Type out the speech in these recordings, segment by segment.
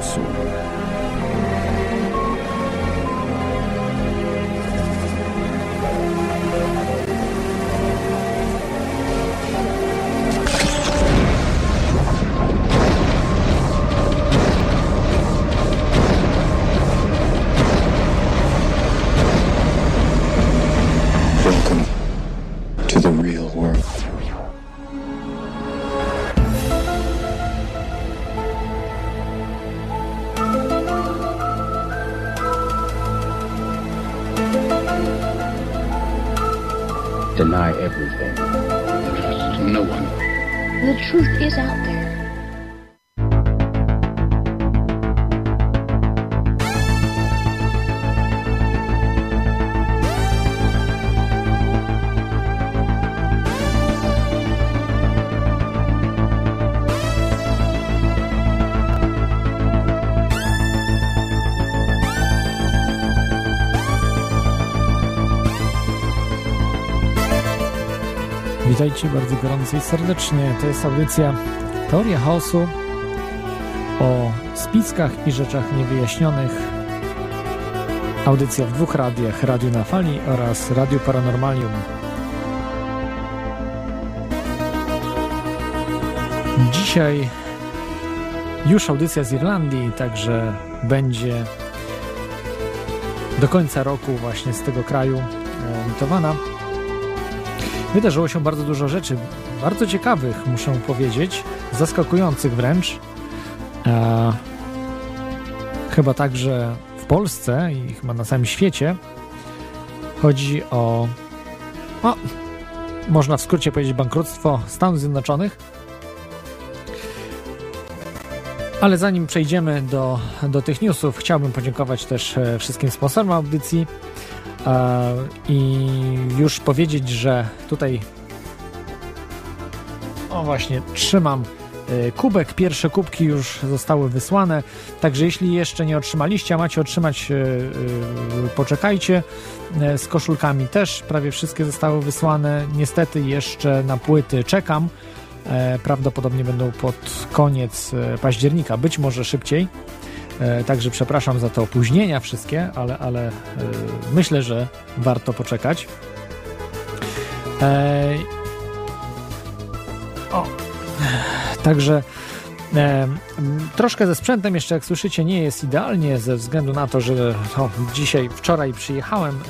chaosu. Witajcie bardzo gorąco i serdecznie. To jest audycja Teoria Chaosu o spiskach i rzeczach niewyjaśnionych. Audycja w dwóch radiach, Radio na Fali oraz Radio Paranormalium. Dzisiaj już audycja z Irlandii, także będzie do końca roku właśnie z tego kraju emitowana. Wydarzyło się bardzo dużo rzeczy, bardzo ciekawych, muszę powiedzieć, zaskakujących wręcz. E, chyba także w Polsce i chyba na całym świecie. Chodzi o, o można w skrócie powiedzieć, bankructwo Stanów Zjednoczonych. Ale zanim przejdziemy do, do tych newsów, chciałbym podziękować też e, wszystkim sponsorom audycji i już powiedzieć, że tutaj o właśnie trzymam e, kubek. Pierwsze kubki już zostały wysłane, także jeśli jeszcze nie otrzymaliście, a macie otrzymać, e, e, poczekajcie. Z koszulkami też prawie wszystkie zostały wysłane. Niestety jeszcze na płyty czekam. Prawdopodobnie będą pod koniec października, być może szybciej. E, także przepraszam za te opóźnienia wszystkie, ale, ale e, myślę, że warto poczekać. E, o, także troszkę ze sprzętem jeszcze, jak słyszycie, nie jest idealnie ze względu na to, że o, dzisiaj, wczoraj przyjechałem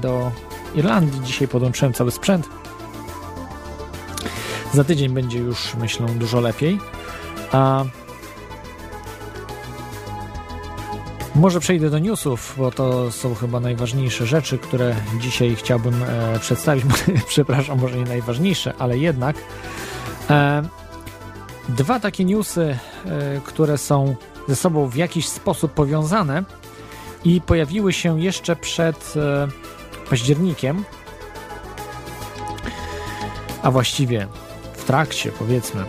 do Irlandii, dzisiaj podłączyłem cały sprzęt. Za tydzień będzie już, myślę, dużo lepiej. A Może przejdę do newsów, bo to są chyba najważniejsze rzeczy, które dzisiaj chciałbym e, przedstawić. Przepraszam, może nie najważniejsze, ale jednak. E, dwa takie newsy, e, które są ze sobą w jakiś sposób powiązane i pojawiły się jeszcze przed e, październikiem, a właściwie w trakcie, powiedzmy.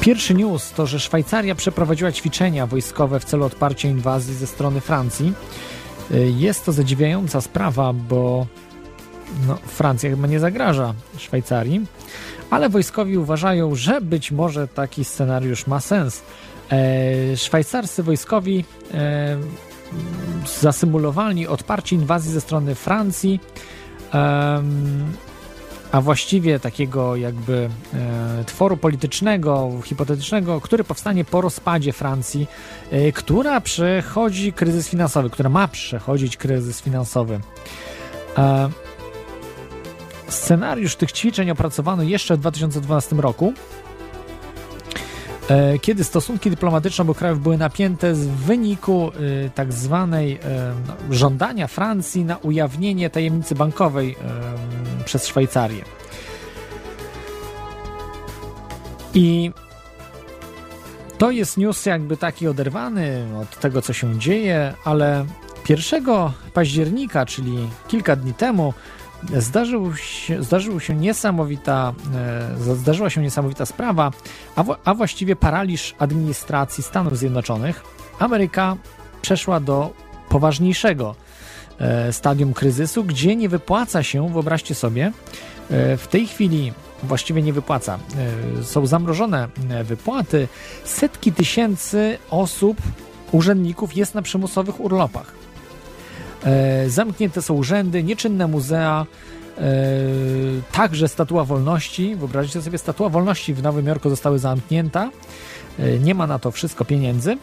Pierwszy news to, że Szwajcaria przeprowadziła ćwiczenia wojskowe w celu odparcia inwazji ze strony Francji. Y, jest to zadziwiająca sprawa, bo no, Francja chyba nie zagraża Szwajcarii, ale wojskowi uważają, że być może taki scenariusz ma sens. E, szwajcarscy wojskowi e, zasymulowali odparcie inwazji ze strony Francji. E, a właściwie takiego jakby e, tworu politycznego, hipotetycznego, który powstanie po rozpadzie Francji, e, która przechodzi kryzys finansowy, która ma przechodzić kryzys finansowy. E, scenariusz tych ćwiczeń opracowano jeszcze w 2012 roku, kiedy stosunki dyplomatyczne obu krajów były napięte z wyniku e, tak zwanej e, no, żądania Francji na ujawnienie tajemnicy bankowej przez Szwajcarię. I to jest news jakby taki oderwany od tego, co się dzieje, ale 1 października, czyli kilka dni temu, zdarzył się, zdarzył się niesamowita, e, zdarzyła się niesamowita sprawa, a, a właściwie paraliż administracji Stanów Zjednoczonych. Ameryka przeszła do poważniejszego E, stadium kryzysu, gdzie nie wypłaca się, wyobraźcie sobie, e, w tej chwili właściwie nie wypłaca. Są zamrożone wypłaty. Setki tysięcy osób, urzędników jest na przymusowych urlopach. Zamknięte są urzędy, nieczynne muzea, także Statua Wolności. Wyobraźcie sobie, Statua Wolności w Nowym Jorku zostały zamknięta. Nie ma na to wszystko pieniędzy.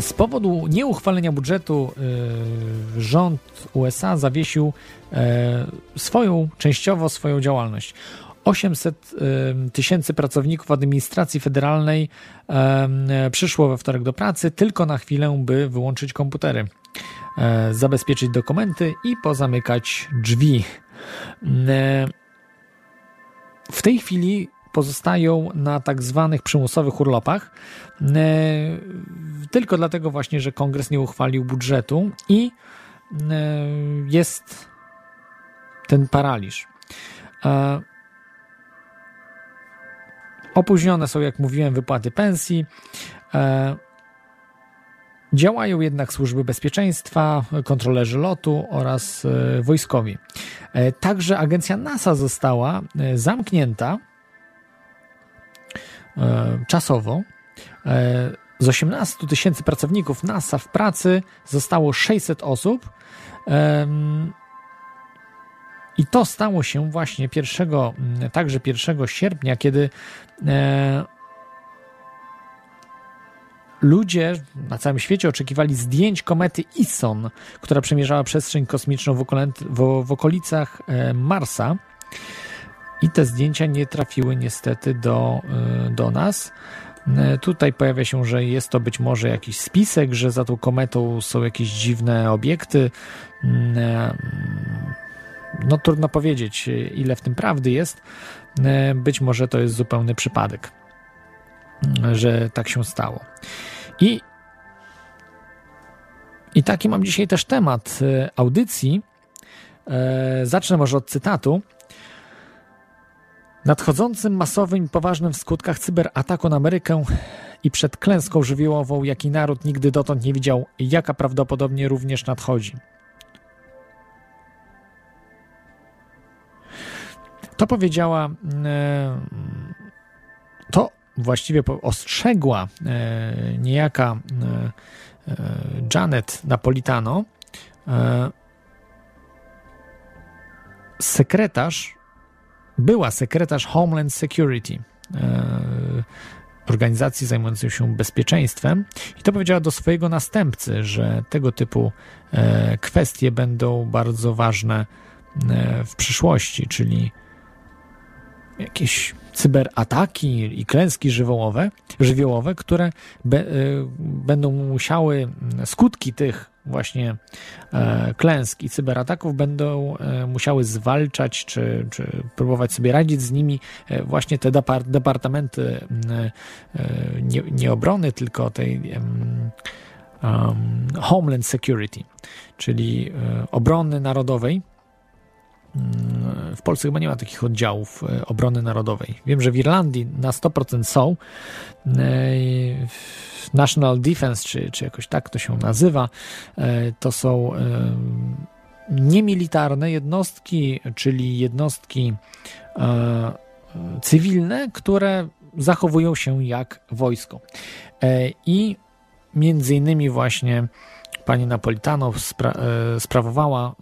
Z powodu nieuchwalenia budżetu rząd USA zawiesił e, swoją, częściowo swoją działalność. 800 y, tysięcy pracowników administracji federalnej przyszło we wtorek do pracy tylko na chwilę, by wyłączyć komputery, e, zabezpieczyć dokumenty i pozamykać drzwi. E, w tej chwili pozostają na tak zwanych przymusowych urlopach, e, tylko dlatego właśnie, że kongres nie uchwalił budżetu i e, jest ten paraliż. E, opóźnione są, jak mówiłem, wypłaty pensji. Działają jednak służby bezpieczeństwa, kontrolerzy lotu oraz wojskowi. Także agencja NASA została zamknięta E, czasowo. E, z 18 tysięcy pracowników NASA w pracy zostało 600 osób. I to stało się właśnie 1, także 1 sierpnia, kiedy e, ludzie na całym świecie oczekiwali zdjęć komety Ison, która przemierzała przestrzeń kosmiczną w, okolicach Marsa. I te zdjęcia nie trafiły niestety do, y, do nas. Y, tutaj pojawia się, że jest to być może jakiś spisek, że za tą kometą są jakieś dziwne obiekty. Y, no trudno powiedzieć, ile w tym prawdy jest. Być może to jest zupełny przypadek, że tak się stało. I, i taki mam dzisiaj też temat audycji. Zacznę może od cytatu. Nadchodzącym masowym i poważnym w skutkach cyberataku na Amerykę i przed klęską żywiołową, jaki naród nigdy dotąd nie widział, jaka prawdopodobnie również nadchodzi. To powiedziała, e, to właściwie ostrzegła e, niejaka e, Janet Napolitano, sekretarz była sekretarz Homeland Security, e, organizacji zajmującej się bezpieczeństwem, i to powiedziała do swojego następcy, że tego typu e, kwestie będą bardzo ważne e, w przyszłości, czyli jakieś cyberataki i klęski żywiołowe, żywiołowe które be, będą musiały skutki tych właśnie e, klęsk i cyberataków będą e, musiały zwalczać czy, czy próbować sobie radzić z nimi e, właśnie te depart departamenty e, nie, nie, obrony, tylko tej um, Homeland Security, czyli e, obrony narodowej. W Polsce chyba nie ma takich oddziałów e, obrony narodowej. Wiem, że w Irlandii na 100% są. National Defense, czy, czy jakoś tak to się nazywa, e, to są e, niemilitarne jednostki, czyli jednostki e, cywilne, które zachowują się jak wojsko. I między innymi właśnie pani Napolitano spra sprawowała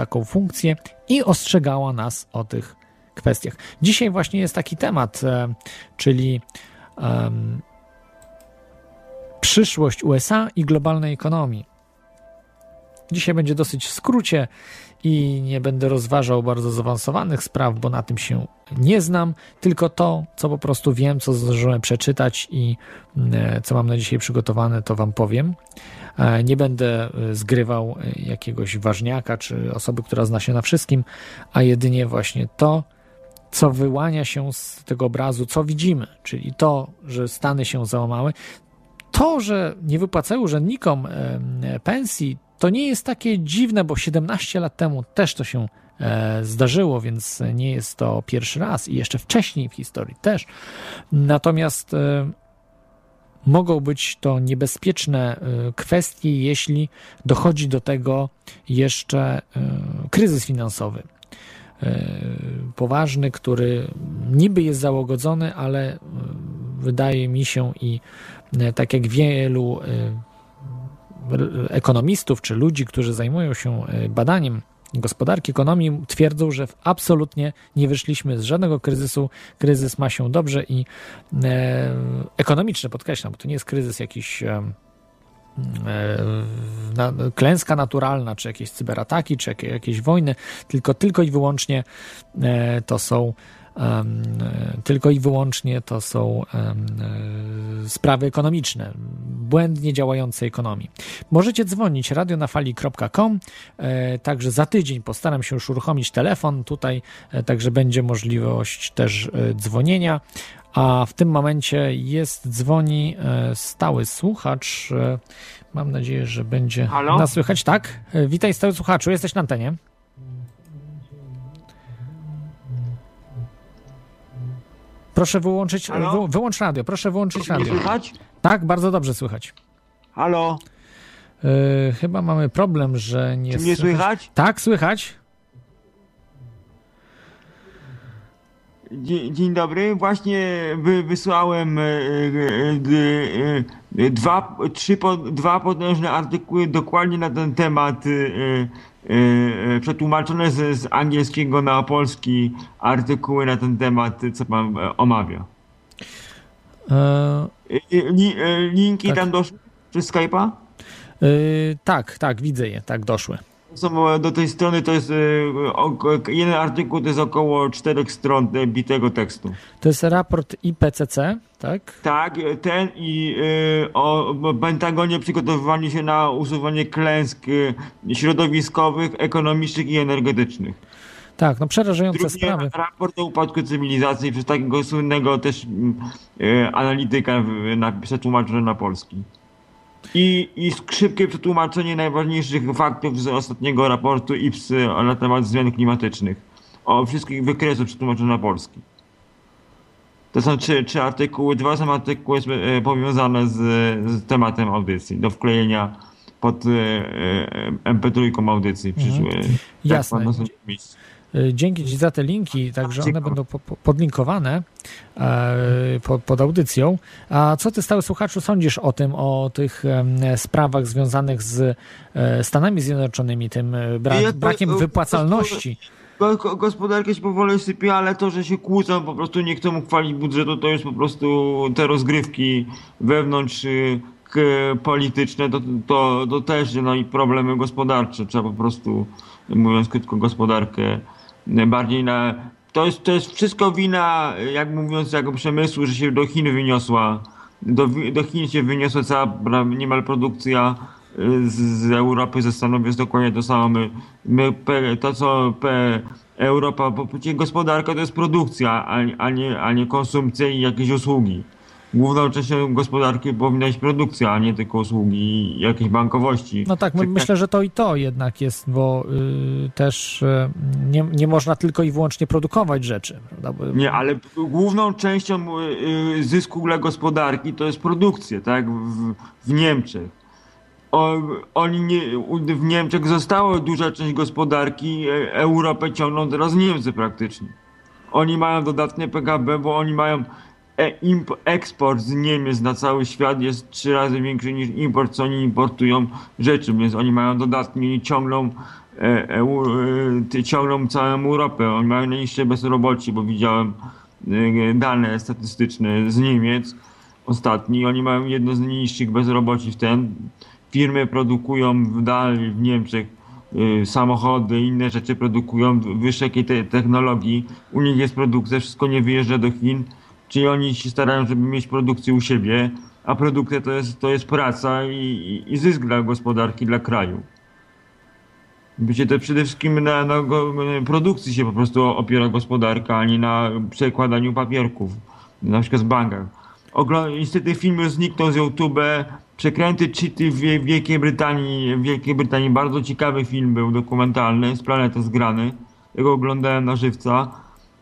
taką funkcję i ostrzegała nas o tych kwestiach. Dzisiaj właśnie jest taki temat, czyli przyszłość USA i globalnej ekonomii. Dzisiaj będzie dosyć w skrócie i nie będę rozważał bardzo zaawansowanych spraw, bo na tym się nie znam, tylko to, co po prostu wiem, co zdążyłem przeczytać i e, co mam na dzisiaj przygotowane, to Wam powiem. E, nie będę e, zgrywał jakiegoś ważniaka czy osoby, która zna się na wszystkim, a jedynie właśnie to, co wyłania się z tego obrazu, co widzimy, czyli to, że Stany się załamały, to, że nie wypłacają urzędnikom pensji, to nie jest takie dziwne, bo 17 lat temu też to się e, zdarzyło, więc nie jest to pierwszy raz i jeszcze wcześniej w historii też. Natomiast e, mogą być to niebezpieczne e, kwestie, jeśli dochodzi do tego jeszcze kryzys finansowy. poważny, który niby jest załogodzony, ale wydaje mi się i tak jak wielu ekonomistów czy ludzi, którzy zajmują się badaniem gospodarki, ekonomii twierdzą, że absolutnie nie wyszliśmy z żadnego kryzysu. Kryzys ma się dobrze i e, ekonomiczny, podkreślam, bo to nie jest kryzys jakiś e, e na, klęska naturalna, czy jakieś cyberataki, czy jakieś, jakieś wojny, tylko, tylko i wyłącznie e, to są tylko i wyłącznie to są e, sprawy ekonomiczne, błędnie działającej ekonomii. Możecie dzwonić radionafali.com, e, także za tydzień postaram się już uruchomić telefon, tutaj e, także będzie możliwość też dzwonienia, a w tym momencie jest, dzwoni stały słuchacz, mam nadzieję, że będzie Halo? nas słychać, tak? Witaj stały słuchaczu, jesteś na antenie. Proszę wyłączyć, wy, wyłącz radio, proszę wyłączyć radio. słychać? Tak, bardzo dobrze słychać. Halo? Yy, chyba mamy problem, że nie Czy mnie słychać? Tak, słychać. Dzień, dzień dobry. Właśnie wy, wysłałem y, y, y, dwa, trzy, dwa potężne artykuły dokładnie na ten temat y, przetłumaczone z, z angielskiego na polski artykuły na ten temat, co pan e, omawia. E... Linki tak. tam doszły przez Skype'a? Yy, tak, tak, widzę je, tak, doszły. Są do tej strony to jest jeden artykuł to jest około czterech stron bitego tekstu. To jest raport IPCC, tak? Tak, ten i y, o Pentagonie przygotowywaniu się na usuwanie klęsk y, środowiskowych, ekonomicznych i energetycznych. Tak, no przerażające sprawy. raport o upadku cywilizacji przez takiego słynnego też y, analityka na, przetłumaczony na polski. I, I szybkie przetłumaczenie najważniejszych faktów z ostatniego raportu IPS na temat zmian klimatycznych. O wszystkich wykresów przetłumaczone na polski. To są trzy, trzy artykuły, dwa są artykuły e, powiązane z, z tematem audycji, do wklejenia pod e, e, MP3 audycji przyszły. Mhm. Tak, Jasne. Y, dzięki Ci za te linki, także one będą po, po, podlinkowane e, pod, pod audycją. A co Ty, stały słuchaczu, sądzisz o tym, o tych e, sprawach związanych z e, Stanami Zjednoczonymi, tym bra brakiem wypłacalności? Gospodarka się powoli sypie, ale to, że się kłócą, po prostu nie chcą uchwalić budżetu, to już po prostu te rozgrywki wewnątrz polityczne, to, to, to też no i problemy gospodarcze. Trzeba po prostu, mówiąc krótko, gospodarkę bardziej na... To jest, to jest wszystko wina, jak mówiąc, jako przemysłu, że się do Chin wyniosła, do, do Chin się wyniosła cała niemal produkcja y, z, z Europy, ze Stanów jest dokładnie to samo. My, my to, co Europa, bo gospodarka to jest produkcja, a, a, nie, a nie konsumpcja i jakieś usługi główną częścią gospodarki powinna być produkcja, a nie tylko usługi i jakieś bankowości. No tak, myślę, że to i to jednak jest, bo y, też y, nie, nie można tylko i wyłącznie produkować rzeczy. Prawda? Nie, ale główną częścią y, y, zysku dla gospodarki to jest produkcja, tak, w, w Niemczech. O, oni nie, w Niemczech została duża część gospodarki, e, Europę ciągną teraz Niemcy praktycznie. Oni mają dodatnie PKB, bo oni mają E, eksport z Niemiec na cały świat jest trzy razy większy niż import, co oni importują rzeczy, więc oni mają dodatnie, oni ciągną, e, e, ciągną całą Europę. Oni mają najniższe bezrobocie, bo widziałem e, dane statystyczne z Niemiec ostatni. Oni mają jedno z najniższych bezroboci w ten. Firmy produkują w dalej w Niemczech e, samochody, inne rzeczy produkują te technologii. U nich jest produkcja, wszystko nie wyjeżdża do Chin Czyli oni się starają, żeby mieć produkcję u siebie, a produkcja to jest, to jest praca i, i zysk dla gospodarki, dla kraju. Wiecie, to przede wszystkim na, na produkcji się po prostu opiera gospodarka, a nie na przekładaniu papierków, na przykład z bankach. Ogl niestety film już zniknął z YouTube. Przekręty cheaty w Wielkiej Brytanii. W Wielkiej Brytanii bardzo ciekawy film był, dokumentalny, z planety zgrany. Jego oglądałem na żywca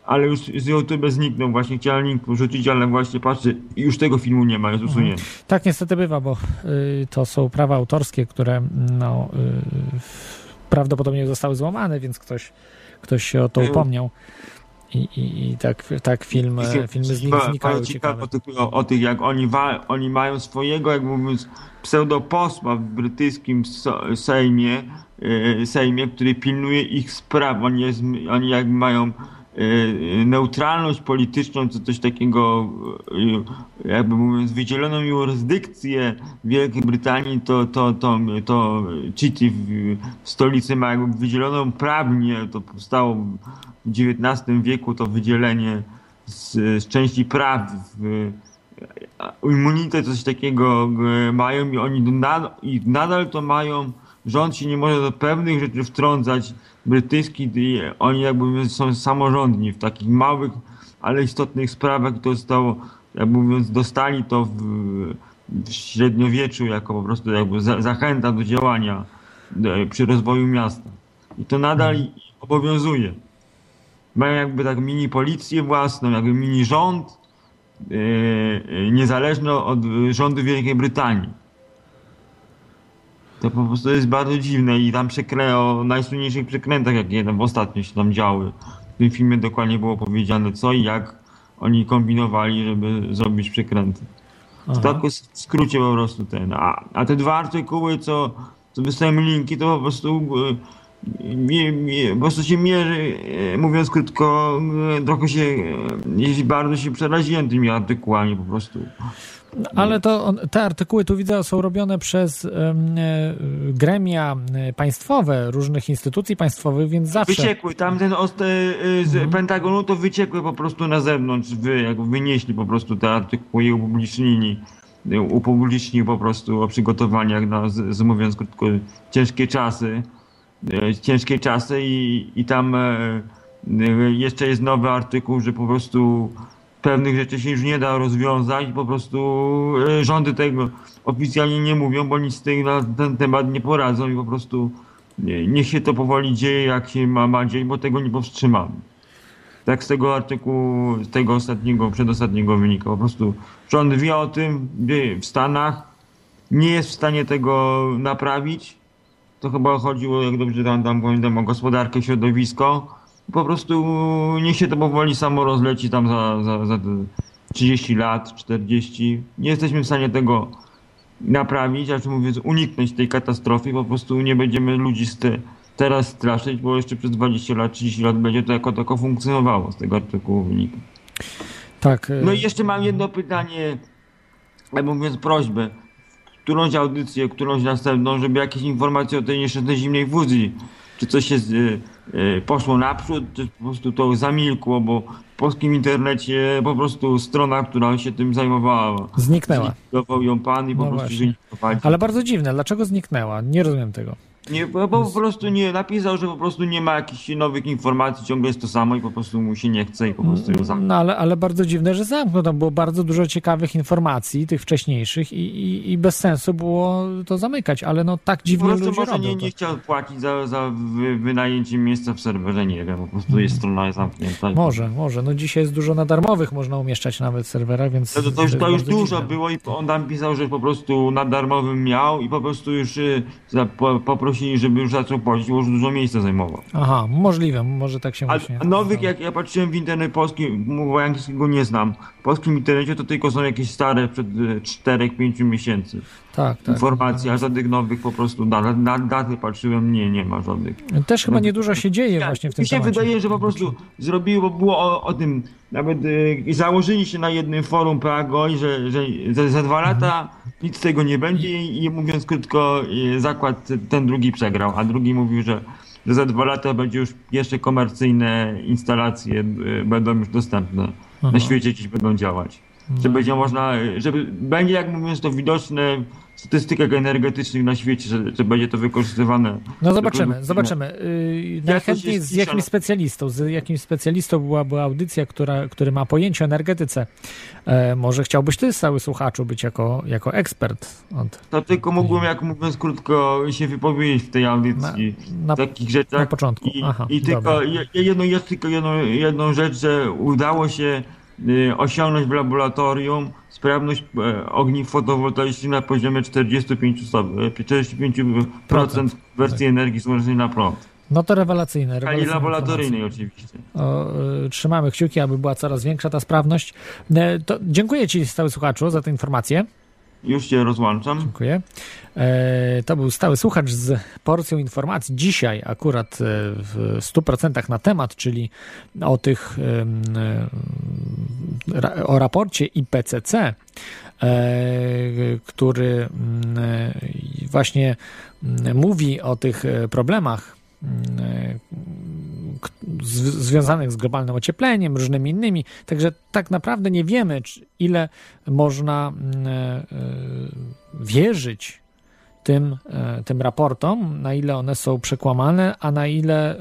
ale już z YouTube zniknął. Właśnie chciałem link wrzucić, ale właśnie patrzę, już tego filmu nie ma, jest usunięty. Tak niestety bywa, bo y, to są prawa autorskie, które no, y, prawdopodobnie zostały złamane, więc ktoś ktoś się o to Y- upomniał. I, i, i tak, tak film, e, filmy z nich znikają ciekawe. O o, tych jak oni, wa, oni mają swojego, jak mówiąc, pseudoposła w brytyjskim so, sejmie, e, sejmie, który pilnuje ich spraw. Oni, jest, oni jak mają neutralność polityczną, czy coś takiego, e, jakby mówiąc, wydzieloną jurysdykcję Wielkiej Brytanii, to, to, to, to City w, stolicy ma jakby wydzieloną prawnie, to powstało w XIX wieku to wydzielenie z, z części praw w, immunitet coś takiego mają i oni nad, i nadal to mają. Rząd się nie może do pewnych rzeczy wtrącać. Brytyjski, oni jakby są samorządni w takich małych, ale istotnych sprawach to zostało, jakby mówiąc, dostali to w, w średniowieczu jako po prostu jakby za, zachęta do działania e, przy rozwoju miasta. I to nadal ich obowiązuje. Mają jakby tak mini policję własną, jakby mini rząd, yy, niezależny od rządu Wielkiej Brytanii. To po prostu jest bardzo dziwne i tam przekrę o najsłynniejszych przekrętach, jakie tam ostatnio się tam działy. W tym filmie dokładnie było powiedziane co i jak oni kombinowali, żeby zrobić przekręty. W Aha. takim skrócie po prostu ten. A, a te dwa artykuły, co, co wysłałem linki, to po prostu mi, mi, po prostu się mierzy, e, mówiąc krótko, trochę się, jeśli bardzo się przeraziłem tymi artykułami po prostu. Ale to on, te artykuły tu widzę są robione przez e, gremia e, państwowe, różnych instytucji państwowych, więc zawsze. Wyciekły, tamten ost, e, z Mhm. Pentagonu to wyciekły po prostu na zewnątrz, wy, jak wynieśli po prostu te artykuły i upublicznili, upublicznili po prostu o przygotowaniach na, z, z mówiąc krótko, ciężkie czasy, ciężkie czasy i, i tam jeszcze jest nowy artykuł, że po prostu pewnych rzeczy się już nie da rozwiązać, po prostu e, rządy tego oficjalnie nie mówią, bo nic z tego na ten temat nie poradzą i po prostu nie, niech się to powoli dzieje, jak się ma, ma dzieć, bo tego nie powstrzymamy. Tak z tego artykułu, z tego ostatniego, przedostatniego wynika. Po prostu rząd wie o tym, wie w Stanach, nie jest w stanie tego naprawić. To chyba chodziło, jak dobrze tam, tam pamiętam, o gospodarkę, środowisko. Po prostu niech się to powoli samo rozleci tam za, za, za te 30 lat, 40. Nie jesteśmy w stanie tego naprawić, a czy mówiąc uniknąć tej katastrofy, po prostu nie będziemy ludzi z te, teraz straszyć, bo jeszcze przez 20 lat, 30 lat będzie to jako tako funkcjonowało z tego artykułu wynika. Tak. e, No i jeszcze mam jedno pytanie, albo mówiąc prośbę, którąś audycję, którąś następną, żeby jakieś informacje o tej nieszczęsnej zimnej fuzji, czy coś się z, y, poszło naprzód, czy po prostu to zamilkło, bo w polskim internecie po prostu strona, która się tym zajmowała, Zniknęła. zlikwidował ją pan i po No prostu właśnie. zlikwidowali. Ale bardzo dziwne, dlaczego zniknęła? Nie rozumiem tego. Nie, bo, po prostu nie, napisał, że po prostu nie ma jakichś nowych informacji, ciągle jest to samo i po prostu mu się nie chce i po prostu ją zamknął. No ale, ale bardzo dziwne, że zamknął. Tam było bardzo dużo ciekawych informacji, tych wcześniejszych i, i, i bez sensu było to zamykać, ale no tak dziwnie ludzie może robią nie, to. nie chciał płacić za, za wy, wynajęcie miejsca w serwerze, nie wiem, po prostu jest strona zamknięta. Może, może. No dzisiaj jest dużo na darmowych, można umieszczać nawet serwera, więc... To, to już, jest to już dużo dziwne. było i on tam pisał, że po prostu na darmowym miał i po prostu już y, za, po, poprosili, żeby już zaczął płacić, bo już dużo miejsca zajmował. Aha, możliwe, może tak się A właśnie... a nowych, jak ja patrzyłem w internet polski, bo angielskiego nie znam, w polskim internecie to tylko są jakieś stare, przed 4-5 miesięcy Tak, tak. informacje, a żadnych nowych po prostu na, na daty patrzyłem, nie, nie ma żadnych. Też chyba niedużo się dzieje właśnie w tym Mi się temacie. wydaje, że po prostu zrobiło, było o, o tym, nawet y, założyli się na jednym forum PAGOI, że, że za, za dwa lata nic z tego nie będzie i, mówiąc krótko, y, zakład ten drugi przegrał, a drugi mówił, że, za dwa lata będzie już jeszcze komercyjne instalacje y, będą już dostępne. Aha. Na świecie gdzieś będą działać. Że No. będzie można, y, żeby będzie jak mówiąc to widoczne statystykach energetycznych na świecie, że, że będzie to wykorzystywane. No zobaczymy, zobaczymy. Yy, najchętniej z jakimś specjalistą, z jakimś specjalistą byłaby audycja, która, który ma pojęcie o energetyce. E, może chciałbyś ty, stały słuchaczu, być jako, jako ekspert od, To tylko mógłbym, jak mówiąc krótko, się wypowiedzieć w tej audycji. na, w takich rzeczach. na początku. I, Aha, i tylko jedno, jest tylko jedną, jedną rzecz, że udało się y, osiągnąć w laboratorium sprawność e, ogniw fotowoltaicznych na poziomie 45%, stop- e, 45% wersji energii słonecznej na prąd. No to rewelacyjne. Skali laboratoryjnej oczywiście. O, y, trzymamy kciuki, aby była coraz większa ta sprawność. E, to dziękuję Ci, stały słuchaczu, za tę informację. Już cię rozłączam. Dziękuję. E, to był stały słuchacz z porcją informacji. Dzisiaj akurat e, w 100% na temat, czyli o tych e, o raporcie IPCC, który mm, właśnie mm, mówi o tych problemach mm, związanych z globalnym ociepleniem, różnymi innymi. Także tak naprawdę nie wiemy, ile można mm, e, e, wierzyć tym, e, tym raportom, na ile one są przekłamane, a na ile y,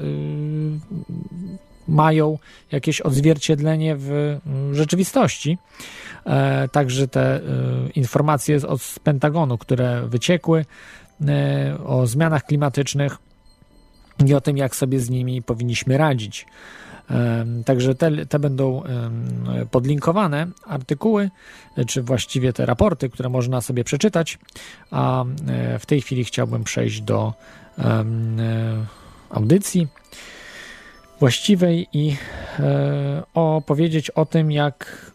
mają jakieś odzwierciedlenie w y, rzeczywistości. Także te y, informacje z- Pentagonu, które wyciekły e, o zmianach klimatycznych i o tym, jak sobie z nimi powinniśmy radzić. Także te, te będą podlinkowane artykuły, czy właściwie te raporty, które można sobie przeczytać. A e, w tej chwili chciałbym przejść do e, audycji właściwej i e, opowiedzieć o tym, jak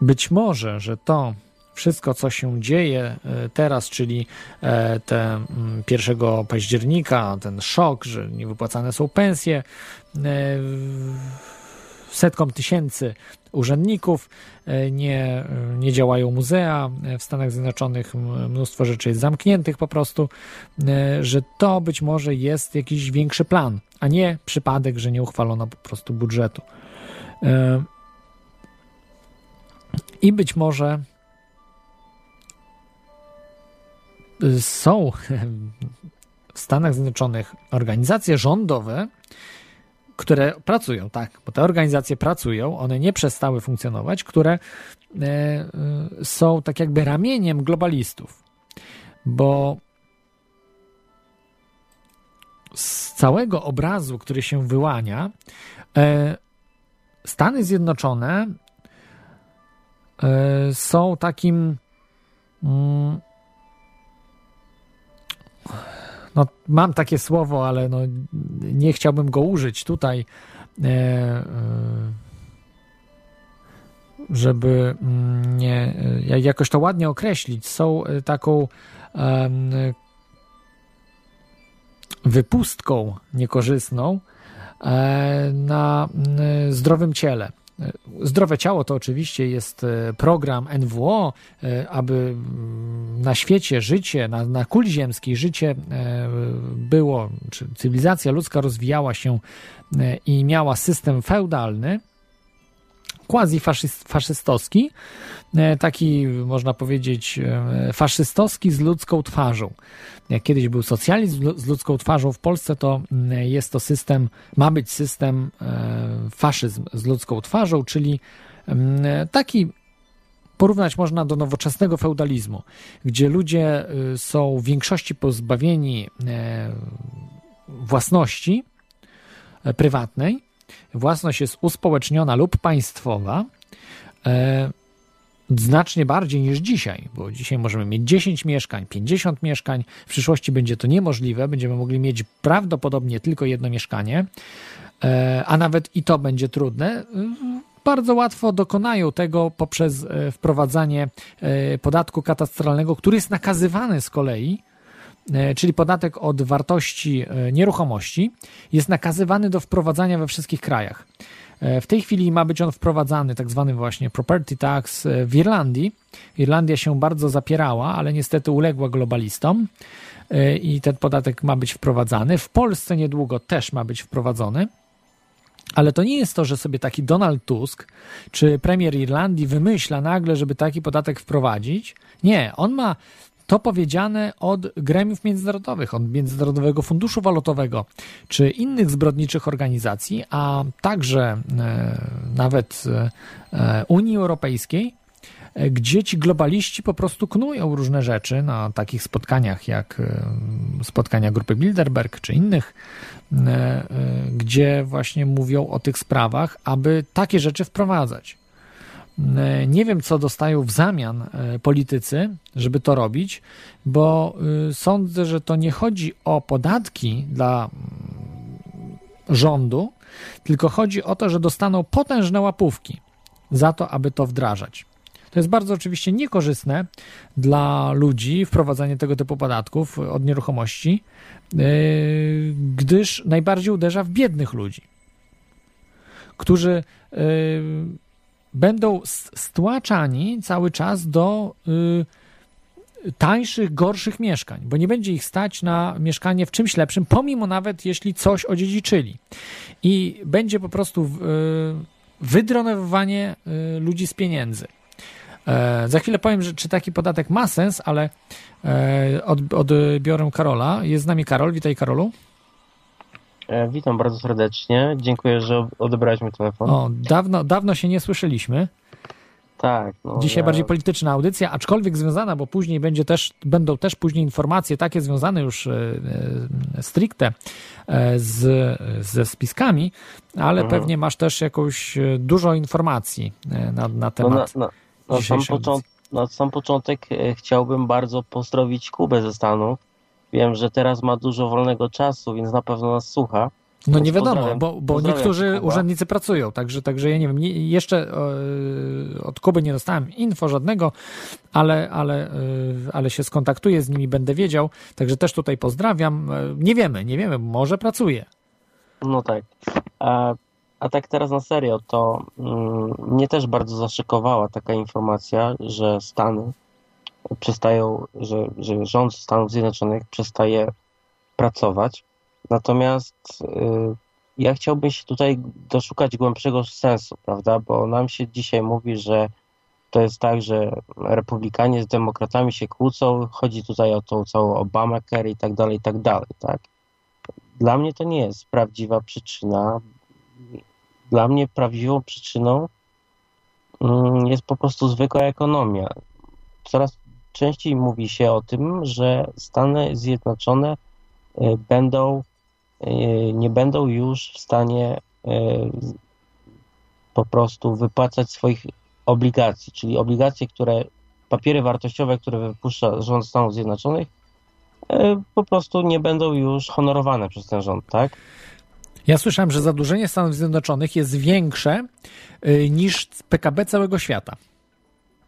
być może, że to wszystko, co się dzieje e, teraz, czyli e, te mm, 1 października, ten szok, że niewypłacane są pensje e, setkom tysięcy urzędników, nie, nie działają muzea w Stanach Zjednoczonych, mnóstwo rzeczy jest zamkniętych po prostu, że to być może jest jakiś większy plan, a nie przypadek, że nie uchwalono po prostu budżetu. I być może są w Stanach Zjednoczonych organizacje rządowe, które pracują, tak, bo te organizacje pracują, one nie przestały funkcjonować, które e, y, są tak jakby ramieniem globalistów, bo z całego obrazu, który się wyłania, e, Stany Zjednoczone e, są takim mm, no, mam takie słowo, ale no, nie chciałbym go użyć tutaj, e, e, żeby mm, nie, e, jakoś to ładnie określić. Są taką wypustką niekorzystną na zdrowym ciele. Zdrowe ciało to oczywiście jest e, program NWO, e, aby mm, na świecie życie, na, na kuli ziemskiej życie e, było, czy cywilizacja ludzka rozwijała się i miała system feudalny, quasi-faszystowski, e, taki można powiedzieć e, faszystowski z ludzką twarzą. Jak kiedyś był socjalizm z ludzką twarzą w Polsce, to mm, jest to system, ma być system e, faszyzm z ludzką twarzą, czyli taki porównać można do nowoczesnego feudalizmu, gdzie ludzie y, są w większości pozbawieni e, własności e, prywatnej. Własność jest uspołeczniona lub państwowa. e, Znacznie bardziej niż dzisiaj, bo dzisiaj możemy mieć 10 mieszkań, 50 mieszkań, w przyszłości będzie to niemożliwe, będziemy mogli mieć prawdopodobnie tylko jedno mieszkanie, e, a nawet i to będzie trudne. Bardzo łatwo dokonają tego poprzez e, wprowadzanie e, podatku katastralnego, który jest nakazywany z kolei, e, czyli podatek od wartości e, nieruchomości, jest nakazywany do wprowadzania we wszystkich krajach. E, W tej chwili ma być on wprowadzany, tak zwany właśnie property tax e, w Irlandii. Irlandia się bardzo zapierała, ale niestety uległa globalistom e, i ten podatek ma być wprowadzany. W Polsce niedługo też ma być wprowadzony. Ale to nie jest to, że sobie taki Donald Tusk czy premier Irlandii wymyśla nagle, żeby taki podatek wprowadzić. Nie, on ma to powiedziane od gremiów międzynarodowych, od Międzynarodowego Funduszu Walutowego czy innych zbrodniczych organizacji, a także e, nawet e, Unii Europejskiej, e, gdzie ci globaliści po prostu knują różne rzeczy na takich spotkaniach jak e, spotkania grupy Bilderberg czy innych, e, e, gdzie właśnie mówią o tych sprawach, aby takie rzeczy wprowadzać. E, Nie wiem, co dostają w zamian e, politycy, żeby to robić, bo y, sądzę, że to nie chodzi o podatki dla rządu, tylko chodzi o to, że dostaną potężne łapówki za to, aby to wdrażać. To jest bardzo oczywiście niekorzystne dla ludzi wprowadzanie tego typu podatków od nieruchomości, gdyż najbardziej uderza w biednych ludzi, którzy będą stłaczani cały czas do yy, tańszych, gorszych mieszkań, bo nie będzie ich stać na mieszkanie w czymś lepszym, pomimo nawet jeśli coś odziedziczyli. I będzie po prostu wydronowywanie ludzi z pieniędzy. E, za chwilę powiem, że czy taki podatek ma sens, ale e, od, odbiorę Karola. Jest z nami Karol. Witaj, Karolu. E, witam bardzo serdecznie. Dziękuję, że odebrałeś mi telefon. O, dawno, dawno się nie słyszeliśmy. Tak. No, Dzisiaj ja... bardziej polityczna audycja, aczkolwiek związana, bo później będzie też, będą też później informacje takie związane już e, e, stricte e, z, ze spiskami, ale mhm. pewnie masz też jakąś dużo informacji na, na temat. No, na, na na sam, począt, na sam początek e, chciałbym bardzo pozdrowić Kubę ze Stanów. Wiem, że teraz ma dużo wolnego czasu, więc na pewno nas słucha. No nie wiadomo, bo, bo niektórzy Kuba. urzędnicy pracują, także, także ja nie wiem, nie, jeszcze e, od Kuby nie dostałem info żadnego, ale, ale, e, ale się skontaktuję z nimi, będę wiedział, także też tutaj pozdrawiam. Nie wiemy, nie wiemy, może pracuje. No tak. A tak teraz na serio, to mm, mnie też bardzo zaszykowała taka informacja, że Stany przestają, że, że rząd Stanów Zjednoczonych przestaje pracować. Natomiast y, ja chciałbym się tutaj doszukać głębszego sensu, prawda? Bo nam się dzisiaj mówi, że to jest tak, że republikanie z demokratami się kłócą, chodzi tutaj o tą całą Obamacare i tak dalej, i tak dalej, tak? Dla mnie to nie jest prawdziwa przyczyna, dla mnie prawdziwą przyczyną mm, jest po prostu zwykła ekonomia. Coraz częściej mówi się o tym, że Stany Zjednoczone y, będą, y, nie będą już w stanie y, po prostu wypłacać swoich obligacji, czyli obligacje, które, papiery wartościowe, które wypuszcza rząd Stanów Zjednoczonych, po prostu nie będą już honorowane przez ten rząd, tak? Ja słyszałem, że zadłużenie Stanów Zjednoczonych jest większe niż PKB całego świata.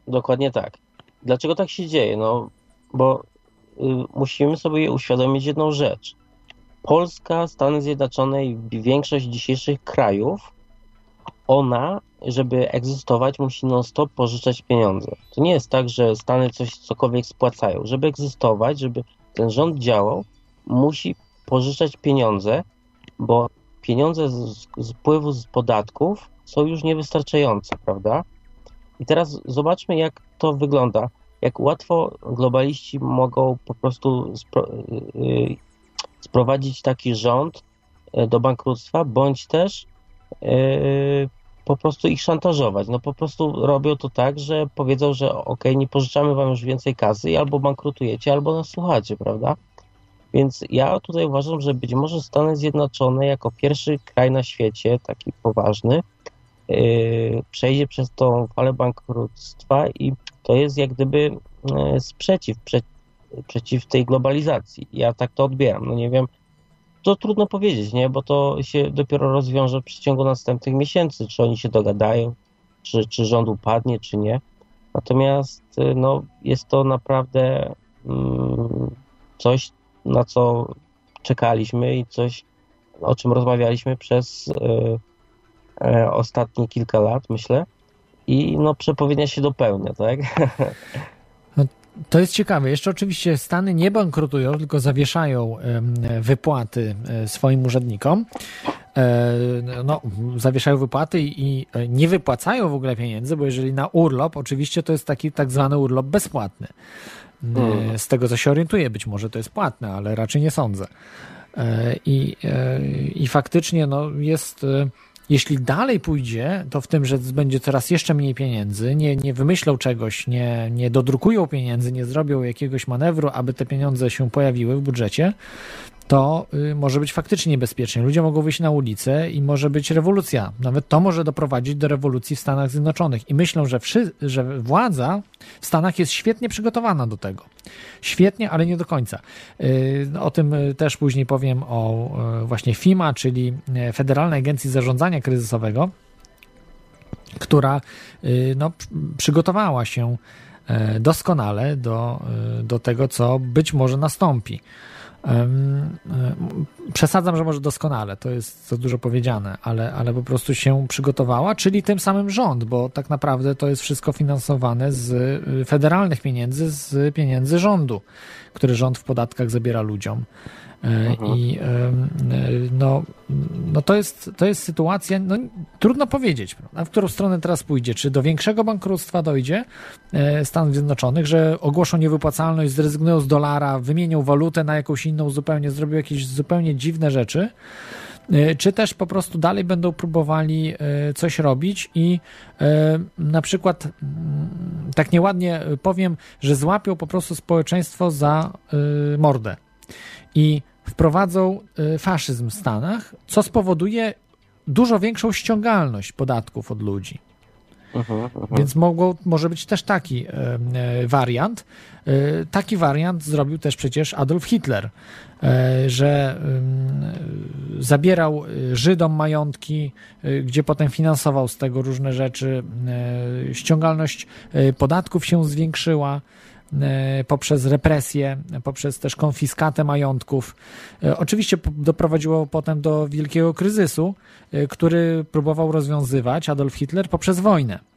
Dokładnie tak. Dlaczego tak się dzieje? No, bo y, musimy sobie uświadomić jedną rzecz. Polska, Stany Zjednoczone i większość dzisiejszych krajów, ona, żeby egzystować, musi non-stop pożyczać pieniądze. To nie jest tak, że Stany coś cokolwiek spłacają. Żeby egzystować, żeby ten rząd działał, musi pożyczać pieniądze, bo pieniądze z, z wpływu z podatków są już niewystarczające, prawda? I teraz zobaczmy, jak to wygląda. Jak łatwo globaliści mogą po prostu spro, yy, sprowadzić taki rząd yy, do bankructwa, bądź też yy, po prostu ich szantażować. No po prostu robią to tak, że powiedzą, że ok, nie pożyczamy wam już więcej kasy, albo bankrutujecie, albo nas słuchacie, prawda? Więc ja tutaj uważam, że być może Stany Zjednoczone jako pierwszy kraj na świecie, taki poważny, yy, przejdzie przez tą falę bankructwa i to jest jak gdyby yy, sprzeciw prze, przeciw tej globalizacji. Ja tak to odbieram. No nie wiem, to trudno powiedzieć, nie? Bo to się dopiero rozwiąże w przeciągu następnych miesięcy, czy oni się dogadają, czy, czy rząd upadnie, czy nie. Natomiast yy, no, jest to naprawdę mm, coś, na co czekaliśmy i coś, o czym rozmawialiśmy przez e, e, ostatnie kilka lat, myślę. I no, przepowiednia się dopełnia, tak? No, to jest ciekawe. Jeszcze oczywiście Stany nie bankrutują, tylko zawieszają wypłaty e, swoim urzędnikom. No, zawieszają wypłaty i nie wypłacają w ogóle pieniędzy, bo jeżeli na urlop, oczywiście to jest taki tak zwany urlop bezpłatny. Hmm. Z tego, co się orientuję, być może to jest płatne, ale raczej nie sądzę. E, I, e, i faktycznie no, jest, jeśli dalej pójdzie, to w tym, że będzie coraz jeszcze mniej pieniędzy, nie, nie wymyślą czegoś, nie, nie dodrukują pieniędzy, nie zrobią jakiegoś manewru, aby te pieniądze się pojawiły w budżecie, to y, może być faktycznie niebezpiecznie. Ludzie mogą wyjść na ulicę i może być rewolucja. Nawet to może doprowadzić do rewolucji w Stanach Zjednoczonych. I myślą, że, wszy, że władza w Stanach jest świetnie przygotowana do tego. Świetnie, ale nie do końca. Y, o tym y, też później powiem o właśnie FIMA, czyli Federalnej Agencji Zarządzania Kryzysowego, która no, pr- przygotowała się doskonale do, do tego, co być może nastąpi. Przesadzam, że może doskonale, to jest za dużo powiedziane, ale, ale po prostu się przygotowała, czyli tym samym rząd, bo tak naprawdę to jest wszystko finansowane z y, federalnych pieniędzy, z pieniędzy rządu, który rząd w podatkach zabiera ludziom. Mhm. I no, no to, jest, to jest sytuacja, no, trudno powiedzieć, prawda, w którą stronę teraz pójdzie. Czy do większego bankructwa dojdzie e, Stanów Zjednoczonych, że ogłoszą niewypłacalność, zrezygnują z dolara, wymienią walutę na jakąś inną zupełnie, zrobią jakieś zupełnie dziwne rzeczy, e, czy też po prostu dalej będą próbowali e, coś robić i na przykład mm, tak nieładnie powiem, że złapią po prostu społeczeństwo za mordę i wprowadzą e, faszyzm w Stanach, co spowoduje dużo większą ściągalność podatków od ludzi. Mhm, mhm. Więc mogło, może być też taki e, wariant. E, taki wariant zrobił też przecież Adolf Hitler, e, że zabierał Żydom majątki, gdzie potem finansował z tego różne rzeczy. Ściągalność podatków się zwiększyła poprzez represję, poprzez też konfiskatę majątków. E, Oczywiście doprowadziło potem do wielkiego kryzysu, e, który próbował rozwiązywać Adolf Hitler poprzez wojnę.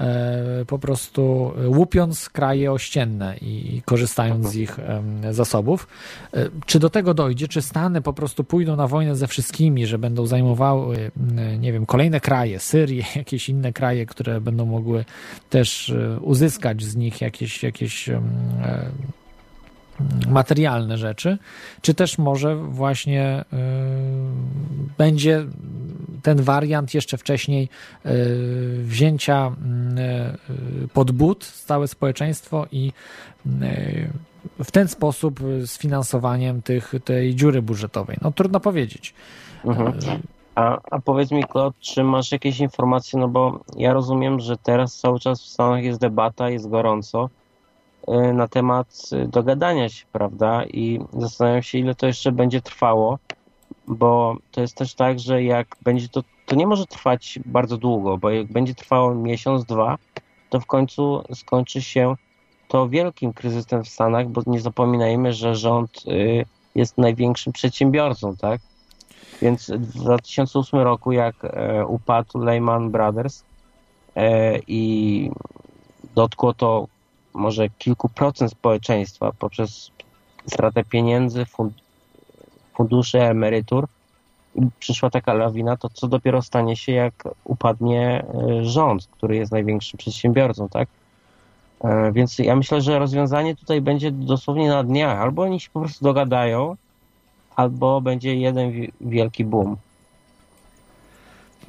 E, Po prostu łupiąc kraje ościenne i korzystając z ich em, zasobów. E, Czy do tego dojdzie? Czy Stany po prostu pójdą na wojnę ze wszystkimi, że będą zajmowały, m, nie wiem, kolejne kraje, Syrię, jakieś inne kraje, które będą mogły też e, uzyskać z nich jakieś, jakieś e, materialne rzeczy, czy też może właśnie y, będzie ten wariant jeszcze wcześniej y, wzięcia y, pod but całe społeczeństwo i w ten sposób z finansowaniem tych, tej dziury budżetowej. No trudno powiedzieć. Mhm. A, a powiedz mi, Klot, czy masz jakieś informacje, no bo ja rozumiem, że teraz cały czas w Stanach jest debata, jest gorąco na temat y, dogadania się, prawda? I zastanawiam się, ile to jeszcze będzie trwało, bo to jest też tak, że jak będzie to, to nie może trwać bardzo długo, bo jak będzie trwało miesiąc, dwa, to w końcu skończy się to wielkim kryzysem w Stanach, bo nie zapominajmy, że rząd y, jest największym przedsiębiorcą, tak? Więc w 2008 roku, jak e, upadł Lehman Brothers e, i dotkło to może kilku procent społeczeństwa poprzez stratę pieniędzy, fund, funduszy, emerytur, przyszła taka lawina, to co dopiero stanie się, jak upadnie e, rząd, który jest największym przedsiębiorcą, tak? E, Więc ja myślę, że rozwiązanie tutaj będzie dosłownie na dniach. Albo oni się po prostu dogadają, albo będzie jeden wi- wielki boom.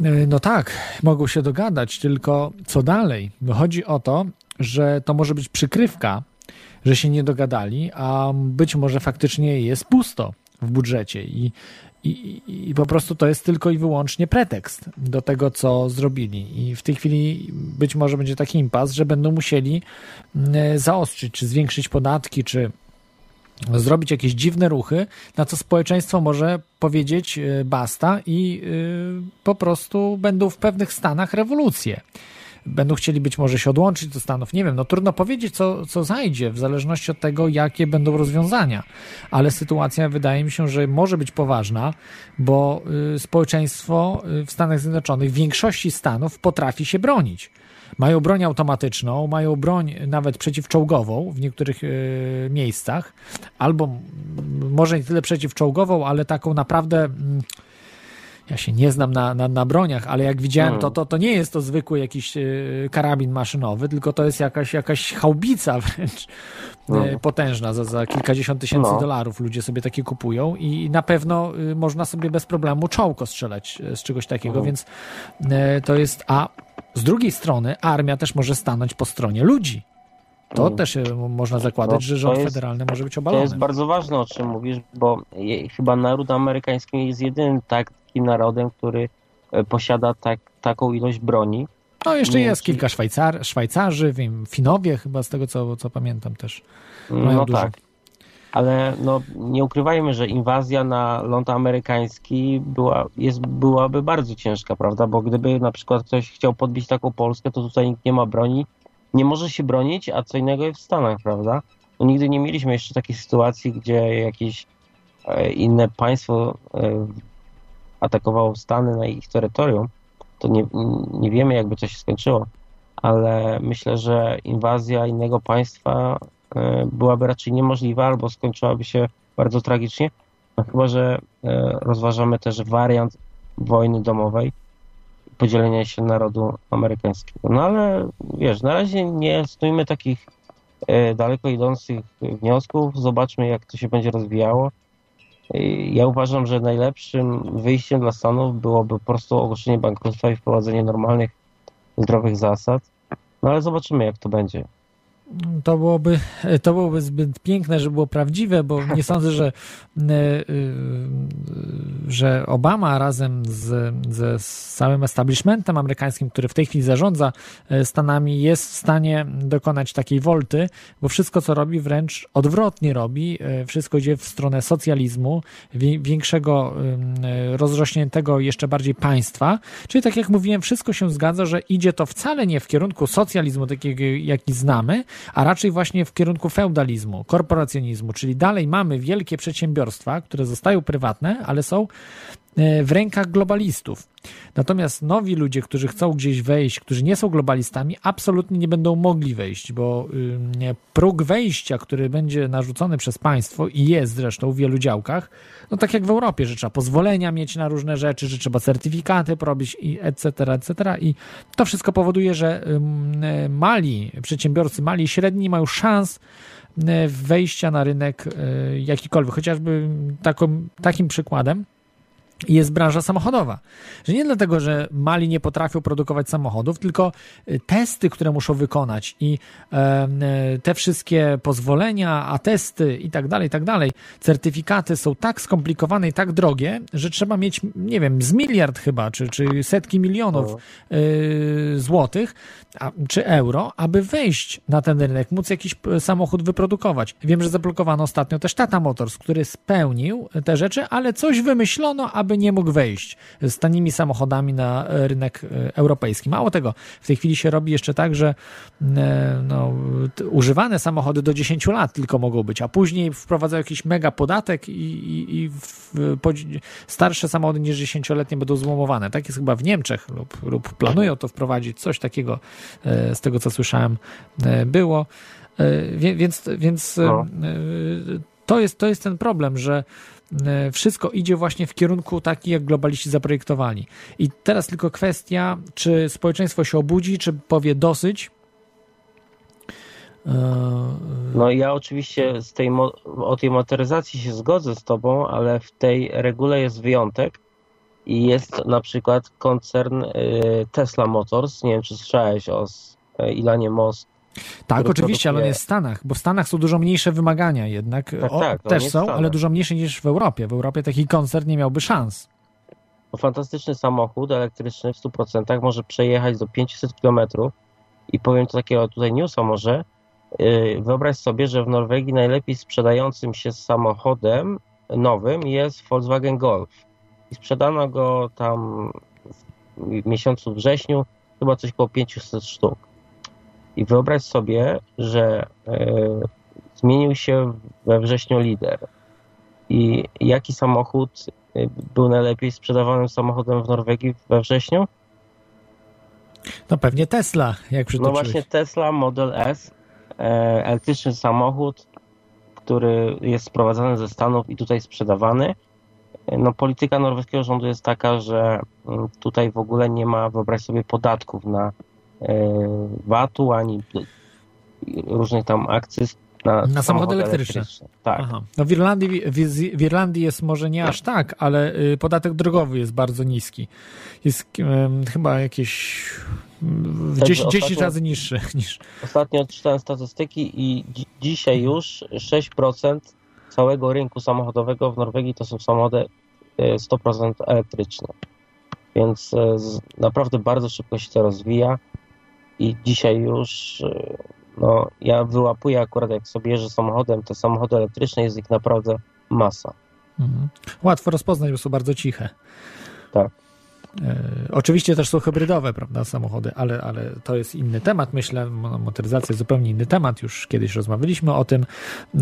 Y, No tak, mogą się dogadać, tylko co dalej? Chodzi o to, że to może być przykrywka, że się nie dogadali, a być może faktycznie jest pusto w budżecie i, i, i po prostu to jest tylko i wyłącznie pretekst do tego, co zrobili. I w tej chwili być może będzie taki impas, że będą musieli mm, zaostrzyć, czy zwiększyć podatki, czy zrobić jakieś dziwne ruchy, na co społeczeństwo może powiedzieć e, basta i y, po prostu będą w pewnych stanach rewolucje. Będą chcieli być może się odłączyć do Stanów. Nie wiem, no trudno powiedzieć, co, co zajdzie, w zależności od tego, jakie będą rozwiązania. Ale sytuacja wydaje mi się, że może być poważna, bo y, społeczeństwo y, w Stanach Zjednoczonych, w większości stanów potrafi się bronić. Mają broń automatyczną, mają broń nawet przeciwczołgową w niektórych y, miejscach, albo może nie tyle przeciwczołgową, ale taką naprawdę. mm, Ja się nie znam na, na, na broniach, ale jak widziałem, to, to, to nie jest to zwykły jakiś y, karabin maszynowy, tylko to jest jakaś, jakaś chałbica wręcz y, potężna. Za, za kilkadziesiąt tysięcy No. dolarów ludzie sobie takie kupują i na pewno y, można sobie bez problemu czołko strzelać z czegoś takiego, Mhm. więc to jest. A z drugiej strony armia też może stanąć po stronie ludzi. to Mm. też e, można zakładać, No, że to rząd jest- federalny może być To obalony. jest bardzo ważne, o czym mówisz, bo je, chyba naród amerykański jest jedynym takim narodem, który e, posiada tak, taką ilość broni. No jeszcze nie, jest kilka Szwajcar, Szwajcarzy, wiem, Finowie chyba z tego, co, co pamiętam też. Mają No dużo. tak. Ale no, nie ukrywajmy, że inwazja na ląd amerykański była, jest, byłaby bardzo ciężka, prawda? Bo gdyby na przykład ktoś chciał podbić taką Polskę, to tutaj nikt nie ma broni, nie może się bronić, a co innego jest w Stanach, prawda? No, nigdy nie mieliśmy jeszcze takiej sytuacji, gdzie jakieś e, inne państwo e, atakowało Stany na ich terytorium. To nie, nie wiemy, jakby to się skończyło, ale myślę, że inwazja innego państwa e, byłaby raczej niemożliwa albo skończyłaby się bardzo tragicznie. No, chyba, że e, rozważamy też wariant wojny domowej podzielenia się narodu amerykańskiego. No ale wiesz, na razie nie stójmy takich e, daleko idących wniosków. Zobaczmy, jak to się będzie rozwijało. Ja uważam, że najlepszym wyjściem dla Stanów byłoby po prostu ogłoszenie bankructwa i wprowadzenie normalnych, zdrowych zasad. No ale zobaczymy, jak to będzie. To byłoby, to byłoby zbyt piękne, żeby było prawdziwe, bo nie sądzę, że, e, e, że Obama razem z, ze całym establishmentem amerykańskim, który w tej chwili zarządza e, Stanami, jest w stanie dokonać takiej wolty, bo wszystko, co robi, wręcz odwrotnie robi. Wszystko idzie w stronę socjalizmu, wi- większego, rozrośniętego jeszcze bardziej państwa. Czyli tak jak mówiłem, wszystko się zgadza, że idzie to wcale nie w kierunku socjalizmu, takiego jaki znamy, a raczej właśnie w kierunku feudalizmu, korporacjonizmu, czyli dalej mamy wielkie przedsiębiorstwa, które zostają prywatne, ale są w rękach globalistów. Natomiast nowi ludzie, którzy chcą gdzieś wejść, którzy nie są globalistami, absolutnie nie będą mogli wejść, bo próg wejścia, który będzie narzucony przez państwo i jest zresztą w wielu działkach, no tak jak w Europie, że trzeba pozwolenia mieć na różne rzeczy, że trzeba certyfikaty porobić i etc., etc. I to wszystko powoduje, że e, mali przedsiębiorcy, mali i średni mają szans e, wejścia na rynek e, jakikolwiek. Chociażby taką, takim przykładem jest branża samochodowa. Że nie dlatego, że mali nie potrafią produkować samochodów, tylko y, testy, które muszą wykonać i y, te wszystkie pozwolenia, atesty i tak dalej, i tak dalej, certyfikaty są tak skomplikowane i tak drogie, że trzeba mieć, nie wiem, z miliard chyba, czy, czy setki milionów y, złotych, a, czy euro, aby wejść na ten rynek, móc jakiś samochód wyprodukować. Wiem, że zablokowano ostatnio też Tata Motors, który spełnił te rzeczy, ale coś wymyślono, aby nie mógł wejść z tanimi samochodami na e, rynek e, europejski. Mało tego, w tej chwili się robi jeszcze tak, że e, no, używane samochody do 10 lat tylko mogą być, a później wprowadzają jakiś mega podatek i, i, i w, po, starsze samochody niż 10-letnie będą złomowane. Tak jest chyba w Niemczech lub, lub planują to wprowadzić, coś takiego z tego co słyszałem było. Więc, więc No. to, jest, to jest ten problem, że wszystko idzie właśnie w kierunku taki, jak globaliści zaprojektowali. I teraz tylko kwestia, czy społeczeństwo się obudzi, czy powie dosyć. E, No ja oczywiście z tej, o tej motoryzacji się zgodzę z tobą, ale w tej regule jest wyjątek i jest na przykład koncern y, Tesla Motors, nie wiem czy słyszałeś o Ilanie Moss, Tak, oczywiście, ale on produkuje- jest w Stanach, bo w Stanach są dużo mniejsze wymagania jednak. Tak, o, tak, też są, ale dużo mniejsze niż w Europie. W Europie taki koncern nie miałby szans. No, fantastyczny samochód elektryczny w 100%, może przejechać do 500 km i powiem to takiego tutaj newsa może, yy, wyobraź sobie, że w Norwegii najlepiej sprzedającym się samochodem nowym jest Volkswagen Golf i sprzedano go tam w miesiącu wrześniu chyba coś około 500 sztuk i wyobraź sobie, że yy, zmienił się we wrześniu lider i jaki samochód y, był najlepiej sprzedawanym samochodem w Norwegii we wrześniu? No pewnie Tesla, jak No przytoczyłeś. właśnie Tesla Model S, e, elektryczny samochód, który jest sprowadzany ze Stanów i tutaj sprzedawany. E, No polityka norweskiego rządu jest taka, że mm, tutaj w ogóle nie ma, wyobraź sobie, podatków na e, VAT-u ani różnych tam akcyz na, Na samochody elektryczne. Tak. Aha. No w Irlandii, w, w Irlandii jest może nie aż tak, ale y, podatek drogowy jest bardzo niski. Jest em, chyba jakieś w Także 10, 10 ostatnio- razy niższy niż. Ostatnio czytałem statystyki i dzi- dzisiaj już 6% całego rynku samochodowego w Norwegii to są samochody e, 100% elektryczne. Więc e, naprawdę bardzo szybko się to rozwija i dzisiaj już e, no, ja wyłapuję akurat jak sobie jeżdżę samochodem, te samochody elektryczne jest ich naprawdę masa. Mhm. Łatwo rozpoznać, bo są bardzo ciche. Tak. E, oczywiście też są hybrydowe, prawda, samochody, ale, ale to jest inny temat, myślę. Mo- Motoryzacja jest zupełnie inny temat, już kiedyś rozmawialiśmy o tym.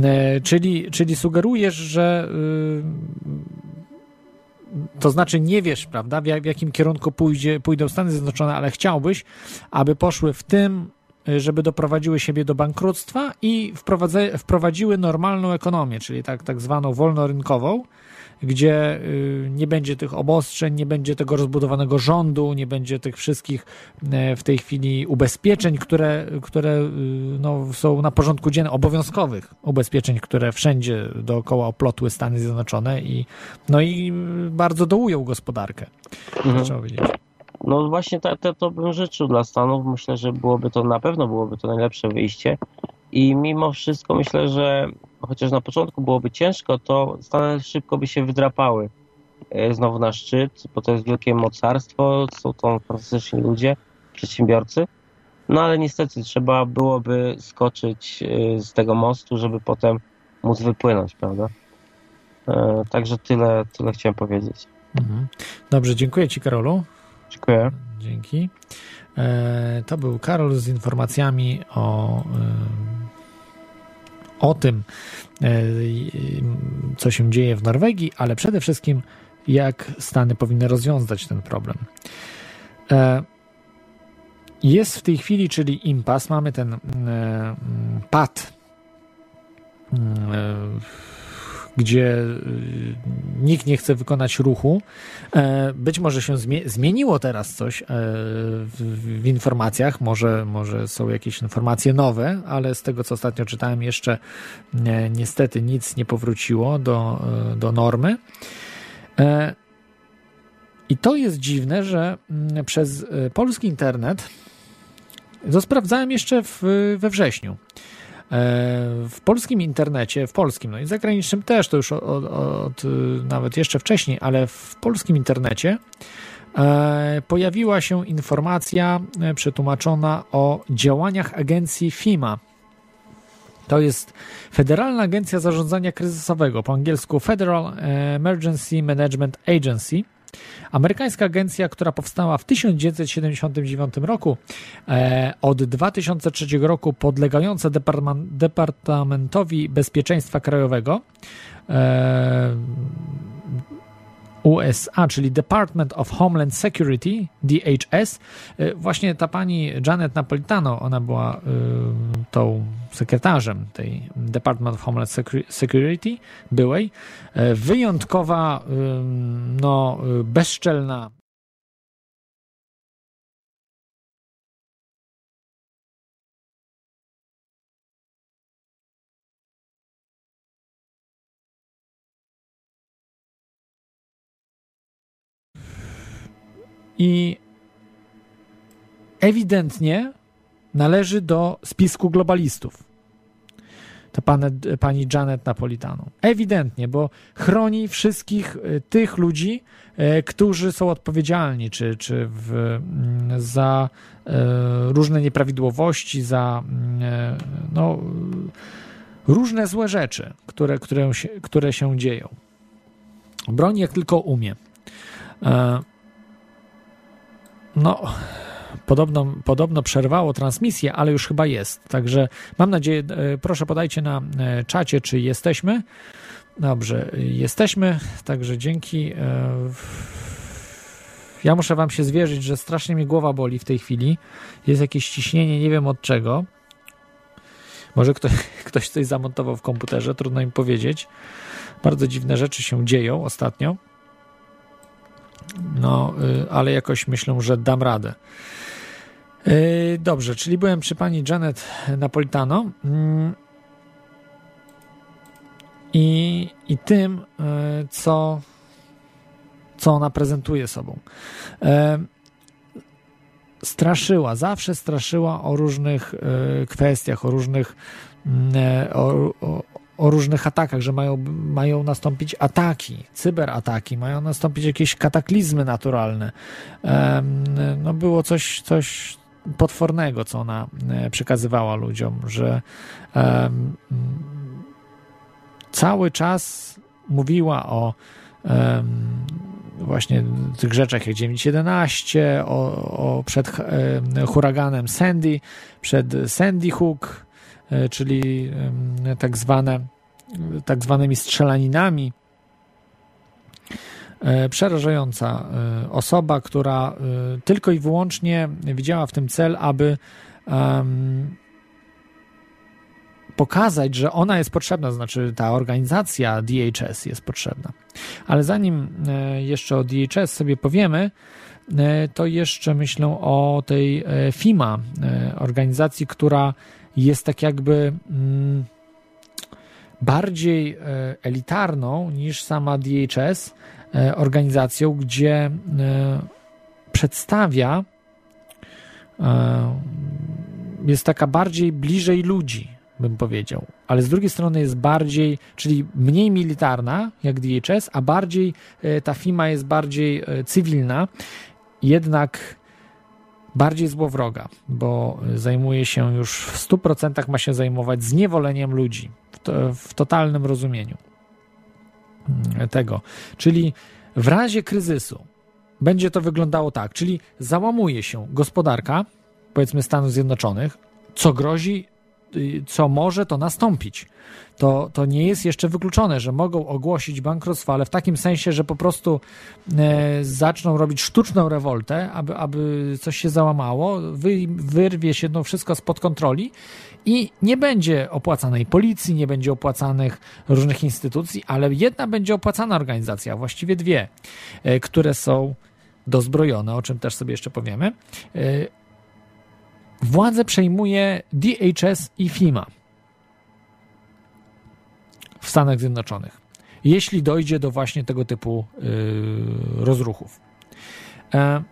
E, czyli, czyli sugerujesz, że y, to znaczy nie wiesz, prawda, w, jak, w jakim kierunku pójdzie, pójdą Stany Zjednoczone, ale chciałbyś, aby poszły w tym, y, żeby doprowadziły siebie do bankructwa i wprowadze, wprowadziły normalną ekonomię, czyli tak, tak zwaną wolnorynkową, gdzie y, nie będzie tych obostrzeń, nie będzie tego rozbudowanego rządu, nie będzie tych wszystkich e, w tej chwili ubezpieczeń, które, które y, no, są na porządku dziennym, obowiązkowych ubezpieczeń, które wszędzie dookoła oplotły Stany Zjednoczone i, no i bardzo dołują gospodarkę, Mhm. trzeba powiedzieć. No właśnie to bym życzył dla Stanów. Myślę, że byłoby to na pewno byłoby to najlepsze wyjście. I mimo wszystko myślę, że chociaż na początku byłoby ciężko, to Stany szybko by się wydrapały e, znowu na szczyt, bo to jest wielkie mocarstwo, są to fantastyczni ludzie, przedsiębiorcy. No ale niestety trzeba byłoby skoczyć e, z tego mostu, żeby potem móc wypłynąć, prawda? E, Także tyle, tyle chciałem powiedzieć. Mhm. Dobrze, dziękuję Ci, Karolu. Dziękuję. Dzięki. To był Karol z informacjami o, o tym, e, co się dzieje w Norwegii, ale przede wszystkim, jak Stany powinny rozwiązać ten problem. E, Jest w tej chwili, czyli impas, mamy ten e, pad, gdzie y, nikt nie chce wykonać ruchu. E, Być może się zmie- zmieniło teraz coś e, w, informacjach, może, może są jakieś informacje nowe, ale z tego co ostatnio czytałem, jeszcze nie, niestety nic nie powróciło do, e, do normy. E, I to jest dziwne, że mm, przez e, polski internet to sprawdzałem jeszcze w, we wrześniu. W polskim internecie, w polskim, no i zagranicznym też, to już od, od, od, nawet jeszcze wcześniej, ale w polskim internecie e, pojawiła się informacja e, przetłumaczona o działaniach agencji FIMA. To jest Federalna Agencja Zarządzania Kryzysowego, po angielsku Federal Emergency Management Agency. Amerykańska agencja, która powstała w 1979 roku, e, od 2003 roku podlegająca Departamentowi Bezpieczeństwa Krajowego e, USA, czyli Department of Homeland Security, DHS. E, Właśnie ta pani Janet Napolitano, ona była tą sekretarzem tej Department of Homeland Secu- Security, byłej. E, Wyjątkowa, no, bezczelna i ewidentnie należy do spisku globalistów. To pani Janet Napolitano. Ewidentnie, bo chroni wszystkich y, tych ludzi, y, którzy są odpowiedzialni czy, czy w, mm, za y, różne nieprawidłowości, za mm, no, różne złe rzeczy, które, które, się, które się dzieją. Broni jak tylko umie. E, no, podobno, podobno przerwało transmisję, ale już chyba jest. Także mam nadzieję, e, proszę podajcie na e, czacie, czy jesteśmy. Dobrze, jesteśmy, także dzięki. E, Ja muszę wam się zwierzyć, że strasznie mi głowa boli w tej chwili. Jest jakieś ciśnienie, nie wiem od czego. Może ktoś, ktoś coś zamontował w komputerze, trudno im powiedzieć. Bardzo dziwne rzeczy się dzieją ostatnio. No, y, ale jakoś myślę, że dam radę. Y, Dobrze, czyli byłem przy pani Janet Napolitano mm, i, i tym, y, co, co ona prezentuje sobą. Straszyła, zawsze straszyła o różnych kwestiach, o różnych, mm, o, o różnych atakach, że mają, mają nastąpić ataki, cyberataki, mają nastąpić jakieś kataklizmy naturalne. No było coś, coś potwornego, co ona e, przekazywała ludziom, że cały czas mówiła o właśnie tych rzeczach jak 911, o, o przed em, huraganem Sandy, przed Sandy Hook, e, czyli em, tak zwane tak zwanymi strzelaninami. E, Przerażająca e, osoba, która e, tylko i wyłącznie widziała w tym cel, aby pokazać, że ona jest potrzebna, znaczy ta organizacja DHS jest potrzebna. Ale zanim e, jeszcze o DHS sobie powiemy, e, to jeszcze myślę o tej e, FIMA, e, organizacji, która jest tak jakby mm, bardziej e, elitarną niż sama DHS e, organizacją, gdzie e, przedstawia jest taka bardziej bliżej ludzi, bym powiedział. Ale z drugiej strony jest bardziej, czyli mniej militarna jak DHS, a bardziej ta FIMA jest bardziej cywilna, jednak bardziej złowroga, bo zajmuje się już w 100% ma się zajmować zniewoleniem ludzi w, to, w totalnym rozumieniu tego. Czyli w razie kryzysu będzie to wyglądało tak, czyli załamuje się gospodarka, powiedzmy Stanów Zjednoczonych, co grozi, co może to nastąpić. To, to nie jest jeszcze wykluczone, że mogą ogłosić bankructwo, ale w takim sensie, że po prostu e, zaczną robić sztuczną rewoltę, aby, aby coś się załamało, wy, wyrwie się to wszystko spod kontroli i nie będzie opłacanej policji, nie będzie opłacanych różnych instytucji, ale jedna będzie opłacana organizacja, właściwie dwie, e, które są dozbrojone, o czym też sobie jeszcze powiemy. E, Władzę przejmuje DHS i FIMA w Stanach Zjednoczonych, jeśli dojdzie do właśnie tego typu yy, rozruchów. E,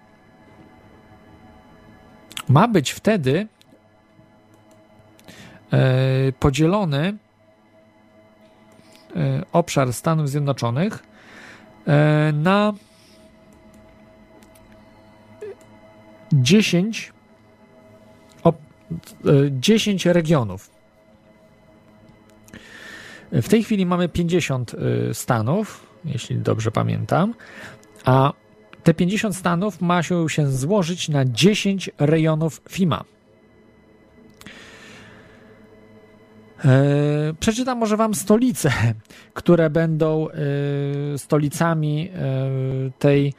ma być wtedy e, podzielony e, obszar Stanów Zjednoczonych e, na 10 op, e, 10 regionów. W tej chwili mamy 50 y, stanów, jeśli dobrze pamiętam, a te 50 stanów ma się, złożyć na 10 rejonów FIMA. E, Przeczytam może Wam stolice, które będą e, stolicami e, tej,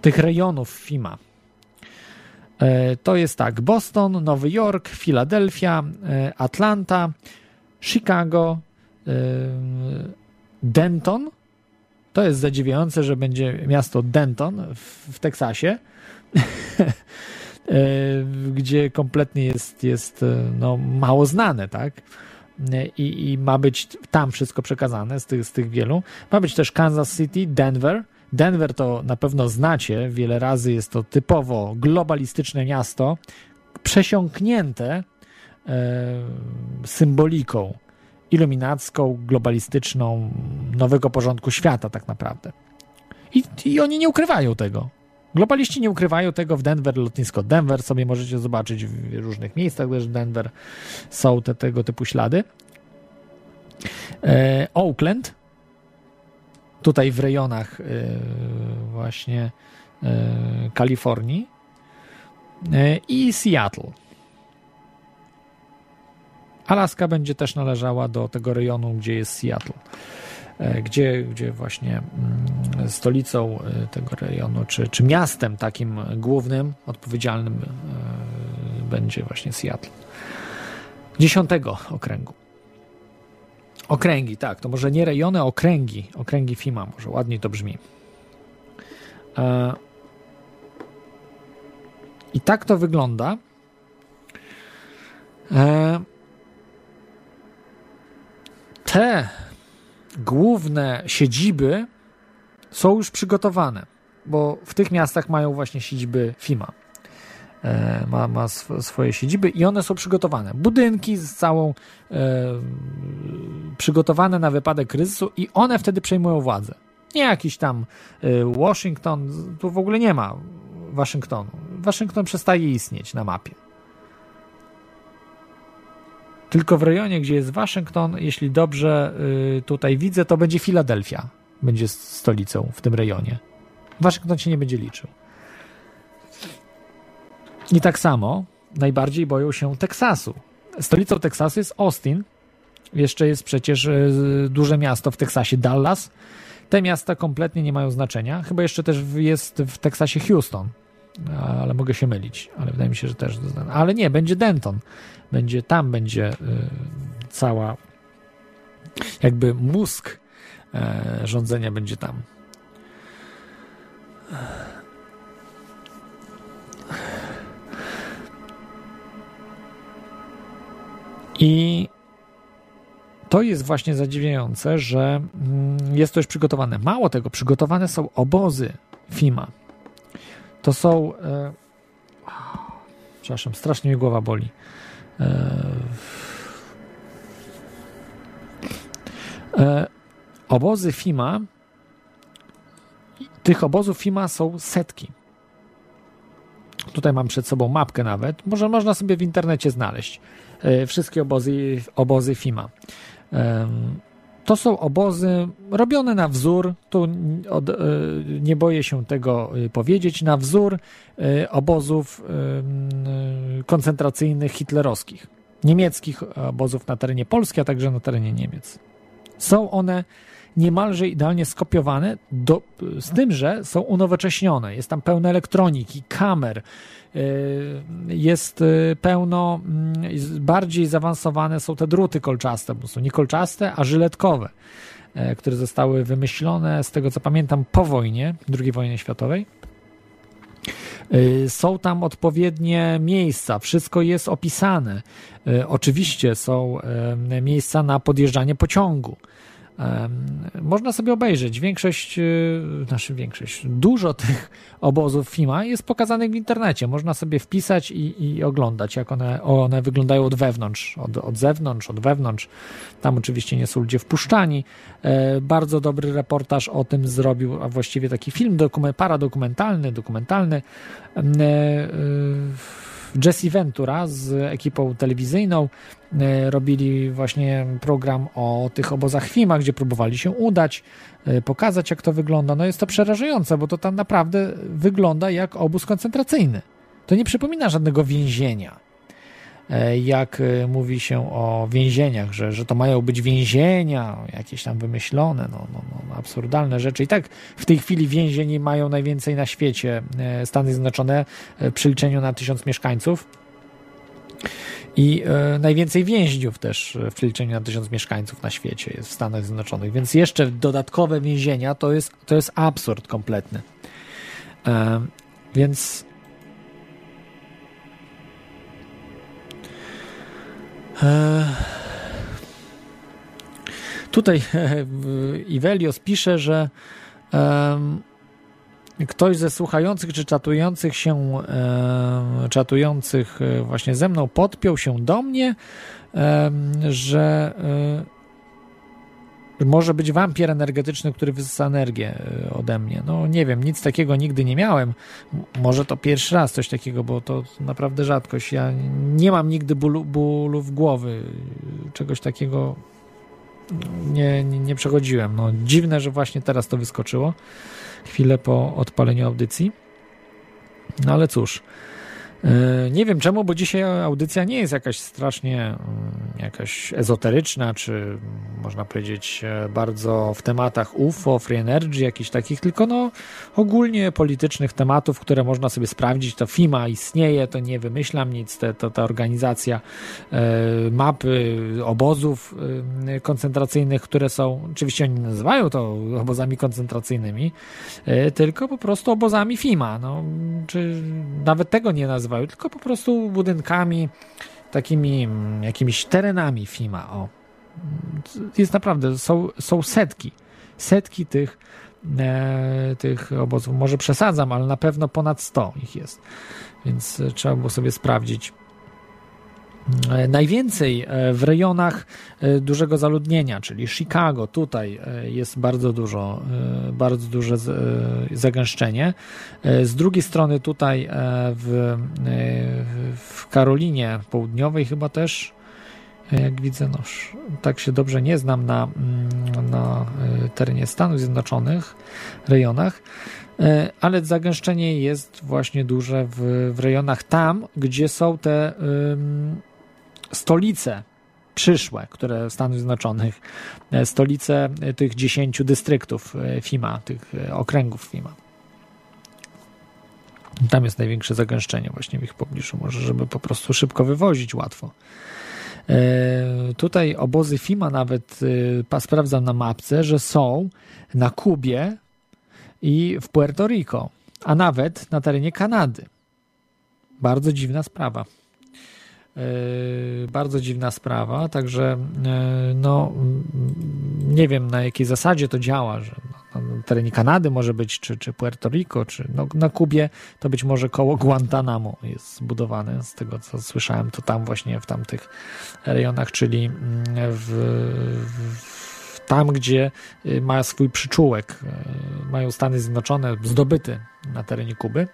tych rejonów FIMA. To jest tak: Boston, Nowy Jork, Filadelfia, Atlanta, Chicago, Denton. To jest zadziwiające, że będzie miasto Denton w, w Teksasie, gdzie kompletnie jest, jest no, mało znane, tak? I, I ma być tam wszystko przekazane z tych, z tych wielu. Ma być też Kansas City, Denver. Denver to na pewno znacie, wiele razy jest to typowo globalistyczne miasto, przesiąknięte e, symboliką iluminacką, globalistyczną, nowego porządku świata, tak naprawdę. I, I oni nie ukrywają tego. Globaliści nie ukrywają tego w Denver, lotnisko Denver, sobie możecie zobaczyć w różnych miejscach też w Denver są te tego typu ślady. E, Oakland, tutaj w rejonach e, właśnie e, Kalifornii e, i Seattle. Alaska będzie też należała do tego rejonu, gdzie jest Seattle, gdzie, gdzie właśnie mm, stolicą tego rejonu, czy, czy miastem takim głównym, odpowiedzialnym będzie właśnie Seattle. Dziesiątego okręgu. Okręgi, tak, to może nie rejony, okręgi, okręgi FIMA, może ładniej to brzmi. I tak to wygląda. Te główne siedziby są już przygotowane. bo w tych miastach mają właśnie siedziby FIMA. E, ma, ma sw swoje siedziby i one są przygotowane. Budynki z całą e, przygotowane na wypadek kryzysu i one wtedy przejmują władzę. Nie jakiś tam e, Washington, tu w ogóle nie ma Waszyngtonu. Waszyngton przestaje istnieć na mapie. Tylko w rejonie, gdzie jest Waszyngton, jeśli dobrze y, tutaj widzę, to będzie Filadelfia. Będzie stolicą w tym rejonie. Waszyngton się nie będzie liczył. I tak samo najbardziej boją się Teksasu. Stolicą Teksasu jest Austin. Jeszcze jest przecież y, duże miasto w Teksasie, Dallas. Te miasta kompletnie nie mają znaczenia. Chyba jeszcze też jest w Teksasie Houston, ale mogę się mylić, ale wydaje mi się, że też. Ale nie, będzie Denton. Będzie tam będzie y, cała jakby mózg e, rządzenia będzie tam. I to jest właśnie zadziwiające, że mm, jest to już przygotowane. Mało tego, przygotowane są obozy FIMA. To są. E, przepraszam, strasznie mi głowa boli. E, e, obozy FIMA. Tych obozów FIMA są setki. Tutaj mam przed sobą mapkę nawet. Może można sobie w internecie znaleźć wszystkie obozy, obozy FIMA. To są obozy robione na wzór, tu od, nie boję się tego powiedzieć, na wzór obozów koncentracyjnych hitlerowskich. Niemieckich obozów na terenie Polski, a także na terenie Niemiec. Są one niemalże idealnie skopiowane, do, z tym, że są unowocześnione. Jest tam pełno elektroniki, kamer, jest y, pełno, mm, bardziej zaawansowane są te druty kolczaste, są nie kolczaste, a żyletkowe, y, które zostały wymyślone, z tego co pamiętam, po wojnie, II wojnie światowej. Są tam odpowiednie miejsca, wszystko jest opisane. Oczywiście są miejsca na podjeżdżanie pociągu można sobie obejrzeć. Większość, znaczy większość, dużo tych obozów FIMA jest pokazanych w internecie. Można sobie wpisać i, i oglądać, jak one, one wyglądają od wewnątrz, od, od zewnątrz, od wewnątrz. Tam oczywiście nie są ludzie wpuszczani. E, bardzo dobry reportaż o tym zrobił, a właściwie taki film dokument, paradokumentalny, dokumentalny. Jesse Ventura z ekipą telewizyjną e, robili właśnie program o tych obozach FIMA, gdzie próbowali się udać, e, pokazać jak to wygląda. No jest to przerażające, bo to tam naprawdę wygląda jak obóz koncentracyjny. To nie przypomina żadnego więzienia. E, jak e, mówi się o więzieniach, że, że to mają być więzienia, jakieś tam wymyślone, no, no, no, absurdalne rzeczy. I tak w tej chwili więzieni mają najwięcej na świecie e, Stany Zjednoczone przy liczeniu na tysiąc mieszkańców. I e, najwięcej więźniów też w przeliczeniu na tysiąc mieszkańców na świecie jest w Stanach Zjednoczonych, więc jeszcze dodatkowe więzienia to jest, to jest absurd kompletny. E, więc tutaj Ivelios pisze, że ktoś ze słuchających czy czatujących się, czatujących e, właśnie ze mną podpiął się do mnie, że e, może być wampir energetyczny, który wysysa energię y, ode mnie. No nie wiem, nic takiego nigdy nie miałem. Może to pierwszy raz coś takiego, bo to naprawdę rzadkość. Ja nie mam nigdy bólu, bólów głowy. Czegoś takiego nie, nie, nie przechodziłem. No, dziwne, że właśnie teraz to wyskoczyło. Chwilę po odpaleniu audycji. No ale cóż. E, nie wiem czemu, bo dzisiaj audycja nie jest jakaś strasznie mm, jakaś ezoteryczna, czy można powiedzieć e, bardzo w tematach UFO, free energy, jakichś takich, tylko no ogólnie politycznych tematów, które można sobie sprawdzić. To FIMA istnieje, to nie wymyślam nic, te, to ta organizacja e, mapy obozów koncentracyjnych, które są, oczywiście oni nazywają to obozami koncentracyjnymi, tylko po prostu obozami FIMA, no, czy nawet tego nie nazywają tylko po prostu budynkami, takimi mm, jakimiś terenami FIMA. O. Jest naprawdę, są, są setki, setki tych e, tych obozów. Może przesadzam, ale na pewno ponad 100 ich jest. Więc trzeba było sobie sprawdzić. E, najwięcej e, w rejonach e, dużego zaludnienia, czyli Chicago, tutaj jest bardzo dużo, bardzo duże zagęszczenie. Z drugiej strony tutaj w, w Karolinie Południowej chyba też, jak widzę, no, tak się dobrze nie znam na, mm, na terenie Stanów Zjednoczonych, rejonach, ale zagęszczenie jest właśnie duże w, w rejonach tam, gdzie są te stolice przyszłe, które Stanów Zjednoczonych, e, stolice tych dziesięciu dystryktów e, FIMA, tych e, okręgów FIMA. Tam jest największe zagęszczenie właśnie w ich pobliżu, może żeby po prostu szybko wywozić łatwo. Tutaj obozy FIMA nawet sprawdzam na mapce, że są na Kubie i w Puerto Rico, a nawet na terenie Kanady. Bardzo dziwna sprawa. E, bardzo dziwna sprawa, także e, no nie wiem na jakiej zasadzie to działa, że na terenie Kanady może być, czy, czy Puerto Rico, czy no, na Kubie to być może koło Guantanamo jest zbudowane, z tego co słyszałem, to tam właśnie w tamtych rejonach, czyli mm, w, w tam, gdzie y, ma swój przyczółek, y, mają Stany Zjednoczone zdobyty na terenie Kuby.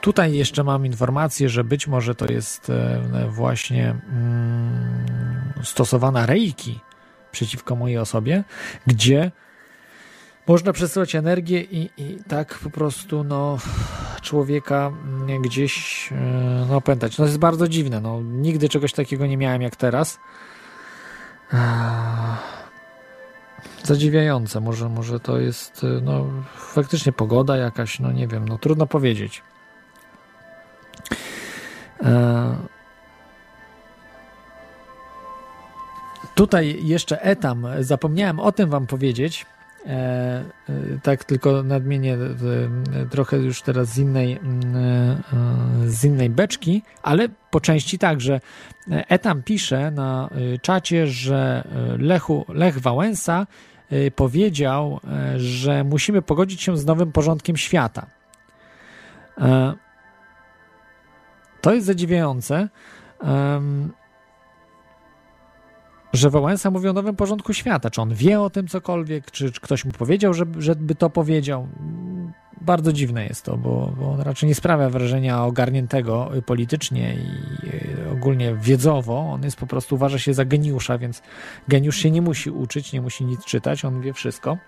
Tutaj jeszcze mam informację, że być może to jest e, właśnie mm, stosowana reiki przeciwko mojej osobie, gdzie można przesyłać energię i, i tak po prostu no, człowieka mm, gdzieś e, no, opętać. No, to jest bardzo dziwne. No, nigdy czegoś takiego nie miałem jak teraz. Zadziwiające. Może, może to jest no, faktycznie pogoda jakaś, no nie wiem, no trudno powiedzieć. E, tutaj jeszcze etam, zapomniałem o tym wam powiedzieć. E, e, tak tylko nadmienię trochę już teraz z innej, z innej beczki, ale po części tak, że Etam pisze na czacie, że Lechu, Lech Wałęsa powiedział, że musimy pogodzić się z nowym porządkiem świata. To jest zadziwiające, że Wałęsa mówi o nowym porządku świata. Czy on wie o tym cokolwiek, czy, czy ktoś mu powiedział, żeby, żeby to powiedział? Bardzo dziwne jest to, bo, bo on raczej nie sprawia wrażenia ogarniętego politycznie i ogólnie wiedzowo. On jest po prostu, uważa się za geniusza, więc geniusz się nie musi uczyć, nie musi nic czytać, on wie wszystko.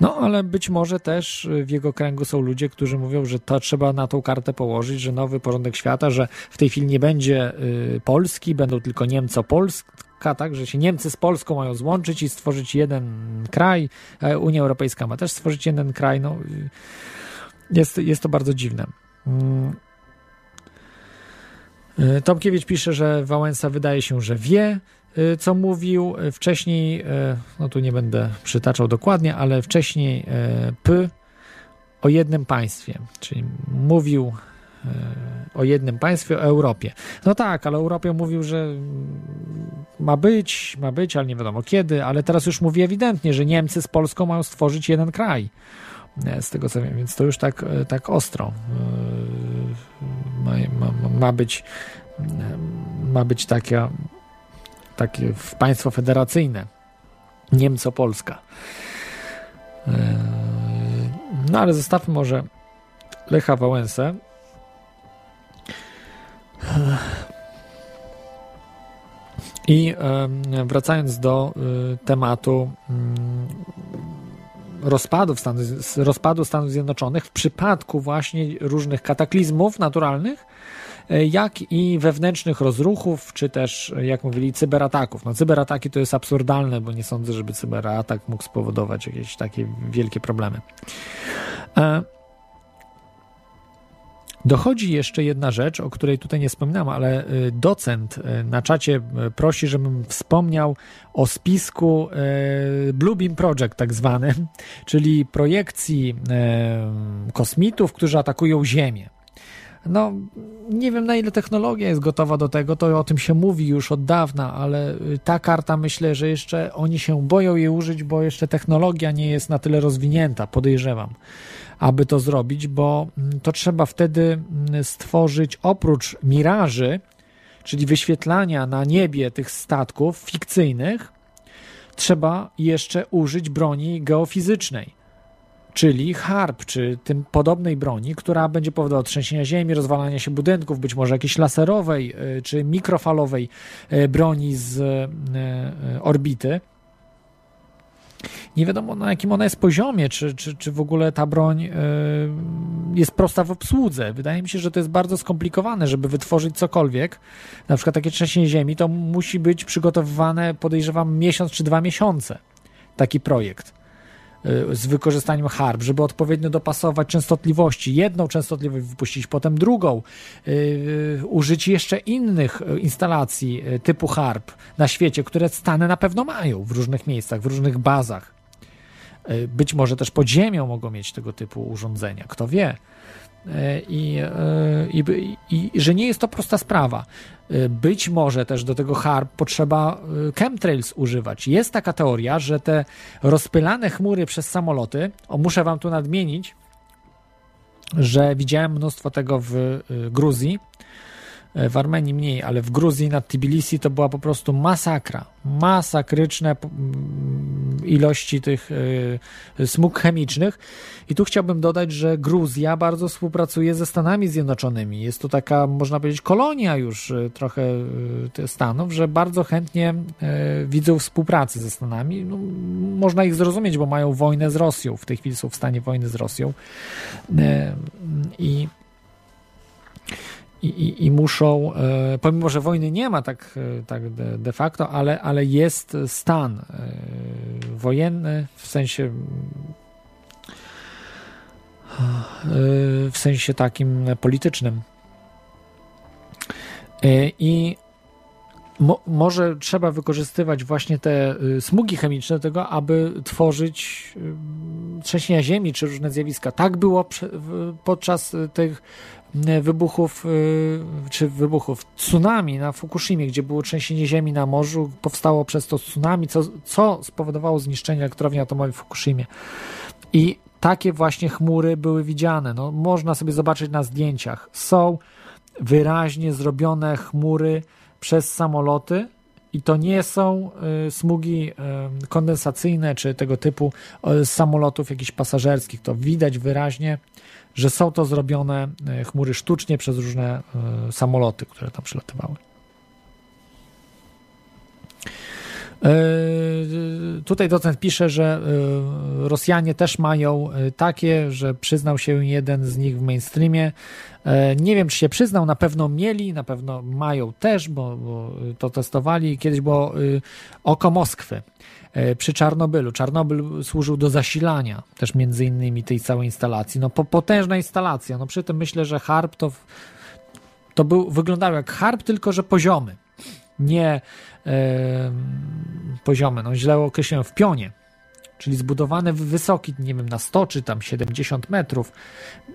No, ale być może też w jego kręgu są ludzie, którzy mówią, że to trzeba na tą kartę położyć, że nowy porządek świata, że w tej chwili nie będzie y, Polski, będą tylko Niemco-Polska, tak, że się Niemcy z Polską mają złączyć i stworzyć jeden kraj. Unia Europejska ma też stworzyć jeden kraj. No, y, jest, jest to bardzo dziwne. Mm. Y, Tomkiewicz pisze, że Wałęsa wydaje się, że wie, Y, co mówił wcześniej, y, no tu nie będę przytaczał dokładnie, ale wcześniej P o jednym państwie, czyli mówił o jednym państwie, o Europie. No tak, ale Europie mówił, że ma być, ma być, ale nie wiadomo kiedy, ale teraz już mówi ewidentnie, że Niemcy z Polską mają stworzyć jeden kraj. Z tego co wiem, więc to już tak, tak ostro ma, ma, ma być ma być taka takie państwo federacyjne, Niemco-Polska. E, no ale zostawmy może Lecha Wałęsę. I wracając do y, tematu mm, rozpadu, Stanów, rozpadu Stanów Zjednoczonych w przypadku właśnie różnych kataklizmów naturalnych, E, jak i wewnętrznych rozruchów, czy też, jak mówili, cyberataków. No, cyberataki to jest absurdalne, bo nie sądzę, żeby cyberatak mógł spowodować jakieś takie wielkie problemy. E, dochodzi jeszcze jedna rzecz, o której tutaj nie wspominam, ale e, docent na czacie prosi, żebym wspomniał o spisku Bluebeam Project, tak zwanym, czyli projekcji kosmitów, którzy atakują Ziemię. no nie wiem na ile technologia jest gotowa do tego, to o tym się mówi już od dawna, ale y, ta karta myślę, że jeszcze oni się boją jej użyć, bo jeszcze technologia nie jest na tyle rozwinięta, podejrzewam, aby to zrobić, bo mm, to trzeba wtedy mm, stworzyć oprócz miraży, czyli wyświetlania na niebie tych statków fikcyjnych, trzeba jeszcze użyć broni geofizycznej czyli harp, czy tym podobnej broni, która będzie powodowała trzęsienia ziemi, rozwalania się budynków, być może jakiejś laserowej y, czy mikrofalowej y, broni z y, orbity. Nie wiadomo na jakim ona jest poziomie, czy, czy, czy w ogóle ta broń jest prosta w obsłudze. Wydaje mi się, że to jest bardzo skomplikowane, żeby wytworzyć cokolwiek. Na przykład takie trzęsienie ziemi, to musi być przygotowywane, podejrzewam, miesiąc czy dwa miesiące. Taki projekt z wykorzystaniem harp, żeby odpowiednio dopasować częstotliwości. Jedną częstotliwość wypuścić, potem drugą. Yy, użyć jeszcze innych instalacji typu harp na świecie, które Stany na pewno mają w różnych miejscach, w różnych bazach. Być może też pod ziemią mogą mieć tego typu urządzenia, kto wie. I, i, i, i, że nie jest to prosta sprawa. Być może też do tego harp potrzeba chemtrails używać. Jest taka teoria, że te rozpylane chmury przez samoloty, o muszę wam tu nadmienić, że widziałem mnóstwo tego w Gruzji, w Armenii mniej, ale w Gruzji nad Tbilisi to była po prostu masakra. Masakryczne ilości tych smug chemicznych. I tu chciałbym dodać, że Gruzja bardzo współpracuje ze Stanami Zjednoczonymi. Jest to taka, można powiedzieć, kolonia już trochę Stanów, że bardzo chętnie widzą współpracy ze Stanami. No, można ich zrozumieć, bo mają wojnę z Rosją. W tej chwili są w stanie wojny z Rosją. I i, i, i muszą, e, pomimo że wojny nie ma tak, e, tak de, facto, ale, ale jest stan e, wojenny w sensie w sensie takim politycznym. I mo, może trzeba wykorzystywać właśnie te smugi chemiczne do tego, aby tworzyć trzęsienia ziemi czy różne zjawiska. Tak było podczas tych wybuchów, y, czy wybuchów tsunami na Fukushimie, gdzie było trzęsienie ziemi na morzu, powstało przez to tsunami, co, co spowodowało zniszczenie elektrowni atomowej w Fukushimie. I takie właśnie chmury były widziane. No, można sobie zobaczyć na zdjęciach. Są wyraźnie zrobione chmury przez samoloty, i to nie są y, smugi y, kondensacyjne czy tego typu z samolotów jakichś pasażerskich. To widać wyraźnie że są to zrobione chmury sztucznie przez różne samoloty, które tam przylatywały. E, tutaj docent pisze, że Rosjanie też mają takie, że przyznał się jeden z nich w mainstreamie. Nie wiem, czy się przyznał, na pewno mieli, na pewno mają też, bo, bo to testowali. Kiedyś było oko Moskwy. E, przy Czarnobylu. Czarnobyl służył do zasilania też między innymi tej całej instalacji. No po, potężna instalacja. No przy tym myślę, że harp to, to był, wyglądał jak harp, tylko że poziomy. Nie e, poziomy, no źle określiłem, w pionie. Czyli zbudowany wysoki, nie wiem, na 100 czy tam 70 metrów.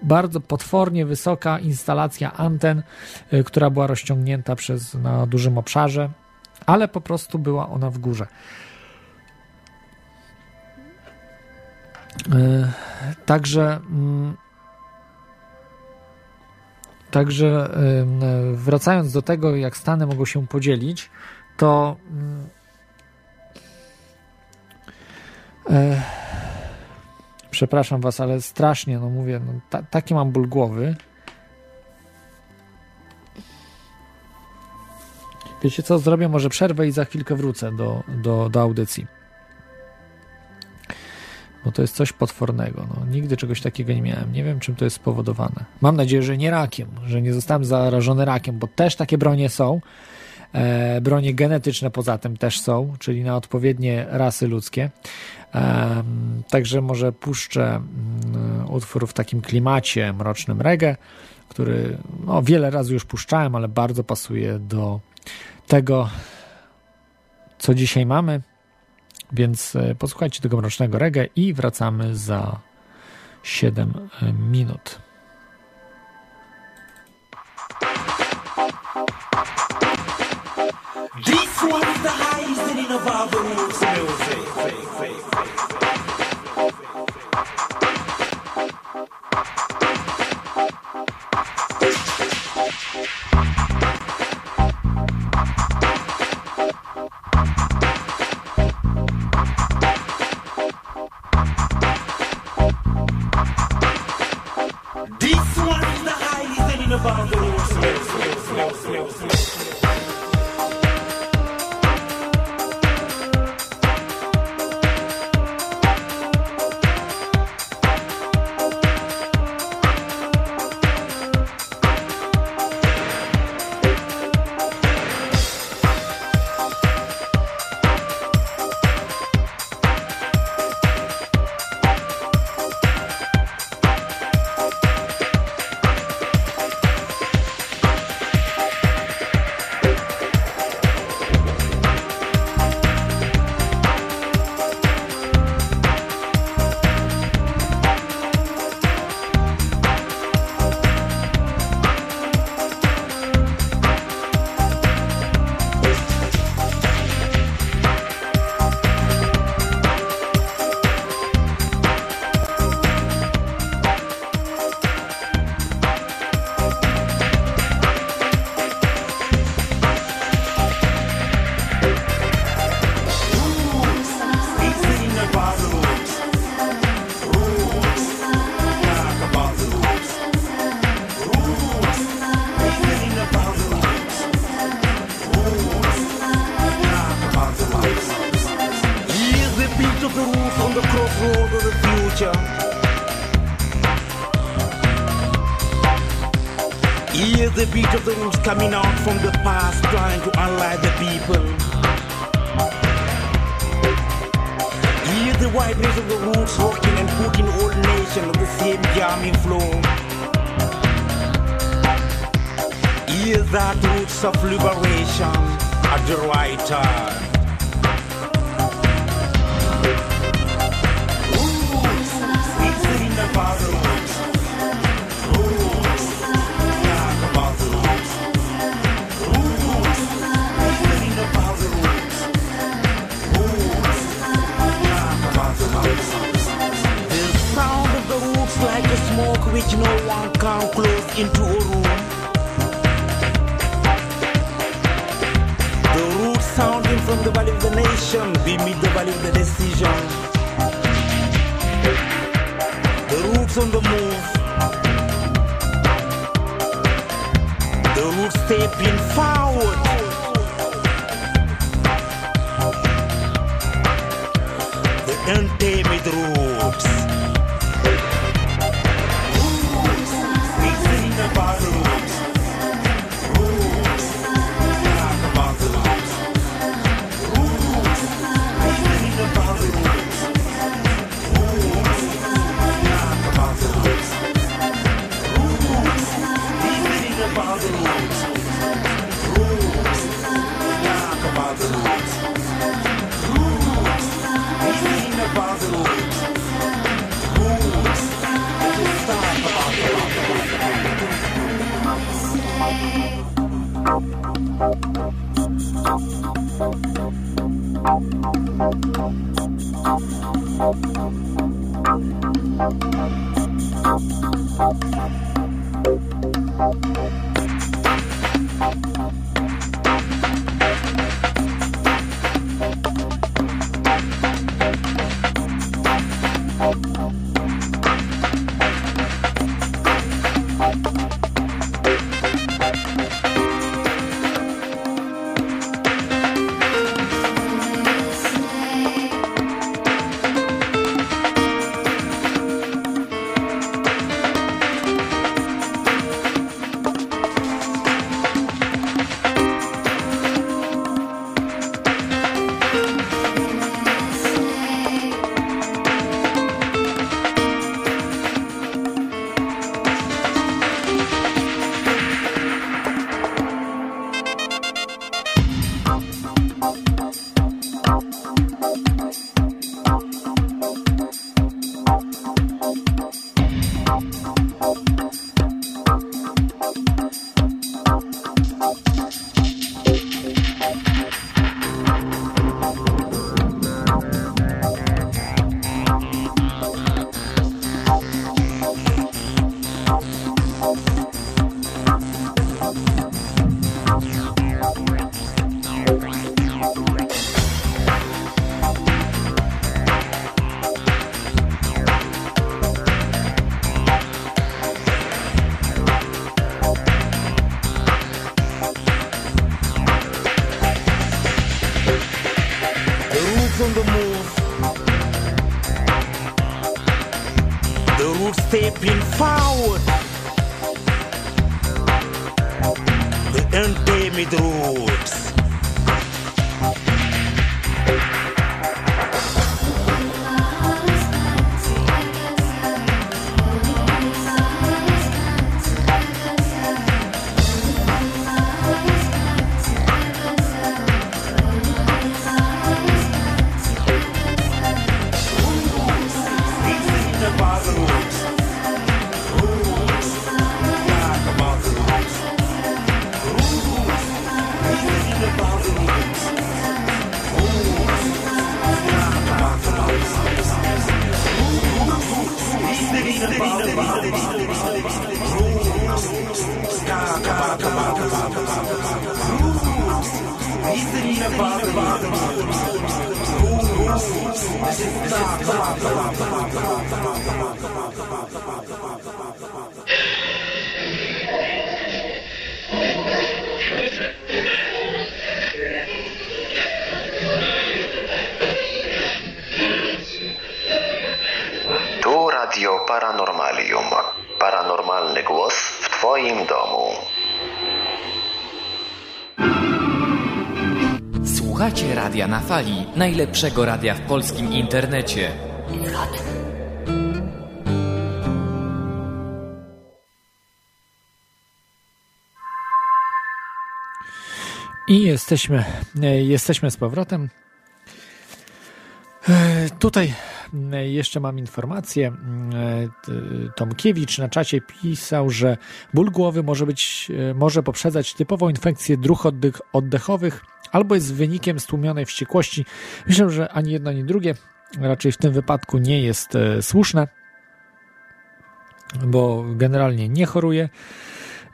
Bardzo potwornie wysoka instalacja anten, e, która była rozciągnięta przez, na dużym obszarze, ale po prostu była ona w górze. E, także mm, Także wracając do tego, jak Stany mogą się podzielić, to mm, e, przepraszam Was, ale strasznie, no mówię, no, ta, taki mam ból głowy. Wiecie co, zrobię może przerwę i za chwilkę wrócę do, do, do audycji bo to jest coś potwornego. No, nigdy czegoś takiego nie miałem. Nie wiem, czym to jest spowodowane. Mam nadzieję, że nie rakiem, że nie zostałem zarażony rakiem, bo też takie bronie są. E, bronie genetyczne poza tym też są, czyli na odpowiednie rasy ludzkie. E, także może puszczę mm, utwór w takim klimacie mrocznym reggae, który no, wiele razy już puszczałem, ale bardzo pasuje do tego, co dzisiaj mamy. Więc e, posłuchajcie tego mrocznego reggae i wracamy za 7 e, minut. This one is the highest in of all the music. This one is the highest in of all the music. Coming out from the past, trying to unite the people. Here's the whiteness of the roots rocking and putting all nation of the same jamming flow. Here's that roots of liberation at the right time. Which no one can close into a room. The roots sounding from the valley of the nation, we meet the valley of the decision. The roots on the move. The roots stepping forward. The untamed roots. vidro. Paranormalium. Paranormalny głos w Twoim domu. Słuchacie Radia na Fali, najlepszego radia w polskim internecie. I jesteśmy, e, jesteśmy z powrotem. E, Tutaj jeszcze mam informację. E, t- Tomkiewicz na czacie pisał, że ból głowy może być, e, może poprzedzać typową infekcję dróg oddech, oddechowych albo jest wynikiem stłumionej wściekłości. Myślę, że ani jedno, ani drugie raczej w tym wypadku nie jest e, słuszne, bo generalnie nie choruję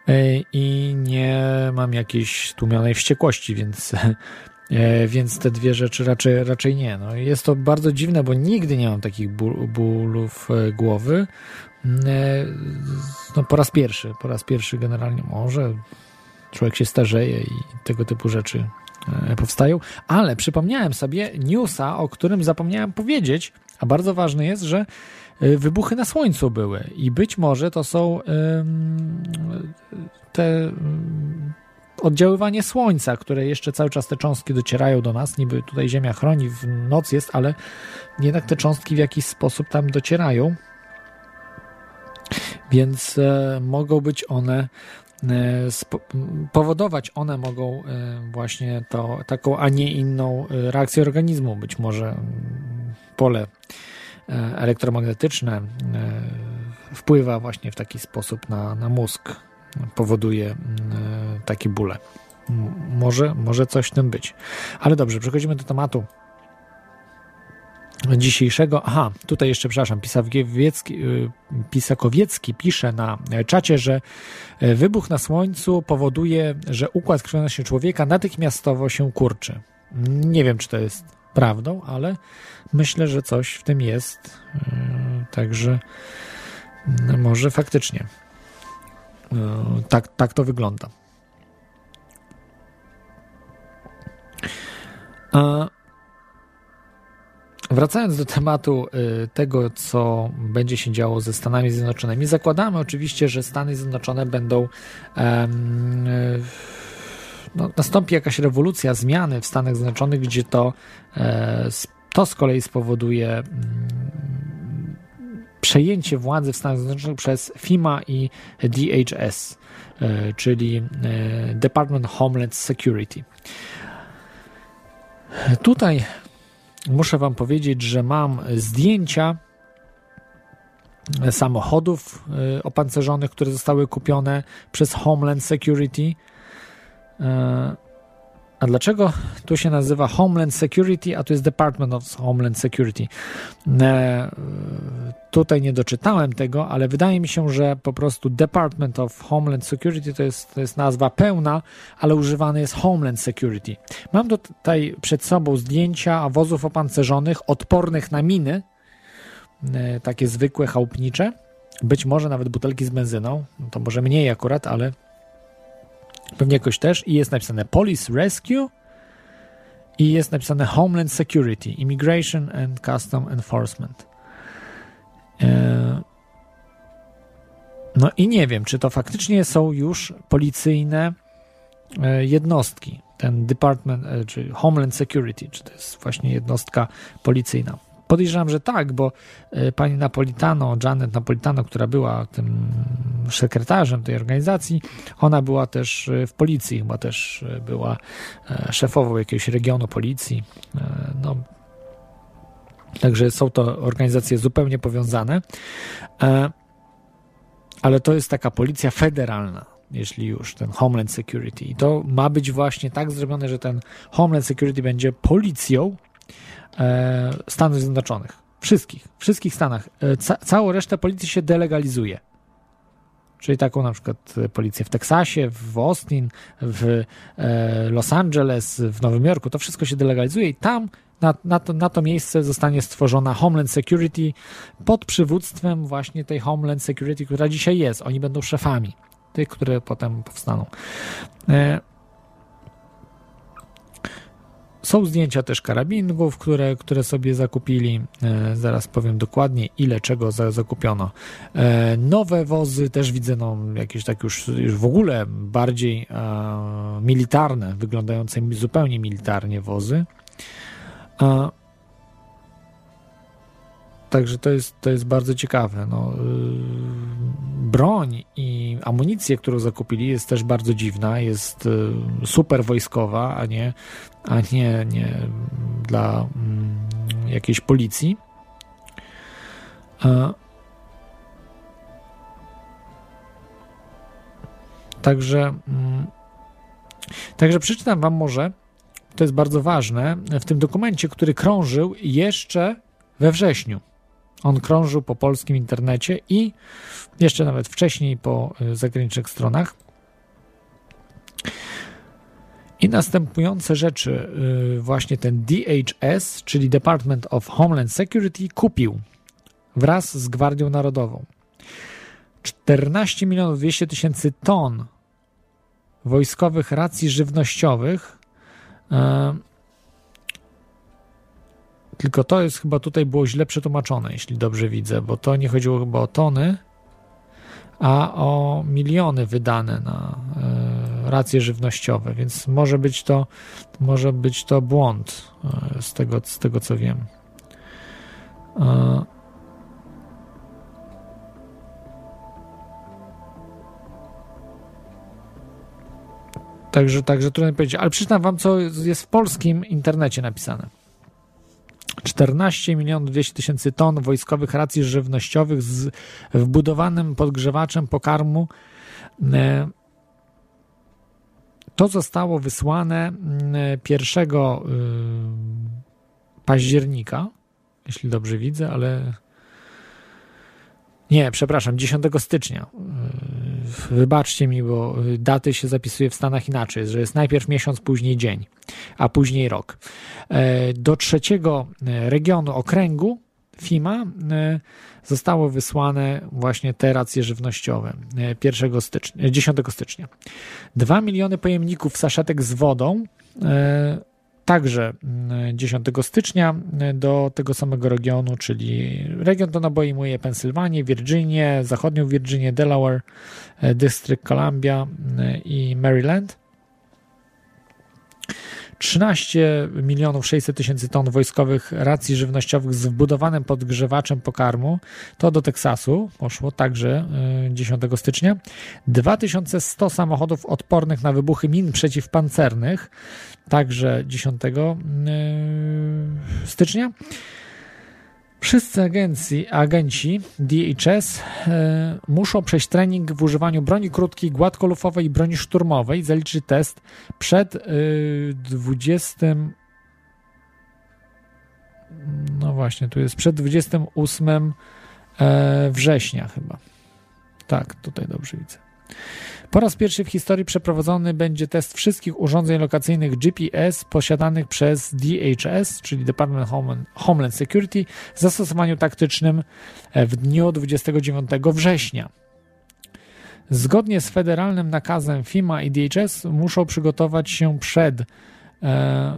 e, i nie mam jakiejś stłumionej wściekłości, więc, e, więc te dwie rzeczy raczej, raczej nie. No, jest to bardzo dziwne, bo nigdy nie mam takich ból, bólów e, głowy. E, No, po raz pierwszy, po raz pierwszy generalnie może człowiek się starzeje i tego typu rzeczy e, powstają, ale przypomniałem sobie newsa, o którym zapomniałem powiedzieć, a bardzo ważne jest, że e, wybuchy na Słońcu były i być może to są te oddziaływanie Słońca, które jeszcze cały czas te cząstki docierają do nas. Niby tutaj Ziemia chroni, w noc jest, ale jednak te cząstki w jakiś sposób tam docierają. Więc e, mogą być one e, powodować one mogą e, właśnie to, taką, a nie inną e, reakcję organizmu. Być może pole elektromagnetyczne wpływa właśnie w taki sposób na, na mózg, powoduje mm, takie bóle. Może, może coś w tym być. Ale dobrze, przechodzimy do tematu dzisiejszego. Aha, tutaj jeszcze, przepraszam, Pisakowiecki, y, Pisakowiecki pisze na czacie, że e, wybuch na Słońcu powoduje, że układ krwionośny człowieka natychmiastowo się kurczy. Nie wiem, czy to jest prawdą, ale myślę, że coś w tym jest. E, Także może faktycznie tak, tak to wygląda. A Wracając do tematu y, tego, co będzie się działo ze Stanami Zjednoczonymi, zakładamy oczywiście, że Stany Zjednoczone będą. no, nastąpi jakaś rewolucja, zmiany w Stanach Zjednoczonych, gdzie to, e, to z kolei spowoduje mm, przejęcie władzy w Stanach Zjednoczonych przez FIMA i DHS, e, czyli e, Department Homeland Security. Tutaj muszę Wam powiedzieć, że mam zdjęcia samochodów y, opancerzonych, które zostały kupione przez Homeland Security. A dlaczego tu się nazywa Homeland Security, a tu jest Department of Homeland Security? E, Tutaj nie doczytałem tego, ale wydaje mi się, że po prostu Department of Homeland Security to jest, to jest nazwa pełna, ale używane jest Homeland Security. Mam tutaj przed sobą zdjęcia wozów opancerzonych odpornych na miny, e, takie zwykłe, chałupnicze, być może nawet butelki z benzyną, no to może mniej akurat, ale pewnie jakoś też i jest napisane Police Rescue i jest napisane Homeland Security, Immigration and Custom Enforcement. E, No i nie wiem, czy to faktycznie są już policyjne e, jednostki. Ten Department, e, czy Homeland Security, czy to jest właśnie jednostka policyjna. Podejrzewam, że tak, bo e, pani Napolitano, Janet Napolitano, która była tym sekretarzem tej organizacji, ona była też e, w policji, chyba też e, była szefową jakiegoś regionu policji. No, także są to organizacje zupełnie powiązane. Ale to jest taka policja federalna, jeśli już, ten Homeland Security. I to ma być właśnie tak zrobione, że ten Homeland Security będzie policją e, Stanów Zjednoczonych. Wszystkich, wszystkich Stanach. E, ca całą resztę policji się delegalizuje. Czyli taką na przykład e, policję w Teksasie, w Austin, w Los Angeles, w Nowym Jorku. To wszystko się delegalizuje i tam na, na, to, na to miejsce zostanie stworzona Homeland Security pod przywództwem właśnie tej Homeland Security, która dzisiaj jest. Oni będą szefami tych, które potem powstaną. Są zdjęcia też karabinków, które, które sobie zakupili. E, zaraz powiem dokładnie, ile czego za, zakupiono. E, nowe wozy też widzę, no, jakieś tak już, już w ogóle bardziej e, militarne, wyglądające zupełnie militarnie wozy. A, Także to jest, to jest bardzo ciekawe. No, yy, broń i amunicję, którą zakupili, jest też bardzo dziwna. Jest yy, super wojskowa, a nie, a nie, nie dla mm, jakiejś policji. A, także, mm, także przeczytam Wam może to jest bardzo ważne, w tym dokumencie, który krążył jeszcze we wrześniu. On krążył po polskim internecie i jeszcze nawet wcześniej po y, zagranicznych stronach. I następujące rzeczy y, właśnie ten DHS, czyli Department of Homeland Security, kupił wraz z Gwardią Narodową 14 milionów 200 tysięcy ton wojskowych racji żywnościowych E, Tylko to jest chyba tutaj było źle przetłumaczone, jeśli dobrze widzę, bo to nie chodziło chyba o tony, a o miliony wydane na e, racje żywnościowe, więc może być to może być to błąd e, z tego, z tego co wiem. E, Także, także trudno powiedzieć, ale przeczytam wam, co jest w polskim internecie napisane. 14 milionów 200 tysięcy ton wojskowych racji żywnościowych z wbudowanym podgrzewaczem pokarmu. E, To zostało wysłane mm, 1 y, października, jeśli dobrze widzę, ale nie, przepraszam, 10 stycznia. Wybaczcie mi, bo daty się zapisuje w Stanach inaczej, że jest najpierw miesiąc, później dzień, a później rok. E, Do trzeciego e, regionu okręgu FIMA e, zostało wysłane właśnie te racje żywnościowe e, 1 stycznia, 10 stycznia. 2 miliony pojemników saszetek z wodą także mm, 10 stycznia y, do tego samego regionu, czyli region to obejmuje Pensylwanię, Virginię, zachodnią Virginię, Delaware, y, Dystrykt Columbia y, i Maryland. 13 milionów 600 tysięcy ton wojskowych racji żywnościowych z wbudowanym podgrzewaczem pokarmu. To do Teksasu poszło także y, 10 stycznia. 2100 samochodów odpornych na wybuchy min przeciwpancernych, także 10 y, stycznia. Wszyscy agencji, agenci DHS e, muszą przejść trening w używaniu broni krótkiej, gładkolufowej i broni szturmowej, zaliczyć test przed e, 20. No właśnie, tu jest przed 28 e, września chyba. Tak, tutaj dobrze widzę. Po raz pierwszy w historii przeprowadzony będzie test wszystkich urządzeń lokacyjnych GPS posiadanych przez DHS, czyli Department Homeland, Security, w zastosowaniu taktycznym w dniu 29 września. Zgodnie z federalnym nakazem FIMA i DHS muszą przygotować się przed e,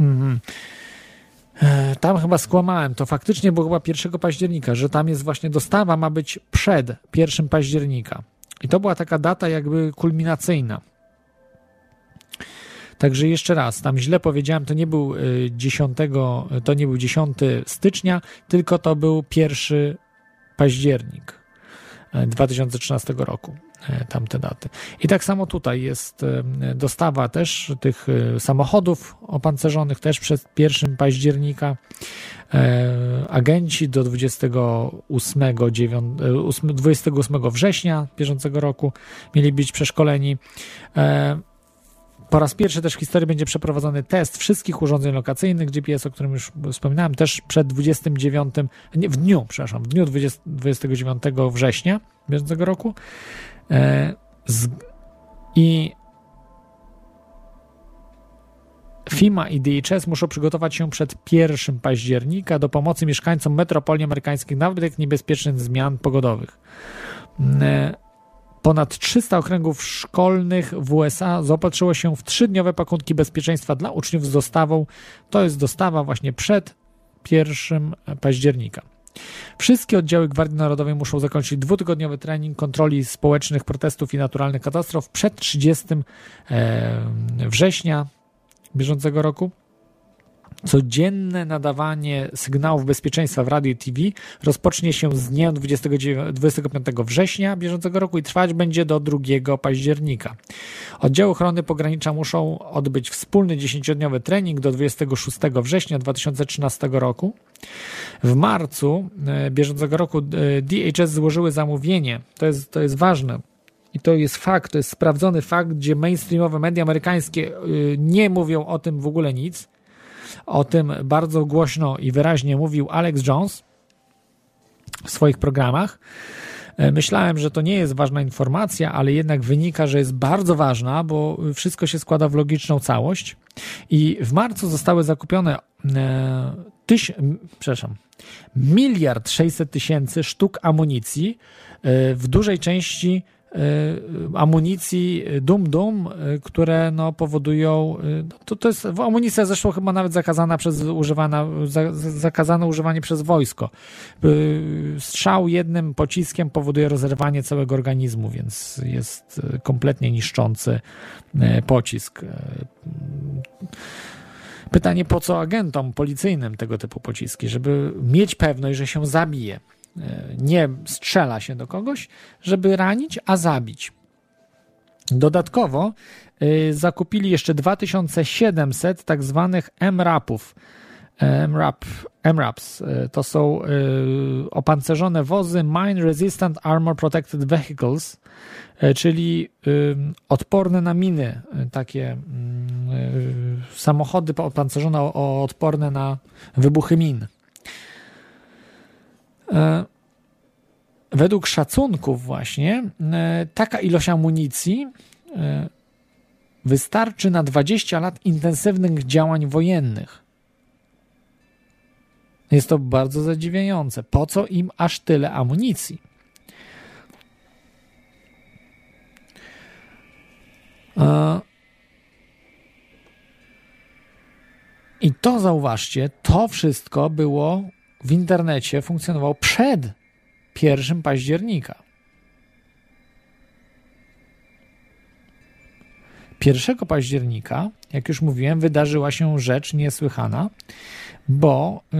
mhm. Tam chyba skłamałem. To faktycznie było chyba 1 października, że tam jest właśnie dostawa, ma być przed 1 października. I to była taka data jakby kulminacyjna. Także jeszcze raz, tam źle powiedziałem, to nie był y, 10, to nie był 10 stycznia, tylko to był 1 październik e, 2013 roku, e, tamte daty. I tak samo tutaj jest e, dostawa też tych e, samochodów opancerzonych też przed 1 października. E, Agenci do 28, 9, e, 8 28 września bieżącego roku mieli być przeszkoleni. E, po raz pierwszy też w historii będzie przeprowadzony test wszystkich urządzeń lokacyjnych GPS, o którym już wspominałem, też przed 29, nie, w dniu, przepraszam, w dniu 20, 29 września bieżącego roku. E, I FIMA i DHS muszą przygotować się przed 1 października do pomocy mieszkańcom metropolii amerykańskich na wypadek niebezpiecznych zmian pogodowych. E, Ponad 300 okręgów szkolnych w USA zaopatrzyło się w trzydniowe pakunki bezpieczeństwa dla uczniów z dostawą. To jest dostawa właśnie przed 1 października. Wszystkie oddziały Gwardii Narodowej muszą zakończyć dwutygodniowy trening kontroli społecznych protestów i naturalnych katastrof przed 30 e, września bieżącego roku. Codzienne nadawanie sygnałów bezpieczeństwa w radio i TV rozpocznie się z dnia 29, 25 września bieżącego roku i trwać będzie do 2 października. Oddziały ochrony pogranicza muszą odbyć wspólny 10-dniowy trening do 26 września 2013 roku. W marcu e, bieżącego roku e, DHS złożyły zamówienie. To jest, to jest ważne. I to jest fakt, to jest sprawdzony fakt, gdzie mainstreamowe media amerykańskie y, nie mówią o tym w ogóle nic. O tym bardzo głośno i wyraźnie mówił Alex Jones w swoich programach. E, Myślałem, że to nie jest ważna informacja, ale jednak wynika, że jest bardzo ważna, bo wszystko się składa w logiczną całość. I w marcu zostały zakupione e, tyś, przepraszam, miliard 600 tysięcy sztuk amunicji, e, w dużej części amunicji dum-dum, e, które no, powodują, e, no, to, to jest amunicja zresztą chyba nawet zakazana przez używana, za, za- zakazane używanie przez wojsko. E, Strzał jednym pociskiem powoduje rozerwanie całego organizmu, więc jest e, kompletnie niszczący e, pocisk. E, Pytanie, po co agentom policyjnym tego typu pociski? Żeby mieć pewność, że się zabije. E, Nie strzela się do kogoś, żeby ranić, a zabić. Dodatkowo y, zakupili jeszcze 2700 tak zwanych MRAP-ów. MRAP, MRAPs to są opancerzone wozy Mine Resistant Armor Protected Vehicles, czyli odporne na miny, takie mm, samochody opancerzone odporne na wybuchy min. E, Według szacunków właśnie e, taka ilość amunicji e, wystarczy na 20 lat intensywnych działań wojennych. Jest to bardzo zadziwiające. Po co im aż tyle amunicji? I to zauważcie, to wszystko było w internecie, funkcjonowało przed 1 października. 1 października, jak już mówiłem, wydarzyła się rzecz niesłychana, bo yy,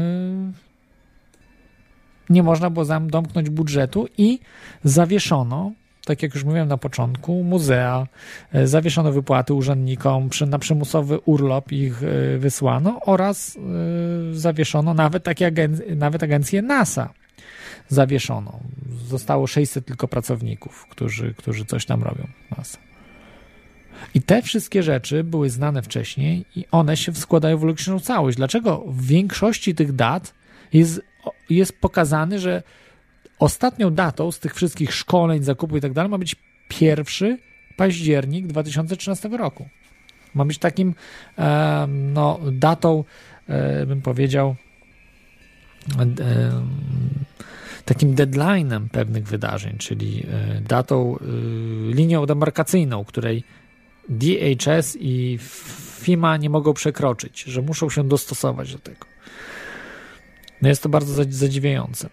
nie można było zam- domknąć budżetu i zawieszono, tak jak już mówiłem na początku, muzea, yy, zawieszono wypłaty urzędnikom, przy, na przymusowy urlop ich yy, wysłano oraz yy, zawieszono nawet takie agen- nawet agencję NASA zawieszono. Zostało 600 tylko pracowników, którzy, którzy coś tam robią. NASA. I te wszystkie rzeczy były znane wcześniej i one się składają w logiczną całość. Dlaczego w większości tych dat jest, jest pokazane, że ostatnią datą z tych wszystkich szkoleń, zakupów i tak dalej ma być 1 październik 2013 roku. Ma być takim e, no, datą, e, bym powiedział, e, takim deadline'em pewnych wydarzeń, czyli e, datą, e, linią demarkacyjną, której DHS i FIMA nie mogą przekroczyć, że muszą się dostosować do tego. No jest to bardzo zadzi- zadziwiające.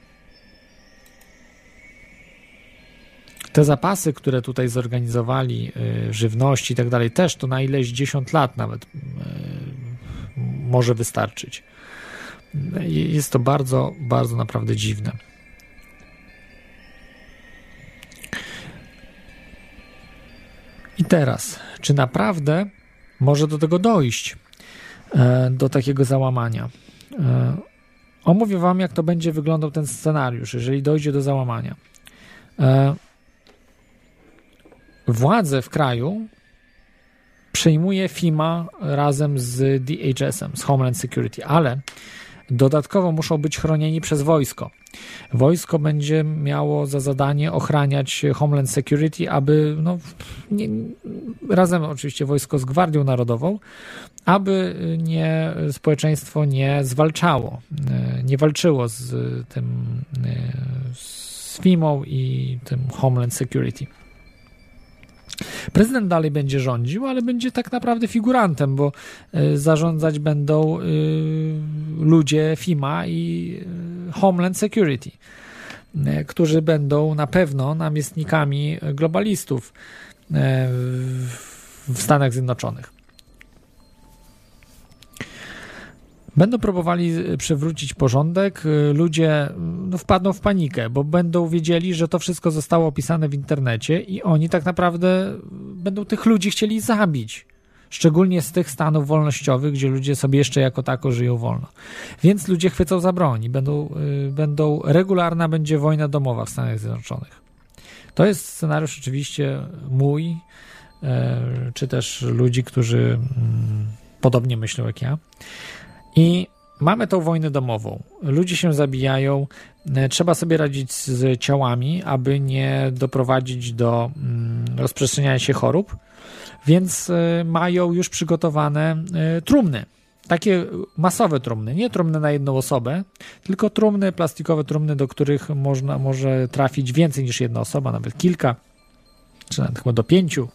Te zapasy, które tutaj zorganizowali, y, żywności i tak dalej, też to na ileś dziesiąt lat nawet y, może wystarczyć. Jest to bardzo, bardzo naprawdę dziwne. I teraz, czy naprawdę może do tego dojść, e, do takiego załamania? E, Omówię Wam, jak to będzie wyglądał ten scenariusz, jeżeli dojdzie do załamania. Władze w kraju przejmuje FIMA razem z DHS-em, z Homeland Security, ale dodatkowo muszą być chronieni przez wojsko. Wojsko będzie miało za zadanie ochraniać Homeland Security, aby no, nie, razem oczywiście wojsko z Gwardią Narodową, aby nie społeczeństwo nie zwalczało, e, nie walczyło z tym e, z i tym Homeland Security. Prezydent dalej będzie rządził, ale będzie tak naprawdę figurantem, bo y, zarządzać będą y, ludzie FIMA i y, Homeland Security, którzy będą na pewno namiestnikami globalistów w Stanach Zjednoczonych. Będą próbowali przywrócić porządek. y, Ludzie no, wpadną w panikę, bo będą wiedzieli, że to wszystko zostało opisane w internecie i oni tak naprawdę będą tych ludzi chcieli zabić. Szczególnie z tych stanów wolnościowych, gdzie ludzie sobie jeszcze jako tako żyją wolno. Więc ludzie chwycą za broń będą, y, będą regularna będzie wojna domowa w Stanach Zjednoczonych. To jest scenariusz oczywiście mój, e, czy też ludzi, którzy mm, podobnie myślą jak ja. I mamy tą wojnę domową. Ludzie się zabijają. E, Trzeba sobie radzić z ciałami, aby nie doprowadzić do mm, rozprzestrzeniania się chorób. Więc e, mają już przygotowane e, trumny. Takie masowe trumny, nie trumny na jedną osobę, tylko trumny, plastikowe trumny, do których można, może trafić więcej niż jedna osoba, nawet kilka, czy nawet chyba do pięciu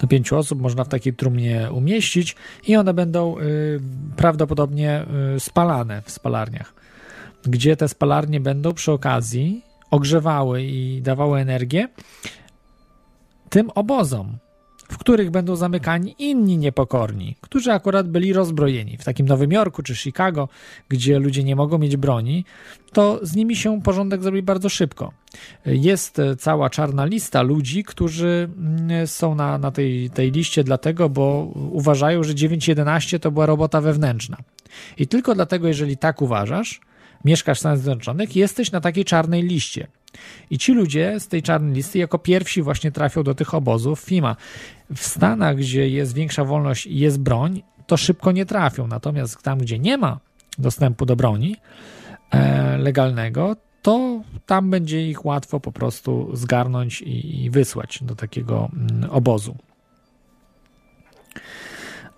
do pięciu osób można w takiej trumnie umieścić i one będą y, prawdopodobnie y, spalane w spalarniach, gdzie te spalarnie będą przy okazji ogrzewały i dawały energię tym obozom, w których będą zamykani inni niepokorni, którzy akurat byli rozbrojeni. W takim Nowym Jorku czy Chicago, gdzie ludzie nie mogą mieć broni, to z nimi się porządek zrobi bardzo szybko. Jest cała czarna lista ludzi, którzy mm, są na, na tej, tej liście dlatego, bo uważają, że 9.11 to była robota wewnętrzna. I tylko dlatego, jeżeli tak uważasz, mieszkasz w Stanach Zjednoczonych, jesteś na takiej czarnej liście. I ci ludzie z tej czarnej listy jako pierwsi właśnie trafią do tych obozów FIMA. W Stanach, gdzie jest większa wolność i jest broń, to szybko nie trafią. Natomiast tam, gdzie nie ma dostępu do broni e, legalnego, to tam będzie ich łatwo po prostu zgarnąć i, i wysłać do takiego mm, obozu.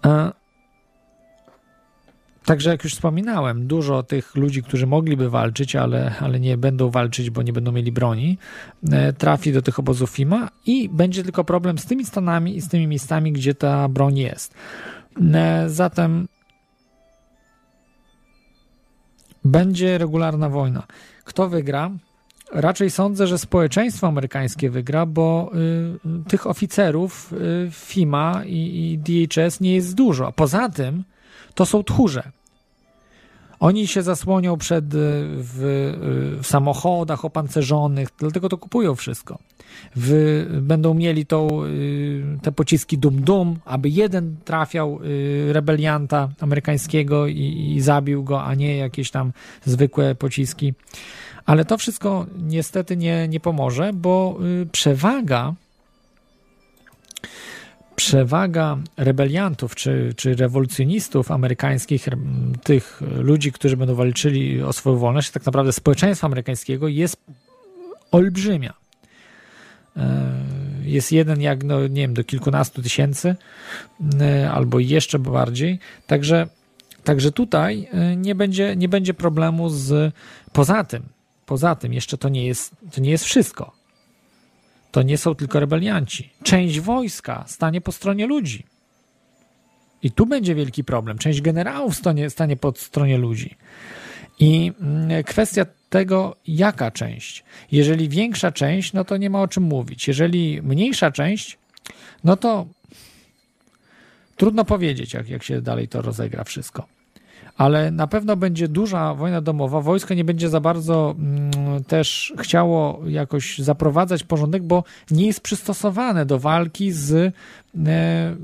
E, Także jak już wspominałem, dużo tych ludzi, którzy mogliby walczyć, ale, ale nie będą walczyć, bo nie będą mieli broni, e, trafi do tych obozów FIMA i będzie tylko problem z tymi stanami i z tymi miejscami, gdzie ta broń jest. E, Zatem będzie regularna wojna. Kto wygra? Raczej sądzę, że społeczeństwo amerykańskie wygra, bo y, tych oficerów y, FIMA i, i DHS nie jest dużo. Poza tym to są tchórze. Oni się zasłonią przed y, w, y, w samochodach opancerzonych, dlatego to kupują wszystko. W, będą mieli tą, y, te pociski dum-dum, aby jeden trafiał rebelianta amerykańskiego i, i zabił go, a nie jakieś tam zwykłe pociski. Ale to wszystko niestety nie, nie pomoże, bo przewaga przewaga rebeliantów czy, czy rewolucjonistów amerykańskich, m, tych ludzi, którzy będą walczyli o swoją wolność, tak naprawdę społeczeństwa amerykańskiego jest olbrzymia. E, Jest jeden jak, no, nie wiem, do kilkunastu tysięcy, e, albo jeszcze bardziej. Także, także tutaj e, nie będzie, nie będzie problemu z. Poza tym, poza tym, jeszcze to nie jest, to nie jest wszystko to nie są tylko rebelianci. Część wojska stanie po stronie ludzi. I tu będzie wielki problem. Część generałów stanie, stanie po stronie ludzi. I mm, kwestia tego, jaka część. Jeżeli większa część, no to nie ma o czym mówić. Jeżeli mniejsza część, no to trudno powiedzieć, jak, jak się dalej to rozegra wszystko. Ale na pewno będzie duża wojna domowa. Wojsko nie będzie za bardzo mm, też chciało jakoś zaprowadzać porządek, bo nie jest przystosowane do walki z, e,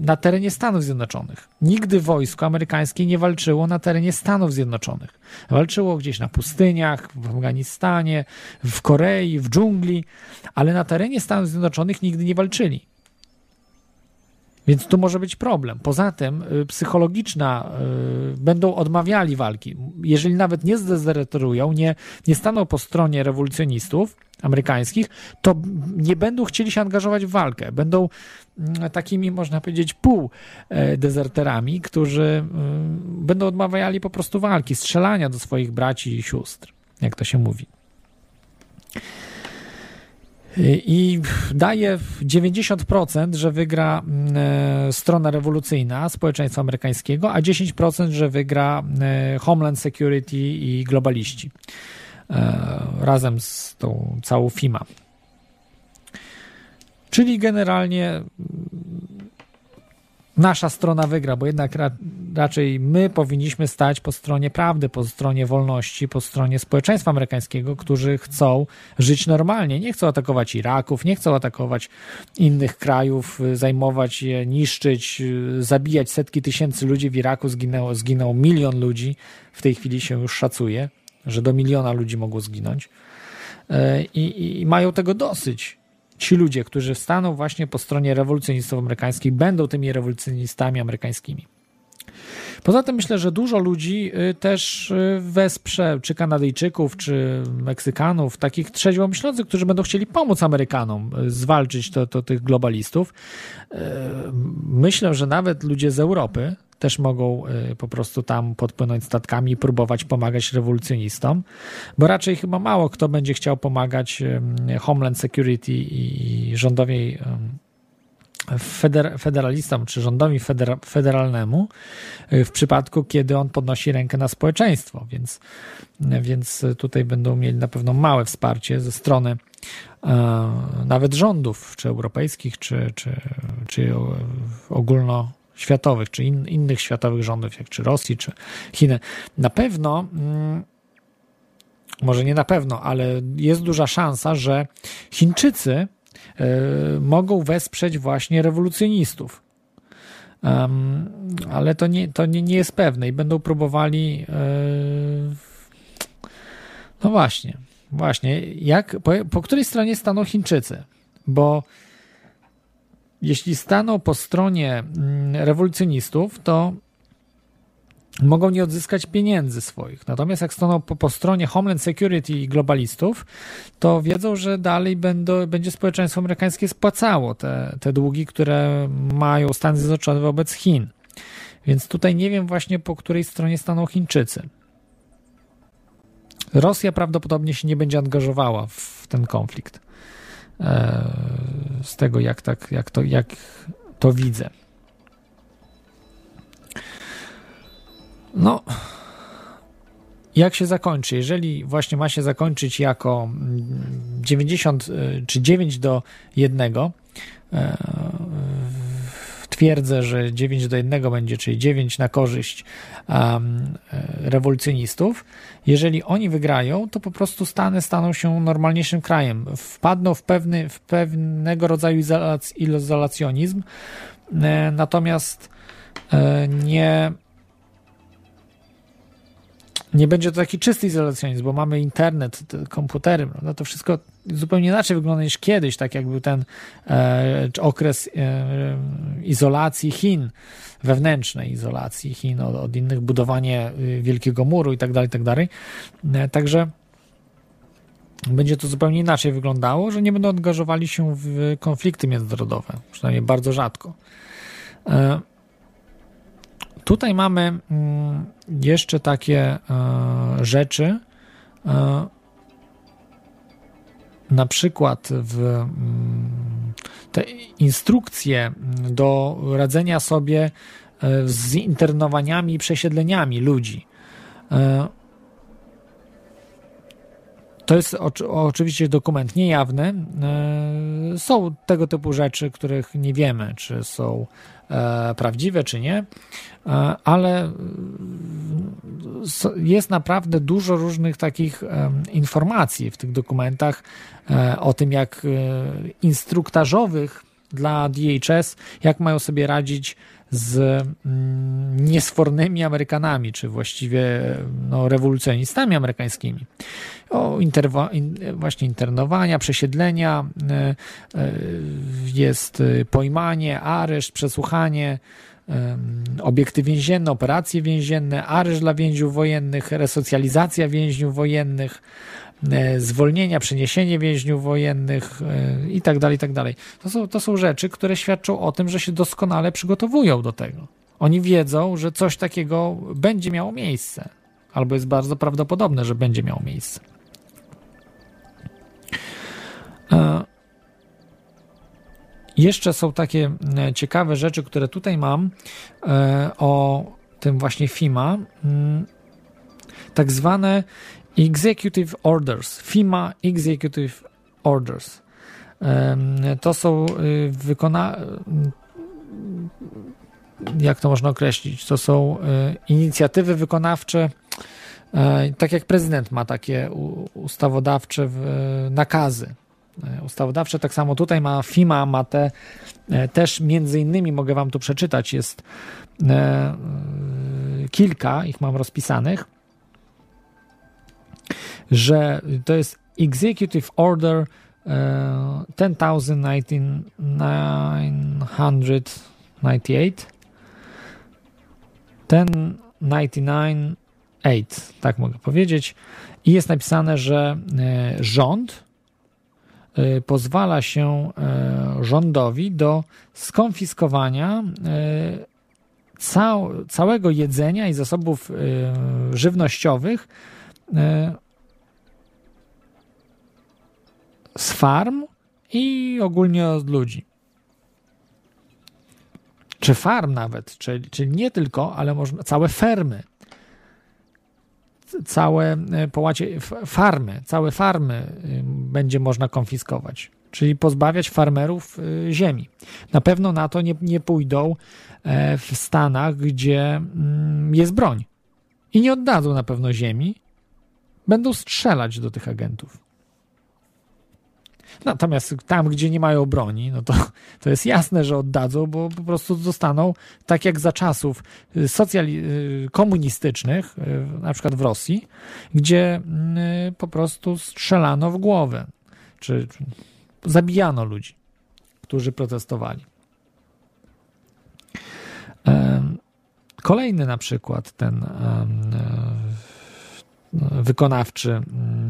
na terenie Stanów Zjednoczonych. Nigdy wojsko amerykańskie nie walczyło na terenie Stanów Zjednoczonych. Walczyło gdzieś na pustyniach, w Afganistanie, w Korei, w dżungli, ale na terenie Stanów Zjednoczonych nigdy nie walczyli. Więc tu może być problem. Poza tym y, psychologiczna y, będą odmawiali walki. Jeżeli nawet nie zdezerterują, nie, nie staną po stronie rewolucjonistów amerykańskich, to nie będą chcieli się angażować w walkę. Będą mm, takimi, można powiedzieć, pół dezerterami, którzy y, będą odmawiali po prostu walki, strzelania do swoich braci i sióstr, jak to się mówi i daje 90%, że wygra e, strona rewolucyjna społeczeństwa amerykańskiego, a 10%, że wygra e, Homeland Security i globaliści e, razem z tą całą FIMA. Czyli generalnie nasza strona wygra, bo jednak ra raczej my powinniśmy stać po stronie prawdy, po stronie wolności, po stronie społeczeństwa amerykańskiego, którzy chcą żyć normalnie. Nie chcą atakować Iraków, nie chcą atakować innych krajów, zajmować je, niszczyć, zabijać setki tysięcy ludzi. W Iraku zginęło, zginął milion ludzi. W tej chwili się już szacuje, że do miliona ludzi mogło zginąć. E, I, i mają tego dosyć ci ludzie, którzy staną właśnie po stronie rewolucjonistów amerykańskich, będą tymi rewolucjonistami amerykańskimi. Poza tym myślę, że dużo ludzi y, też y, wesprze, czy Kanadyjczyków, czy Meksykanów, takich trzeźwomyślących, którzy będą chcieli pomóc Amerykanom y, zwalczyć to, to tych globalistów. Myślę, że nawet ludzie z Europy też mogą po prostu tam podpłynąć statkami i próbować pomagać rewolucjonistom, bo raczej chyba mało kto będzie chciał pomagać Homeland Security i rządowi feder, federalistom czy rządowi feder, federalnemu y, w przypadku, kiedy on podnosi rękę na społeczeństwo, więc, więc tutaj będą mieli na pewno małe wsparcie ze strony e, nawet rządów, czy europejskich, czy, czy, czy ogólnoświatowych, czy in, innych światowych rządów, jak czy Rosji, czy Chin. Na pewno mm, może nie na pewno, ale jest duża szansa, że Chińczycy E, mogą wesprzeć właśnie rewolucjonistów. Um, ale to, nie, to nie, nie jest pewne i będą próbowali. E, no właśnie, właśnie. Jak, po, po której stronie staną Chińczycy? Bo jeśli staną po stronie mm, rewolucjonistów, to mogą nie odzyskać pieniędzy swoich. Natomiast jak staną po, po stronie Homeland Security i globalistów, to wiedzą, że dalej będą, będzie społeczeństwo amerykańskie spłacało te, te długi, które mają Stany Zjednoczone wobec Chin. Więc tutaj nie wiem właśnie po której stronie staną Chińczycy. Rosja prawdopodobnie się nie będzie angażowała w ten konflikt. E, z tego, jak, tak, jak, to, jak to widzę. No, jak się zakończy? Jeżeli właśnie ma się zakończyć jako 90 e, czy 9 do 1, e, twierdzę, że 9 do 1 będzie, czyli 9 na korzyść um, rewolucjonistów. Jeżeli oni wygrają, to po prostu Stany staną się normalniejszym krajem. Wpadną w, pewny, w pewnego rodzaju izolac, izolacjonizm, natomiast nie nie będzie to taki czysty izolacjonizm, bo mamy internet, komputery, no to wszystko zupełnie inaczej wygląda niż kiedyś, tak jak był ten e, okres e, izolacji Chin, wewnętrznej izolacji Chin od, od, innych, budowanie y, wielkiego muru i tak dalej, tak dalej. E, także będzie to zupełnie inaczej wyglądało, że nie będą angażowali się w konflikty międzynarodowe, przynajmniej bardzo rzadko. E, Tutaj mamy mm, jeszcze takie e, rzeczy, e, na przykład w mm, te instrukcje do radzenia sobie e, z internowaniami i przesiedleniami ludzi. To jest oczy- oczywiście dokument niejawny. E, Są tego typu rzeczy, których nie wiemy, czy są e, prawdziwe, czy nie, E, ale jest naprawdę dużo różnych takich informacji w tych dokumentach o tym, jak instruktażowych dla DHS, jak mają sobie radzić z mm, niesfornymi Amerykanami, czy właściwie no, rewolucjonistami amerykańskimi. O interwa- in, właśnie internowania, przesiedlenia, e, e, jest e, pojmanie, areszt, przesłuchanie, obiekty więzienne, operacje więzienne, areszt dla więźniów wojennych, resocjalizacja więźniów wojennych, zwolnienia, przeniesienie więźniów wojennych i tak dalej, i tak dalej. To są, to są rzeczy, które świadczą o tym, że się doskonale przygotowują do tego. Oni wiedzą, że coś takiego będzie miało miejsce, albo jest bardzo prawdopodobne, że będzie miało miejsce. E, Jeszcze są takie e, ciekawe rzeczy, które tutaj mam e, o tym właśnie FIMA. Mm, Tak zwane Executive Orders. FIMA Executive Orders. To są y, wykona... Jak to można określić? To są y, inicjatywy wykonawcze, tak jak prezydent ma takie ustawodawcze w- nakazy ustawodawcze. Tak samo tutaj ma FIMA, ma te e, też między innymi, mogę wam tu przeczytać, jest e, e, kilka, ich mam rozpisanych, że to jest Executive Order e, 10,998 1099 tak mogę powiedzieć i jest napisane, że e, rząd e, pozwala się e, rządowi do skonfiskowania e, cał, całego jedzenia i zasobów e, żywnościowych e, z farm i ogólnie od ludzi. Czy farm nawet, czyli, czyli nie tylko, ale można, całe fermy. Całe e, połacie, farmy, całe farmy y, będzie można konfiskować, czyli pozbawiać farmerów y, ziemi. Na pewno na to nie, nie pójdą e, w Stanach, gdzie mm, jest broń. I nie oddadzą na pewno ziemi, będą strzelać do tych agentów. Natomiast tam, gdzie nie mają broni, no to, to jest jasne, że oddadzą, bo po prostu zostaną, tak jak za czasów y, socjali- y, komunistycznych, y, na przykład w Rosji, gdzie po prostu strzelano w głowę, czy, czy zabijano ludzi, którzy protestowali. Kolejny na przykład ten wykonawczy mm,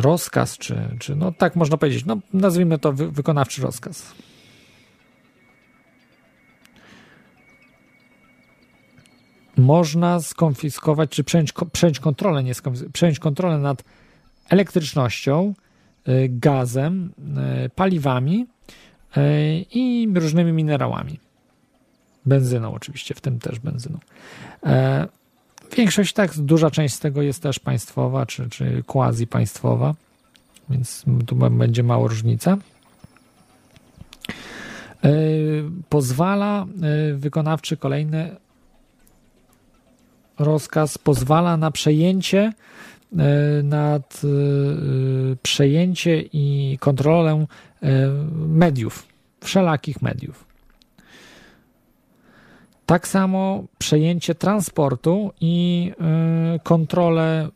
rozkaz, czy, czy no tak można powiedzieć, no nazwijmy to wy, wykonawczy rozkaz. Można skonfiskować, czy przejąć, przejąć kontrolę, nie przejąć kontrolę nad elektrycznością, y, gazem, y, paliwami i różnymi minerałami. Benzyną oczywiście, w tym też benzyną. Większość tak, duża część z tego jest też państwowa, czy, czy quasi państwowa, więc tu będzie mała różnica. E, Pozwala e, wykonawczy kolejny rozkaz, pozwala na przejęcie e, nad przejęcie i kontrolę mediów, wszelakich mediów. Tak samo przejęcie transportu i y, kontrolę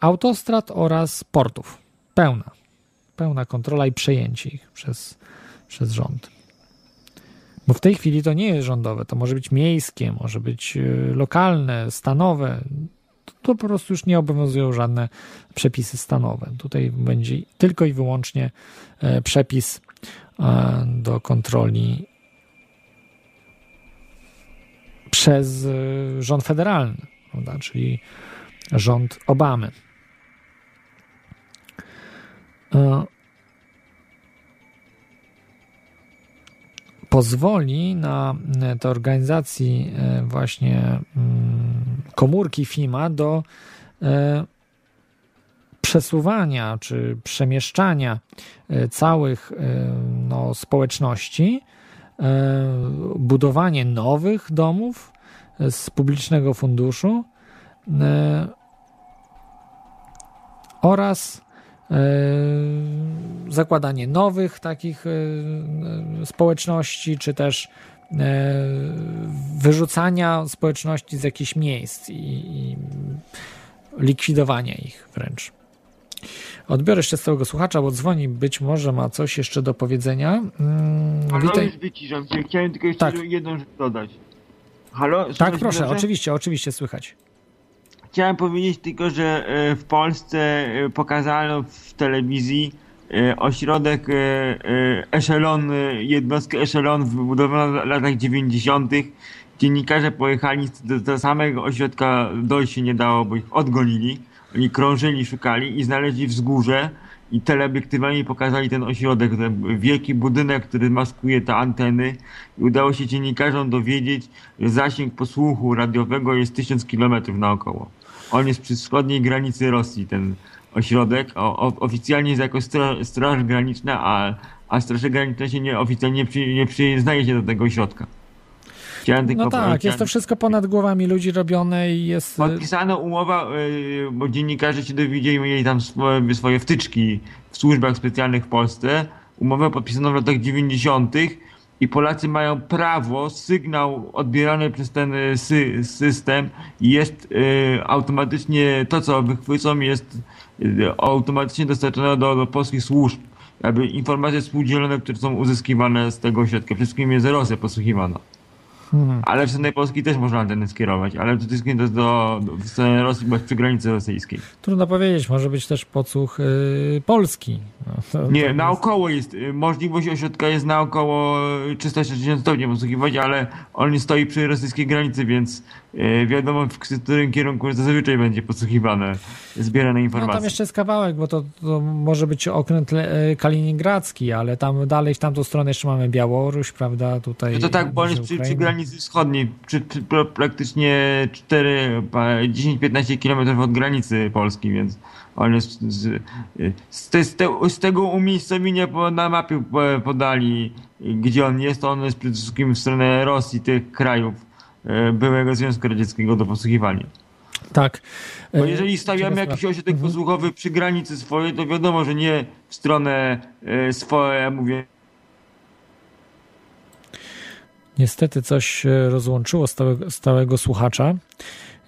autostrad oraz portów. Pełna. Pełna kontrola i przejęcie ich przez, przez rząd. Bo w tej chwili to nie jest rządowe, to może być miejskie, może być y, lokalne, stanowe. To, to po prostu już nie obowiązują żadne przepisy stanowe. Tutaj będzie tylko i wyłącznie e, przepis do kontroli przez y, rząd federalny, prawda? czyli rząd Obamy. E, pozwoli na e, te organizacji e, właśnie mm, komórki FIMA do przesuwania czy przemieszczania całych no, społeczności, budowanie nowych domów e, z publicznego funduszu e, oraz e, zakładanie nowych takich e, e, społeczności, czy też e, wyrzucania społeczności z jakichś miejsc i likwidowania ich wręcz. Odbiorę jeszcze stałego słuchacza, bo dzwoni, być może ma coś jeszcze do powiedzenia. Mm, Halo, witaj. już wyciszam się. Chciałem tylko jeszcze Tak. jedną rzecz dodać. Halo? Tak, proszę, dobrze? oczywiście, oczywiście słychać. Chciałem powiedzieć tylko, że e, w Polsce e, pokazano w telewizji e, ośrodek Echelon, jednostkę Echelon wybudowano w latach 90. Dziennikarze pojechali do, do samego ośrodka, dojść się nie dało, bo ich odgonili. Oni krążyli, szukali i znaleźli wzgórze i teleobiektywami pokazali ten ośrodek, ten wielki budynek, który maskuje te anteny i udało się dziennikarzom dowiedzieć, że zasięg posłuchu radiowego jest 1000 km naokoło. On jest przy wschodniej granicy Rosji, ten ośrodek. O, o, oficjalnie jest jako stra, straż graniczna, a, a straże graniczne się nie, oficjalnie nie, przy, nie przyznaje się do tego ośrodka. No tak, jest to wszystko ponad głowami ludzi robione i jest... Podpisano umowa, yy, bo dziennikarze się dowiedzieli, mieli tam swoje, swoje wtyczki w służbach specjalnych w Polsce. Umowę podpisano w latach 90. i Polacy mają prawo, sygnał odbierany przez ten y, sy, system jest y, automatycznie, to co wychwycą jest y, automatycznie dostarczone do, do polskich służb. Jakby informacje współdzielone, które są uzyskiwane z tego ośrodka. Wszystkim jest Rosja posłuchiwana. Mhm. Ale w stronę Polski też można anteny skierować, ale przede wszystkim to jest do, do w stronę Rosji, bo jest przy granicy rosyjskiej. Trudno powiedzieć, może być też podsłuch y, polski. No, to, Nie, to jest- naokoło jest, y, możliwość ośrodka jest naokoło 360 stopni posłuchiwać, ale on stoi przy rosyjskiej granicy, więc y, wiadomo w którym kierunku zazwyczaj będzie podsłuchiwane zbierane No informacje. tam jeszcze jest kawałek, bo to, to może być okręt le- y, kaliningradzki, ale tam dalej w tamtą stronę jeszcze mamy Białoruś, prawda, tutaj... No to tak, bo on jest przy, przy Ukraina. Granicy wschodniej, przy, pra- praktycznie 4, pa- 10-15 km od granicy Polski, więc on jest z, z, z, te, z tego umiejscowienia po- na mapie po- podali, gdzie on jest, on jest przede wszystkim w stronę Rosji, tych krajów e, byłego Związku Radzieckiego do posłuchiwania. Tak. Bo Y, jeżeli stawiamy jakiś ośrodek Mhm. posłuchowy przy granicy swojej, to wiadomo, że nie w stronę e, swoje, mówię, Niestety coś e, rozłączyło stałego, stałego słuchacza.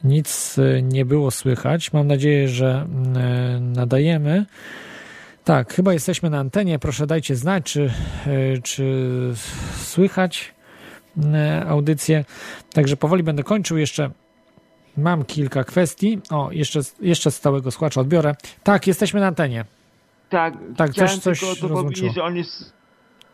Nic e, nie było słychać. Mam nadzieję, że e, nadajemy. Tak, chyba jesteśmy na antenie. Proszę dajcie znać, czy, czy słychać audycję. Także powoli będę kończył. Jeszcze mam kilka kwestii. O, jeszcze, jeszcze stałego słuchacza odbiorę. Tak, jesteśmy na antenie. Tak, Tak, coś- coś tylko że on jest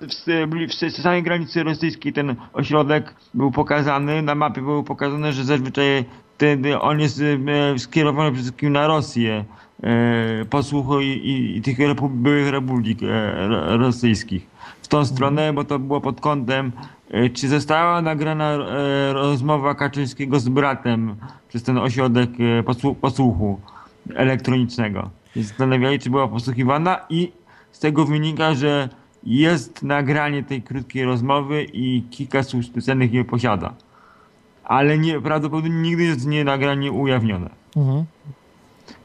w, w, samej granicy rosyjskiej, ten ośrodek był pokazany, na mapie było pokazane, że zazwyczaj ten, on jest e, skierowany przede wszystkim na Rosję, e, posłuchu i, i, i tych repu, byłych republik e, ro- rosyjskich. W tą stronę, bo to było pod kątem, czy została nagrana rozmowa Kaczyńskiego z bratem przez ten ośrodek posłu, posłuchu elektronicznego. Zastanawiali, czy była posłuchiwana i z tego wynika, że jest nagranie tej krótkiej rozmowy i kilka służb specjalnych je posiada. Ale nie, prawdopodobnie nigdy jest nie nagranie ujawnione. Mhm.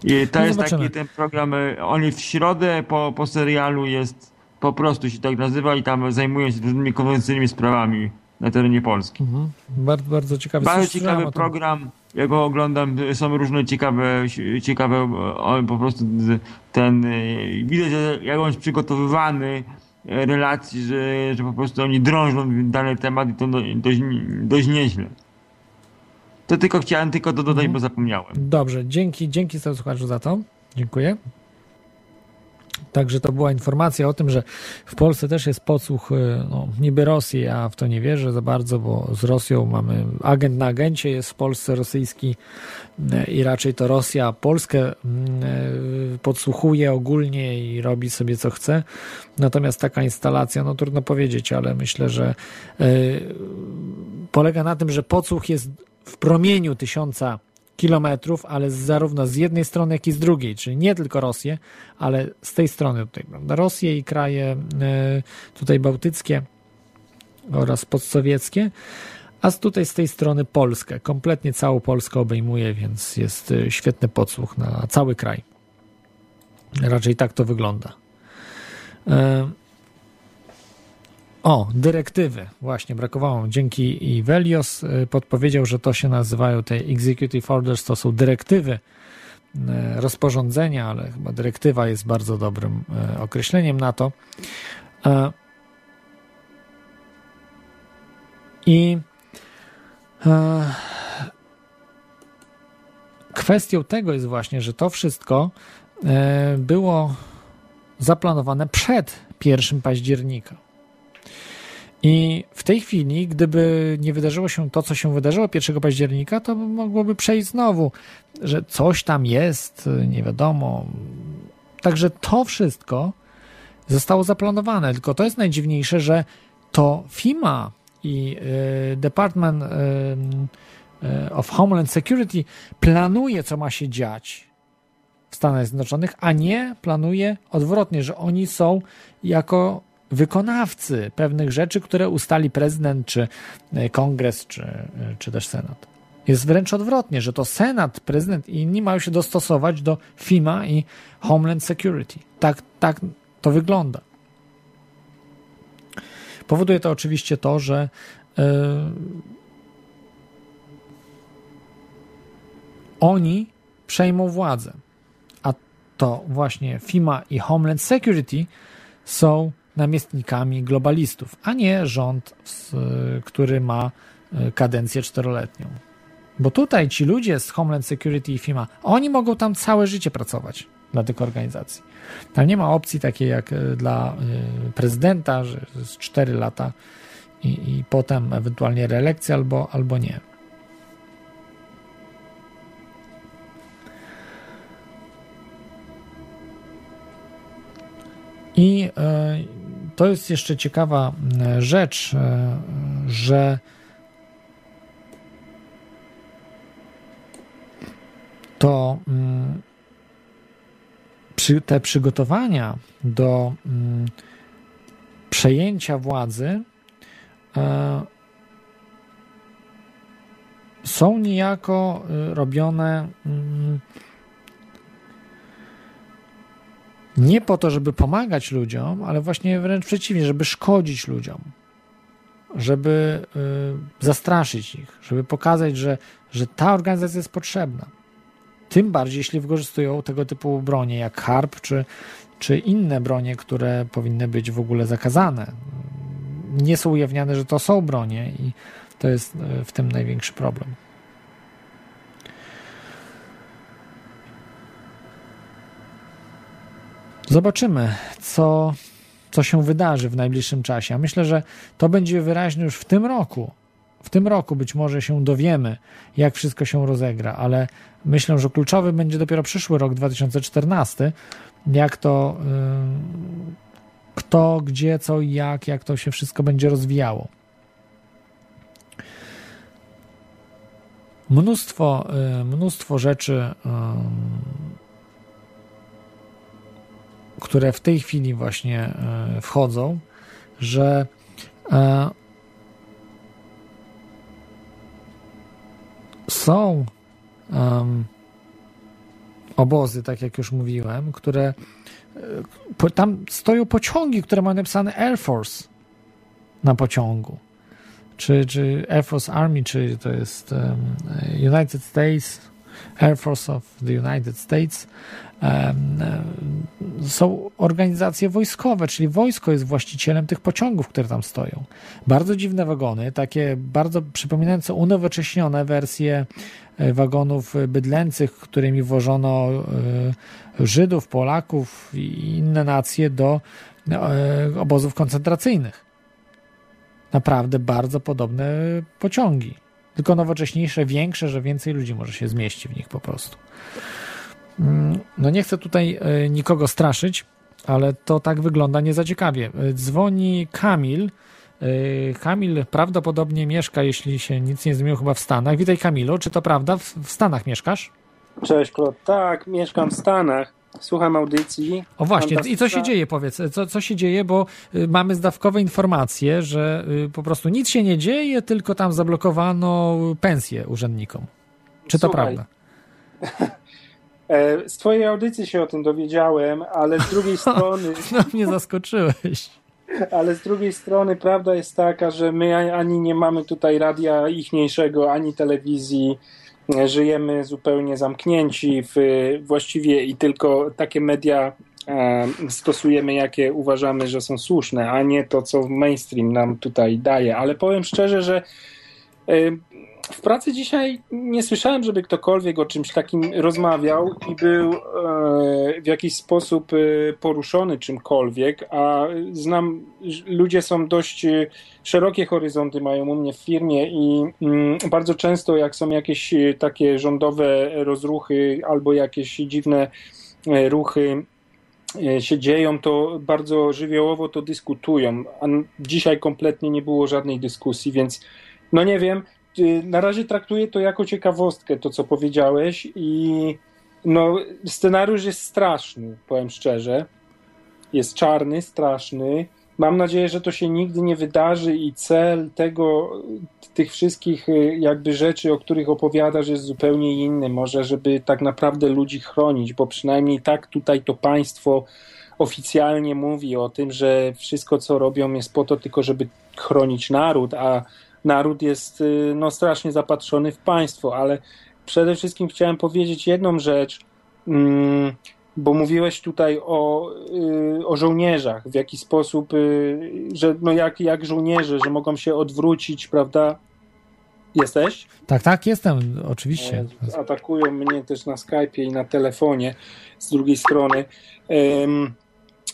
I to No jest zobaczymy. taki ten program, e, on w środę po, po serialu jest, po prostu się tak nazywa i tam zajmuje się różnymi konwencyjnymi sprawami na terenie Polski. Mhm. Bardzo, bardzo ciekawy Bardzo ciekawy program, ja go oglądam, są różne ciekawe, ciekawe, on po prostu ten, widać, jak on jest przygotowywany, relacji, że, że po prostu oni drążą dany temat i to do- dość, dość nieźle. To tylko chciałem tylko to dodać, Mhm. bo zapomniałem. Dobrze, dzięki, dzięki słuchaczu za to. Dziękuję. Także to była informacja o tym, że w Polsce też jest podsłuch y, no, niby Rosji, ja w to nie wierzę za bardzo, bo z Rosją mamy agent na agencie, jest w Polsce rosyjski y, i raczej to Rosja Polskę y, podsłuchuje ogólnie i robi sobie co chce. Natomiast taka instalacja, no trudno powiedzieć, ale myślę, że polega na tym, że podsłuch jest w promieniu tysiąca kilometrów, ale zarówno z jednej strony, jak i z drugiej, czyli nie tylko Rosję, ale z tej strony tutaj, prawda? Rosję i kraje y, tutaj bałtyckie oraz postsowieckie, a tutaj z tej strony Polskę. Kompletnie całą Polskę obejmuje, więc jest y, świetny podsłuch na cały kraj. Raczej tak to wygląda. O, dyrektywy. Właśnie, brakowało. Dzięki Ivelios y, podpowiedział, że to się nazywają te executive orders, to są dyrektywy, y, rozporządzenia, ale chyba dyrektywa jest bardzo dobrym y, określeniem na to. E, I e, kwestią tego jest właśnie, że to wszystko było zaplanowane przed 1 października. I w tej chwili, gdyby nie wydarzyło się to, co się wydarzyło 1 października, to mogłoby przejść znowu, że coś tam jest, nie wiadomo. Także to wszystko zostało zaplanowane. Tylko to jest najdziwniejsze, że to FIMA i y, Department y, y, of Homeland Security planuje, co ma się dziać w Stanach Zjednoczonych, a nie planuje odwrotnie, że oni są jako wykonawcy pewnych rzeczy, które ustali prezydent, czy e, kongres, czy, e, czy też senat. Jest wręcz odwrotnie, że to senat, prezydent i inni mają się dostosować do FIMA i Homeland Security. Tak, tak to wygląda. Powoduje to oczywiście to, że yy, oni przejmą władzę. A to właśnie FIMA i Homeland Security są namiestnikami globalistów, a nie rząd, który ma e, kadencję czteroletnią. Bo tutaj ci ludzie z Homeland Security i FIMA, oni mogą tam całe życie pracować dla tych organizacji. Tam nie ma opcji takiej jak e, dla e, prezydenta, że jest 4 lata i, i potem ewentualnie reelekcja albo, albo nie. I to jest jeszcze ciekawa e, rzecz, e, że to te przygotowania do przejęcia władzy e, są niejako robione nie po to, żeby pomagać ludziom, ale właśnie wręcz przeciwnie, żeby szkodzić ludziom, żeby y, zastraszyć ich, żeby pokazać, że, że ta organizacja jest potrzebna. Tym bardziej, jeśli wykorzystują tego typu bronie, jak harp czy, czy inne bronie, które powinny być w ogóle zakazane. Nie są ujawniane, że to są bronie, i to jest y, w tym największy problem. Zobaczymy, co, co się wydarzy w najbliższym czasie. myślę, że to będzie wyraźne już w tym roku. W tym roku być może się dowiemy, jak wszystko się rozegra, ale myślę, że kluczowy będzie dopiero przyszły rok 2014, jak to, yy, kto, gdzie, co i jak, jak to się wszystko będzie rozwijało. Mnóstwo, yy, mnóstwo rzeczy. Które w tej chwili właśnie e, wchodzą, że e, są obozy, tak jak już mówiłem, które e, tam stoją pociągi, które mają napisane Air Force na pociągu. Czy, czy Air Force Army, czy to jest United States Air Force of the United States. E, Są organizacje wojskowe, czyli wojsko jest właścicielem tych pociągów, które tam stoją. Bardzo dziwne wagony, takie bardzo przypominające unowocześnione wersje e, wagonów bydlęcych, którymi wożono e, Żydów, Polaków i inne nacje do obozów koncentracyjnych. Naprawdę bardzo podobne pociągi. Tylko nowocześniejsze, większe, że więcej ludzi może się zmieści w nich po prostu. Mm, No nie chcę tutaj e, nikogo straszyć, ale to tak wygląda niezaciekawie. E, Dzwoni Kamil. E, Kamil prawdopodobnie mieszka, jeśli się nic nie zmieniło, chyba w Stanach. Witaj Kamilu, czy to prawda? W, Stanach mieszkasz? Cześć, Klot. Tak, mieszkam w Stanach. Słucham audycji. O właśnie, i co się dzieje, powiedz, co, co się dzieje, bo mamy zdawkowe informacje, że po prostu nic się nie dzieje, tylko tam zablokowano pensje urzędnikom. Czy to Słuchaj, prawda? E, Z twojej audycji się o tym dowiedziałem, ale z drugiej strony, No mnie zaskoczyłeś. ale z drugiej strony prawda jest taka, że my ani nie mamy tutaj radia ichniejszego, ani telewizji. E, Żyjemy zupełnie zamknięci w właściwie i tylko takie media e, stosujemy, jakie uważamy, że są słuszne, a nie to, co mainstream nam tutaj daje. Ale powiem szczerze, że w pracy dzisiaj nie słyszałem, żeby ktokolwiek o czymś takim rozmawiał i był e, w jakiś sposób e, poruszony czymkolwiek, a znam, ludzie są dość e, szerokie horyzonty mają u mnie w firmie i mm, bardzo często jak są jakieś e, takie rządowe rozruchy albo jakieś dziwne e, ruchy się dzieją, to bardzo żywiołowo to dyskutują. A dzisiaj kompletnie nie było żadnej dyskusji, więc no nie wiem. Y, Na razie traktuję to jako ciekawostkę, to co powiedziałeś i no scenariusz jest straszny, powiem szczerze. Jest czarny, straszny. Mam nadzieję, że to się nigdy nie wydarzy i cel tego, tych wszystkich y, jakby rzeczy, o których opowiadasz jest zupełnie inny. Może, żeby tak naprawdę ludzi chronić, bo przynajmniej tak tutaj to państwo oficjalnie mówi o tym, że wszystko co robią jest po to tylko, żeby chronić naród, a naród jest y, no, strasznie zapatrzony w państwo, ale przede wszystkim chciałem powiedzieć jedną rzecz, mm, bo mówiłeś tutaj o, y, o żołnierzach, w jaki sposób, y, że no jak, jak żołnierze, że mogą się odwrócić, prawda? Jesteś? Tak, tak, jestem, oczywiście. Atakują mnie też na Skype'ie i na telefonie z drugiej strony.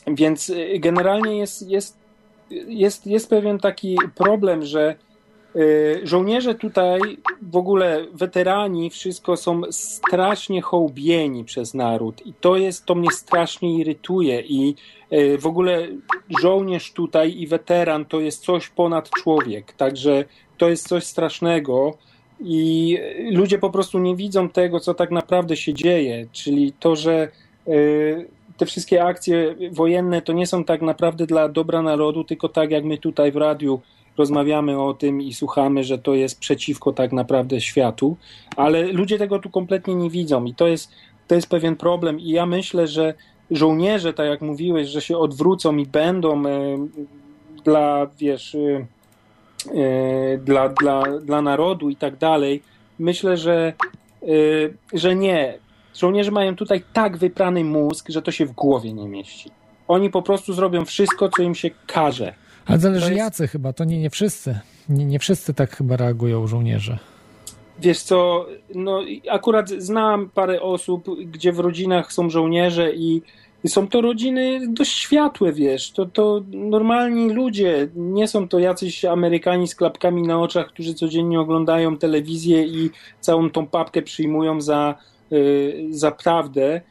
Więc generalnie jest, jest, jest, jest pewien taki problem, że żołnierze tutaj, w ogóle weterani, wszystko są strasznie hołbieni przez naród i to jest, to mnie strasznie irytuje i y, w ogóle żołnierz tutaj i weteran to jest coś ponad człowiek, także to jest coś strasznego i ludzie po prostu nie widzą tego, co tak naprawdę się dzieje, czyli to, że y, te wszystkie akcje wojenne to nie są tak naprawdę dla dobra narodu, tylko tak jak my tutaj w radiu rozmawiamy o tym i słuchamy, że to jest przeciwko tak naprawdę światu, ale ludzie tego tu kompletnie nie widzą i to jest, to jest pewien problem i ja myślę, że żołnierze, tak jak mówiłeś, że się odwrócą i będą y, dla, wiesz, y, y, dla, dla, dla narodu i tak dalej, myślę, że, że nie. Żołnierze mają tutaj tak wyprany mózg, że to się w głowie nie mieści. Oni po prostu zrobią wszystko, co im się każe. Ale zależy jest- jacy chyba, to nie, nie wszyscy. Nie, nie wszyscy tak chyba reagują żołnierze. Wiesz co, no akurat znam parę osób, gdzie w rodzinach są żołnierze i są to rodziny dość światłe, wiesz, to, to normalni ludzie, nie są to jacyś Amerykanie z klapkami na oczach, którzy codziennie oglądają telewizję i całą tą papkę przyjmują za, y, za prawdę,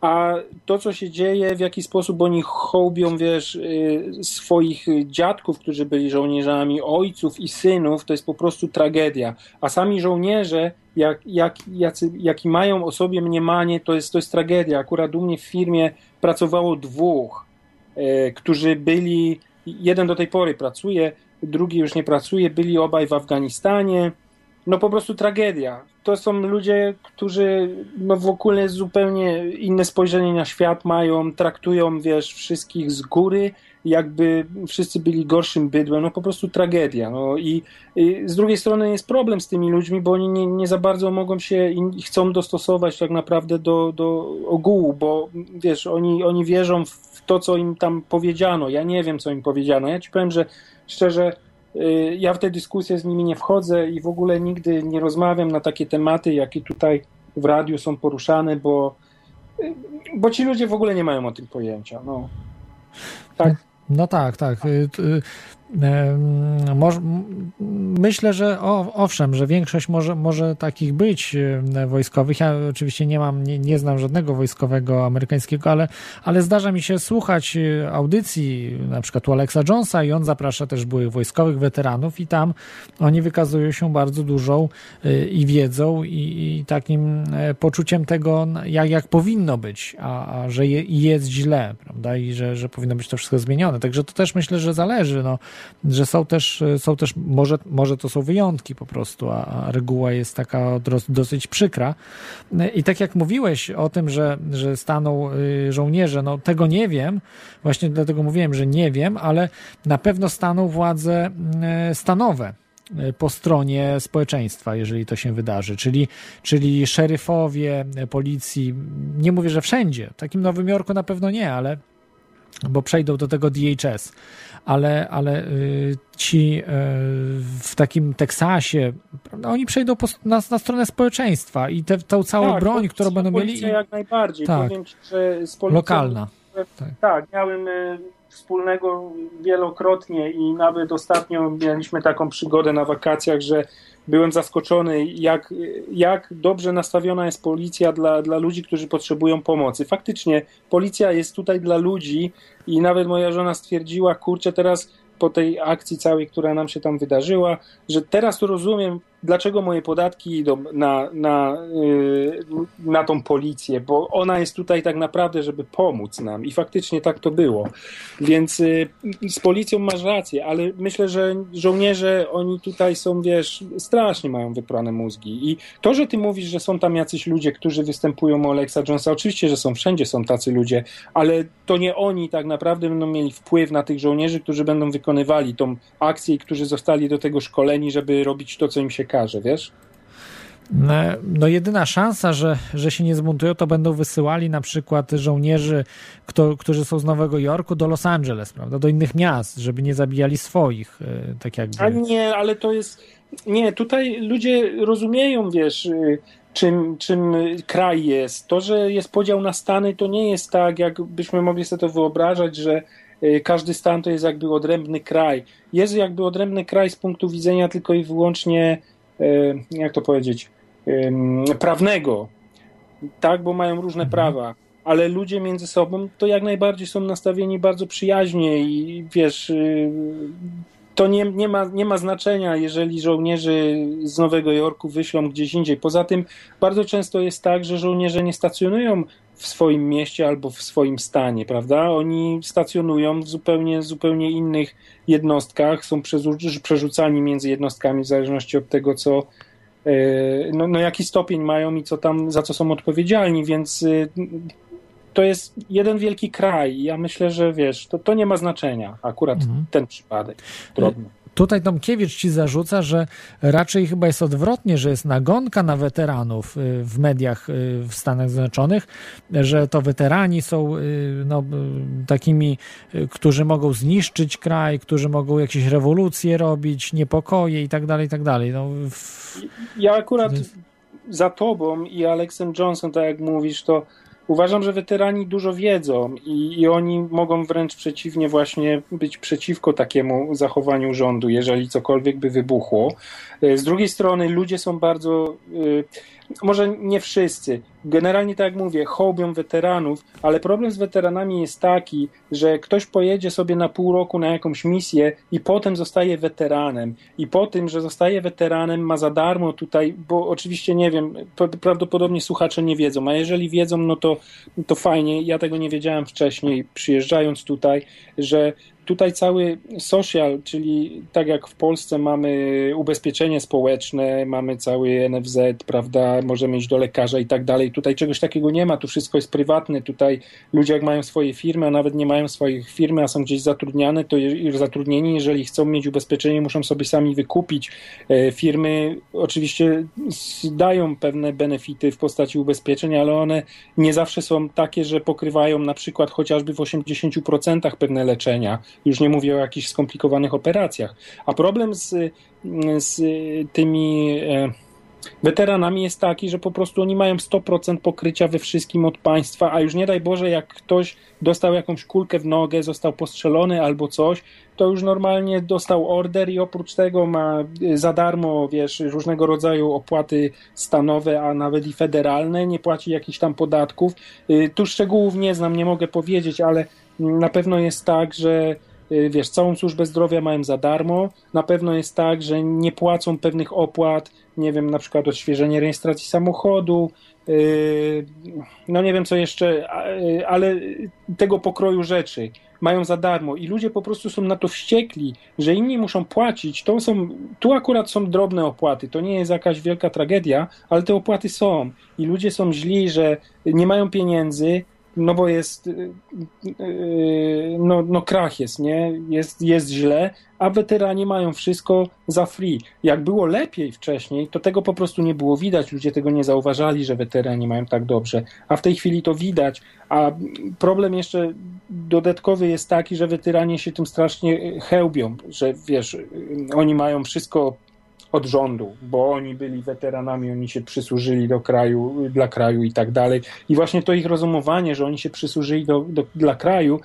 a to, co się dzieje, w jaki sposób oni hołbią, wiesz, y, swoich dziadków, którzy byli żołnierzami, ojców i synów, to jest po prostu tragedia. A sami żołnierze, jak, jak, jacy, jaki mają o sobie mniemanie, to jest, to jest tragedia. Akurat u mnie w firmie pracowało dwóch, e, którzy byli, jeden do tej pory pracuje, drugi już nie pracuje, byli obaj w Afganistanie no po prostu tragedia. To są ludzie, którzy no w ogóle zupełnie inne spojrzenie na świat mają, traktują, wiesz, wszystkich z góry, jakby wszyscy byli gorszym bydłem, no po prostu tragedia. No i, i z drugiej strony jest problem z tymi ludźmi, bo oni nie, nie za bardzo mogą się i chcą dostosować tak naprawdę do, do ogółu, bo wiesz, oni, oni wierzą w to, co im tam powiedziano. Ja nie wiem, co im powiedziano. Ja ci powiem, że szczerze, ja w te dyskusje z nimi nie wchodzę i w ogóle nigdy nie rozmawiam na takie tematy, jakie tutaj w radiu są poruszane, bo, y, bo ci ludzie w ogóle nie mają o tym pojęcia. No. Tak. No tak, tak. Y, y, Myślę, że owszem, że większość może, może takich być wojskowych. Ja oczywiście nie mam, nie, nie znam żadnego wojskowego amerykańskiego, ale, ale zdarza mi się słuchać e, audycji, na przykład u Alexa Jonesa i on zaprasza też byłych wojskowych weteranów i tam oni wykazują się bardzo dużą e, i wiedzą i, i takim e, poczuciem tego, jak, jak powinno być, a, a że je, jest źle, prawda, i że, że powinno być to wszystko zmienione. Także to też myślę, że zależy, no, że są też, są też może, może to są wyjątki po prostu, a, reguła jest taka dosyć przykra. I tak jak mówiłeś o tym, że, że staną y, żołnierze, no tego nie wiem, właśnie dlatego mówiłem, że nie wiem, ale na pewno staną władze y, stanowe y, po stronie społeczeństwa, jeżeli to się wydarzy, czyli, czyli szeryfowie policji, nie mówię, że wszędzie, w takim Nowym Jorku na pewno nie, ale bo przejdą do tego DHS, ale, ale y, ci y, w takim Teksasie, prawda, oni przejdą po, na, na stronę społeczeństwa i tę tą całą Tak, broń, policja- którą będą mieli, jak najbardziej. Tak. Powiem ci, że z policją lokalna. Tak, tak miałem y, wspólnego wielokrotnie i nawet ostatnio mieliśmy taką przygodę na wakacjach, że byłem zaskoczony, jak, jak dobrze nastawiona jest policja dla, dla ludzi, którzy potrzebują pomocy. Faktycznie policja jest tutaj dla ludzi i nawet moja żona stwierdziła, kurczę, teraz po tej akcji całej, która nam się tam wydarzyła, że teraz rozumiem, dlaczego moje podatki idą na, na, yy, na tą policję, bo ona jest tutaj tak naprawdę, żeby pomóc nam. I faktycznie tak to było. Więc yy, z policją masz rację, ale myślę, że żołnierze, oni tutaj są, wiesz, strasznie mają wyprane mózgi. I to, że ty mówisz, że są tam jacyś ludzie, którzy występują o Alexa Jonesa, oczywiście, że są, wszędzie są tacy ludzie, ale to nie oni tak naprawdę będą mieli wpływ na tych żołnierzy, którzy będą wykonywali tą akcję i którzy zostali do tego szkoleni, żeby robić to, co im się każe, wiesz? No, no jedyna szansa, że, że się nie zbuntują, to będą wysyłali na przykład żołnierzy, kto, którzy są z Nowego Jorku do Los Angeles, prawda, do innych miast, żeby nie zabijali swoich, y, tak jakby. A nie, ale to jest. Nie, tutaj ludzie rozumieją, wiesz, y, czym, czym kraj jest. To, że jest podział na stany, to nie jest tak, jakbyśmy mogli sobie to wyobrażać, że y, każdy stan to jest jakby odrębny kraj. Jest jakby odrębny kraj z punktu widzenia tylko i wyłącznie, jak to powiedzieć, ym, prawnego. Tak, bo mają różne prawa. Ale ludzie między sobą to jak najbardziej są nastawieni bardzo przyjaźnie i wiesz, y, to nie, nie, ma, nie ma znaczenia, jeżeli żołnierzy z Nowego Jorku wyślą gdzieś indziej. Poza tym bardzo często jest tak, że żołnierze nie stacjonują w swoim mieście albo w swoim stanie, prawda? Oni stacjonują w zupełnie, zupełnie innych jednostkach, są przerzu- przerzucani między jednostkami w zależności od tego, co, e, no, no jaki stopień mają i co tam, za co są odpowiedzialni, więc y, to jest jeden wielki kraj. Ja myślę, że wiesz, to, to nie ma znaczenia akurat Mhm. ten przypadek. Drobny. Tutaj Tomkiewicz ci zarzuca, że raczej chyba jest odwrotnie, że jest nagonka na weteranów y, w mediach y, w Stanach Zjednoczonych, że to weterani są y, no, takimi, którzy mogą zniszczyć kraj, którzy mogą jakieś rewolucje robić, niepokoje i tak dalej, i tak dalej. No, w... Ja akurat za tobą i Alexem Johnson, tak jak mówisz, to uważam, że weterani dużo wiedzą i, i oni mogą wręcz przeciwnie właśnie być przeciwko takiemu zachowaniu rządu, jeżeli cokolwiek by wybuchło. E, Z drugiej strony ludzie są bardzo, y, może nie wszyscy, generalnie tak jak mówię, hołbią weteranów, ale problem z weteranami jest taki, że ktoś pojedzie sobie na pół roku na jakąś misję i potem zostaje weteranem. I po tym, że zostaje weteranem, ma za darmo tutaj, bo oczywiście nie wiem, pra- prawdopodobnie słuchacze nie wiedzą, a jeżeli wiedzą, no to, to fajnie. Ja tego nie wiedziałem wcześniej, przyjeżdżając tutaj, że tutaj cały social, czyli tak jak w Polsce mamy ubezpieczenie społeczne, mamy cały NFZ, prawda, możemy iść do lekarza i tak dalej. Tutaj czegoś takiego nie ma, tu wszystko jest prywatne. Tutaj ludzie jak mają swoje firmy, a nawet nie mają swoich firmy, a są gdzieś zatrudniane, to zatrudnieni, jeżeli chcą mieć ubezpieczenie, muszą sobie sami wykupić. E, Firmy oczywiście dają pewne benefity w postaci ubezpieczeń, ale one nie zawsze są takie, że pokrywają na przykład chociażby w 80% pewne leczenia. Już nie mówię o jakichś skomplikowanych operacjach. A problem z, z tymi e, weteranami jest taki, że po prostu oni mają 100% pokrycia we wszystkim od państwa, a już nie daj Boże, jak ktoś dostał jakąś kulkę w nogę, został postrzelony albo coś, to już normalnie dostał order i oprócz tego ma y, za darmo, wiesz, różnego rodzaju opłaty stanowe, a nawet i federalne, nie płaci jakichś tam podatków. Y, Tu szczegółów nie znam, nie mogę powiedzieć, ale na pewno jest tak, że wiesz, całą służbę zdrowia mają za darmo. Na pewno jest tak, że nie płacą pewnych opłat, nie wiem, na przykład odświeżenie rejestracji samochodu, yy, no nie wiem co jeszcze, yy, ale tego pokroju rzeczy mają za darmo i ludzie po prostu są na to wściekli, że inni muszą płacić. To są, tu akurat są drobne opłaty, to nie jest jakaś wielka tragedia, ale te opłaty są i ludzie są źli, że nie mają pieniędzy, no bo jest, yy, yy, no, no krach jest, nie? Jest, jest źle, a weterani mają wszystko za free. Jak było lepiej wcześniej, to tego po prostu nie było widać, ludzie tego nie zauważali, że weterani mają tak dobrze, a w tej chwili to widać, a problem jeszcze dodatkowy jest taki, że weteranie się tym strasznie chełbią, że wiesz, oni mają wszystko od rządu, bo oni byli weteranami, oni się przysłużyli do kraju, dla kraju i tak dalej. I właśnie to ich rozumowanie, że oni się przysłużyli do, do, dla kraju,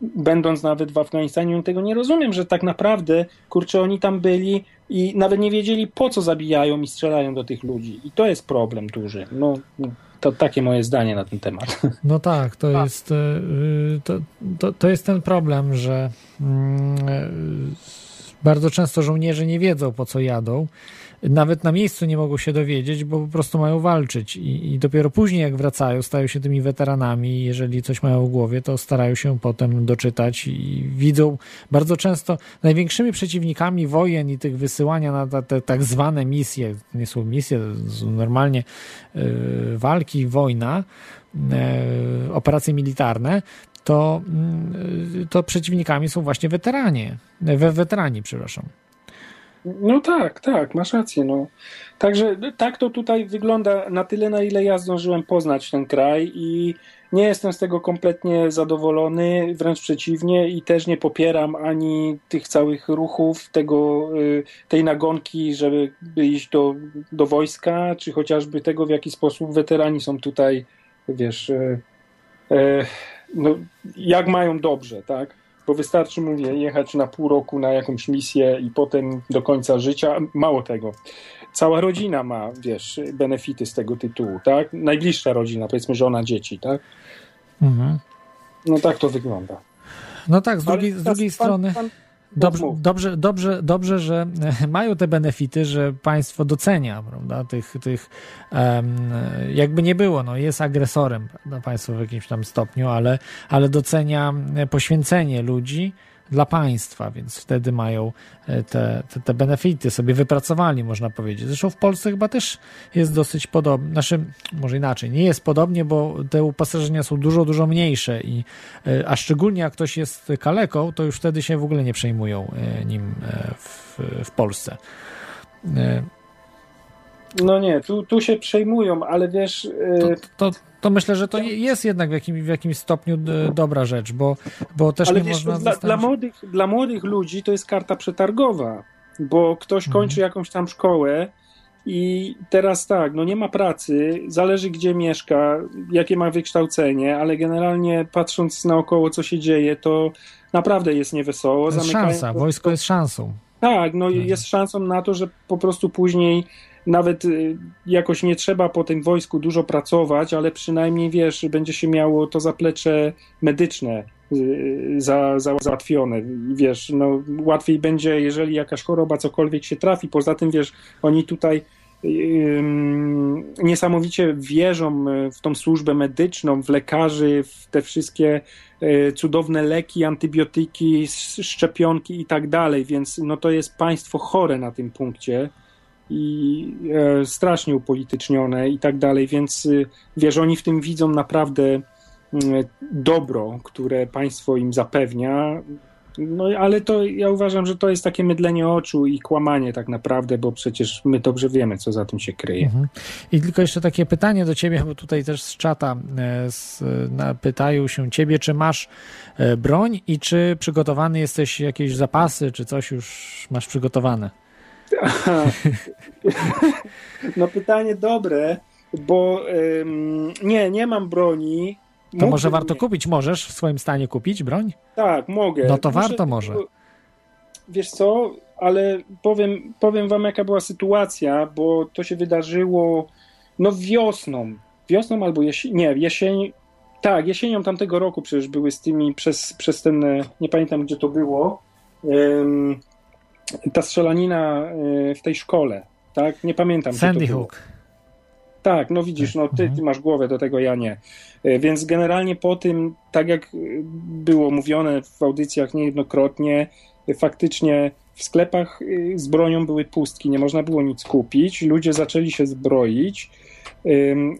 będąc nawet w Afganistanie, oni tego nie rozumiem, że tak naprawdę, kurczę, oni tam byli i nawet nie wiedzieli, po co zabijają i strzelają do tych ludzi. I to jest problem duży. No, to takie moje zdanie na ten temat. No tak, to jest, y, to, to, to jest ten problem, że mm, y, bardzo często żołnierze nie wiedzą, po co jadą. Nawet na miejscu nie mogą się dowiedzieć, bo po prostu mają walczyć. I, I dopiero później, jak wracają, stają się tymi weteranami. Jeżeli coś mają w głowie, to starają się potem doczytać i widzą bardzo często największymi przeciwnikami wojen i tych wysyłania na te, tak zwane misje, nie są misje, normalnie y, walki, wojna, y, operacje militarne, to, mm, to przeciwnikami są właśnie weteranie, we, weterani, przepraszam. No tak, tak, masz rację. No. Także tak to tutaj wygląda na tyle, na ile ja zdążyłem poznać ten kraj i nie jestem z tego kompletnie zadowolony, wręcz przeciwnie i też nie popieram ani tych całych ruchów, tego, y, tej nagonki, żeby iść do, do wojska, czy chociażby tego, w jaki sposób weterani są tutaj, wiesz, y, no, jak mają dobrze, tak? bo wystarczy, mówię, jechać na pół roku na jakąś misję i potem do końca życia. Mało tego. Cała rodzina ma, wiesz, benefity z tego tytułu, tak? Najbliższa rodzina, powiedzmy żona, dzieci, tak? Mhm. No tak to wygląda. No tak, z drugiej, z drugiej pan- strony. pan- Dobrze, dobrze, dobrze, dobrze, że mają te benefity, że państwo docenia, prawda, tych, tych jakby nie było, no jest agresorem, prawda, państwo w jakimś tam stopniu, ale, ale docenia poświęcenie ludzi dla państwa, więc wtedy mają e, te, te, te benefity sobie wypracowali, można powiedzieć. Zresztą w Polsce chyba też jest dosyć podobnie, znaczy, może inaczej, nie jest podobnie, bo te uposażenia są dużo, dużo mniejsze i e, a szczególnie jak ktoś jest kaleką, to już wtedy się w ogóle nie przejmują e, nim w, w Polsce. No nie, tu, tu się przejmują, ale wiesz, To, to, to myślę, że to jest jednak w, jakim, w jakimś stopniu e, dobra rzecz, bo, bo też ale nie wiesz, można dla, dla, młodych, dla młodych ludzi to jest karta przetargowa, bo ktoś Mhm. kończy jakąś tam szkołę i teraz tak, no nie ma pracy, zależy gdzie mieszka, jakie ma wykształcenie, ale generalnie patrząc naokoło, co się dzieje, to naprawdę jest niewesoło. To jest szansa, wojsko jest szansą. Tak, no Mhm. jest szansą na to, że po prostu później nawet y, jakoś nie trzeba po tym wojsku dużo pracować, ale przynajmniej wiesz, będzie się miało to zaplecze medyczne y, za, za, załatwione. Wiesz, no łatwiej będzie, jeżeli jakaś choroba, cokolwiek się trafi. Poza tym, wiesz, oni tutaj ym, niesamowicie wierzą y, w tą służbę medyczną, w lekarzy, w te wszystkie y, cudowne leki, antybiotyki, sz- szczepionki i tak dalej, więc no to jest państwo chore na tym punkcie i e, strasznie upolitycznione i tak dalej, więc y, wiesz, oni w tym widzą naprawdę mm, dobro, które państwo im zapewnia. No ale to ja uważam, że to jest takie mydlenie oczu i kłamanie tak naprawdę, bo przecież my dobrze wiemy, co za tym się kryje. Mhm. I tylko jeszcze takie pytanie do ciebie, bo tutaj też z czata e, z, na, pytają się ciebie, czy masz e, broń i czy przygotowany jesteś jakieś zapasy, czy coś już masz przygotowane? No pytanie dobre, bo ym, nie, nie mam broni. To Mógłbym może warto kupić, możesz w swoim stanie kupić broń? Tak, mogę. No to Muszę warto może. Wiesz co, ale powiem, powiem wam jaka była sytuacja, bo to się wydarzyło no wiosną. Wiosną albo jesień, nie, jesień, tak, jesienią tamtego roku przecież były z tymi, przez, przez ten, nie pamiętam gdzie to było, ta strzelanina e, w tej szkole, tak, nie pamiętam Sandy. Hook. Tak, no widzisz, no ty, ty masz głowę do tego, ja nie. E, Więc generalnie po tym, tak jak było mówione w audycjach niejednokrotnie, e, faktycznie w sklepach z bronią były pustki, nie można było nic kupić, ludzie zaczęli się zbroić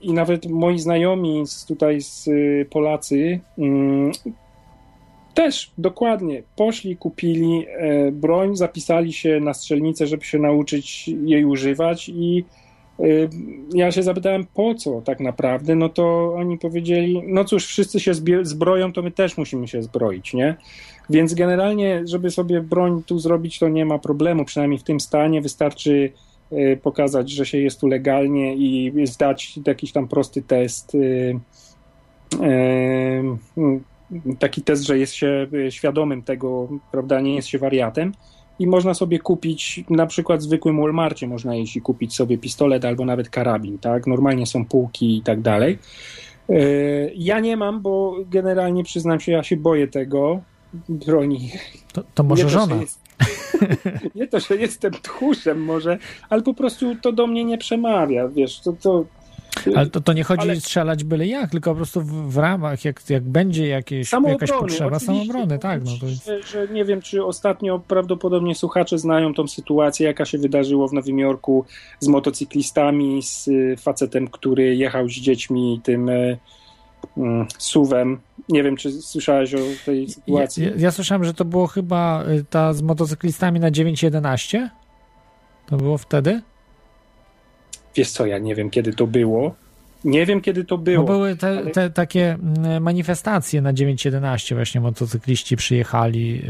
i nawet moi znajomi z, tutaj z Polacy też dokładnie poszli, kupili e, broń, zapisali się na strzelnicę, żeby się nauczyć jej używać i Y, Ja się zapytałem, po co tak naprawdę? No to oni powiedzieli, no cóż, wszyscy się zbroją, to my też musimy się zbroić, nie? Więc generalnie, żeby sobie broń tu zrobić, to nie ma problemu, przynajmniej w tym stanie wystarczy y, pokazać, że się jest tu legalnie i zdać jakiś tam prosty test, taki test, że jest się y, świadomym tego, prawda, nie jest się wariatem i można sobie kupić, na przykład w zwykłym Walmarcie można iść i kupić sobie pistolet albo nawet karabin, tak? Normalnie są półki i tak dalej. E, Ja nie mam, bo generalnie przyznam się, ja się boję tego broni. To, to może nie żona. To, jest, nie to, że jestem tchórzem może, ale po prostu to do mnie nie przemawia, wiesz, to, to Ale to, to nie chodzi Ale- strzelać byle jak, tylko po prostu w, w ramach, jak, jak będzie jakieś, jakaś potrzeba samoobrony, tak. No to jest... że, że nie wiem, czy ostatnio prawdopodobnie słuchacze znają tą sytuację, jaka się wydarzyło w Nowym Jorku z motocyklistami, z y, facetem, który jechał z dziećmi tym y, mm, suwem. Nie wiem, czy słyszałeś o tej Ja, sytuacji. ja, ja słyszałem, że to było chyba y, ta z motocyklistami na 911. To było wtedy? Wiesz co, ja nie wiem, kiedy to było. Nie wiem, kiedy to było. były te, ale- te takie mm, manifestacje na 911, właśnie motocykliści przyjechali,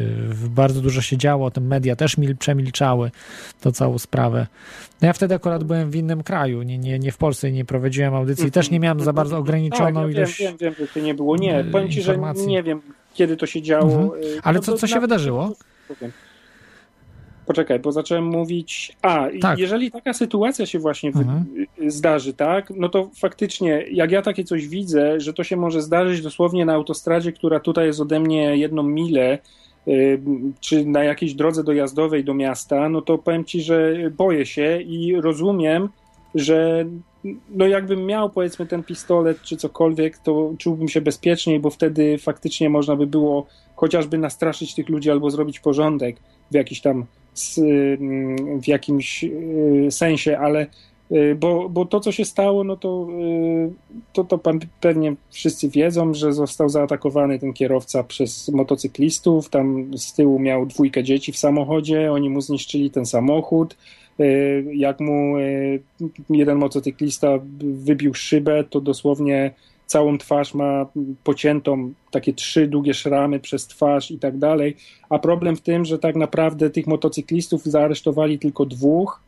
y, bardzo dużo się działo, o tym media też mil, przemilczały to całą sprawę. No ja wtedy akurat byłem w innym kraju, nie, nie, nie w Polsce, nie prowadziłem audycji, też nie miałem za bardzo ograniczoną tak, ja ilość... Wiem, wiem, wiem, że to nie było. Nie, y, powiem ci, że informacji. nie wiem, kiedy to się działo. Mhm. Y, Ale no co, co się na- wydarzyło? Powiem. Poczekaj, bo zacząłem mówić. A, Tak. jeżeli taka sytuacja się właśnie Mhm. zdarzy, tak, no to faktycznie, jak ja takie coś widzę, że to się może zdarzyć dosłownie na autostradzie, która tutaj jest ode mnie jedną milę, czy na jakiejś drodze dojazdowej do miasta, no to powiem ci, że boję się i rozumiem, że no jakbym miał powiedzmy ten pistolet czy cokolwiek, to czułbym się bezpieczniej, bo wtedy faktycznie można by było chociażby nastraszyć tych ludzi albo zrobić porządek w jakiś tam mm, w jakimś y, sensie, ale y, bo, bo to, co się stało, no to, y, to, to pewnie wszyscy wiedzą, że został zaatakowany ten kierowca przez motocyklistów. Tam z tyłu miał dwójkę dzieci w samochodzie, oni mu zniszczyli ten samochód. Y, Jak mu y, jeden motocyklista wybił szybę, to dosłownie całą twarz ma pociętą, takie trzy długie szramy przez twarz i tak dalej. A problem w tym, że tak naprawdę tych motocyklistów zaaresztowali tylko dwóch.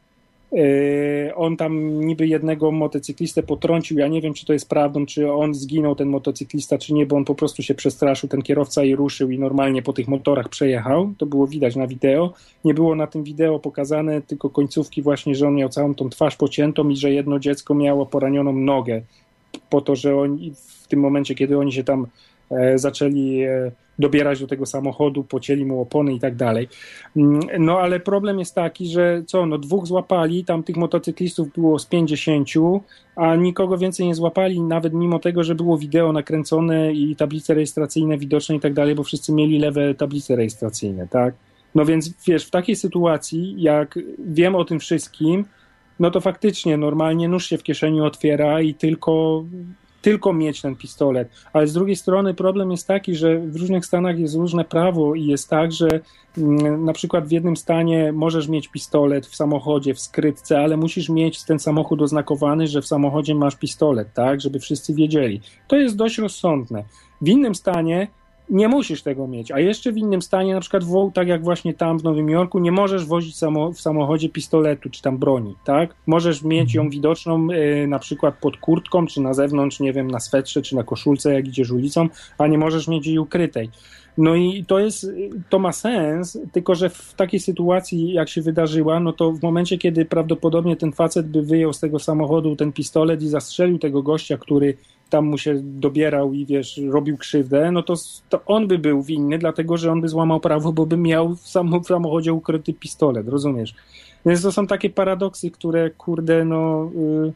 Yy, On tam niby jednego motocyklistę potrącił. Ja nie wiem, czy to jest prawdą, czy on zginął, ten motocyklista, czy nie, bo on po prostu się przestraszył, ten kierowca i ruszył i normalnie po tych motorach przejechał. To było widać na wideo. Nie było na tym wideo pokazane tylko końcówki właśnie, że on miał całą tą twarz pociętą i że jedno dziecko miało poranioną nogę po to, że oni w tym momencie, kiedy oni się tam e, zaczęli e, dobierać do tego samochodu, pocięli mu opony i tak dalej. Mm, No ale problem jest taki, że co, no dwóch złapali, tam tych motocyklistów było z 50, a nikogo więcej nie złapali, nawet mimo tego, że było wideo nakręcone i tablice rejestracyjne widoczne i tak dalej, bo wszyscy mieli lewe tablice rejestracyjne, tak? No więc wiesz, w takiej sytuacji, jak wiem o tym wszystkim, no to faktycznie normalnie nóż się w kieszeni otwiera i tylko, tylko mieć ten pistolet. Ale z drugiej strony problem jest taki, że w różnych stanach jest różne prawo i jest tak, że mm, na przykład w jednym stanie możesz mieć pistolet w samochodzie, w skrytce, ale musisz mieć ten samochód oznakowany, że w samochodzie masz pistolet, tak, żeby wszyscy wiedzieli. To jest dość rozsądne. W innym stanie nie musisz tego mieć, a jeszcze w innym stanie, na przykład w, tak jak właśnie tam w Nowym Jorku, nie możesz wozić samo, w samochodzie pistoletu czy tam broni, tak? Możesz mieć ją widoczną y, na przykład pod kurtką, czy na zewnątrz, nie wiem, na swetrze, czy na koszulce, jak idziesz ulicą, a nie możesz mieć jej ukrytej. No i to jest, to ma sens, tylko że w takiej sytuacji, jak się wydarzyła, no to w momencie, kiedy prawdopodobnie ten facet by wyjął z tego samochodu ten pistolet i zastrzelił tego gościa, który tam mu się dobierał i wiesz, robił krzywdę, no to, to on by był winny, dlatego że on by złamał prawo, bo by miał w, sam, w samochodzie ukryty pistolet, rozumiesz? Więc to są takie paradoksy, które kurde, no, y,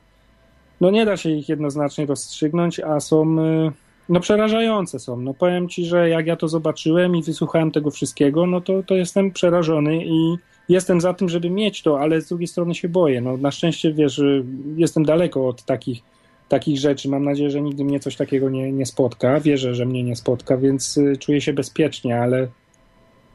no nie da się ich jednoznacznie rozstrzygnąć, a są y, no przerażające są. No powiem ci, że jak ja to zobaczyłem i wysłuchałem tego wszystkiego, no to, to jestem przerażony i jestem za tym, żeby mieć to, ale z drugiej strony się boję. No na szczęście, wiesz, y, jestem daleko od takich, takich rzeczy. Mam nadzieję, że nigdy mnie coś takiego nie, nie spotka. Wierzę, że mnie nie spotka, więc y, czuję się bezpiecznie, ale,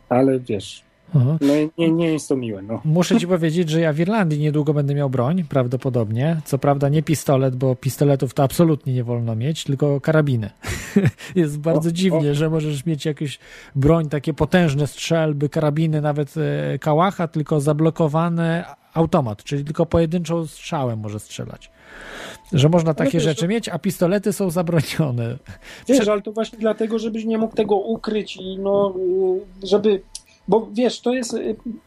ale wiesz, Aha. no nie, nie jest to miłe. No. Muszę ci powiedzieć, że ja w Irlandii niedługo będę miał broń, prawdopodobnie. Co prawda nie pistolet, bo pistoletów to absolutnie nie wolno mieć, tylko karabiny. Jest bardzo O, dziwnie, że możesz mieć jakąś broń, takie potężne strzelby, karabiny, nawet e, kałacha, tylko zablokowany automat, czyli tylko pojedynczą strzałem może strzelać. Że można takie wiesz, rzeczy mieć, a pistolety są zabronione. Wiesz, ale to właśnie dlatego, żebyś nie mógł tego ukryć i no, żeby. Bo wiesz, to jest,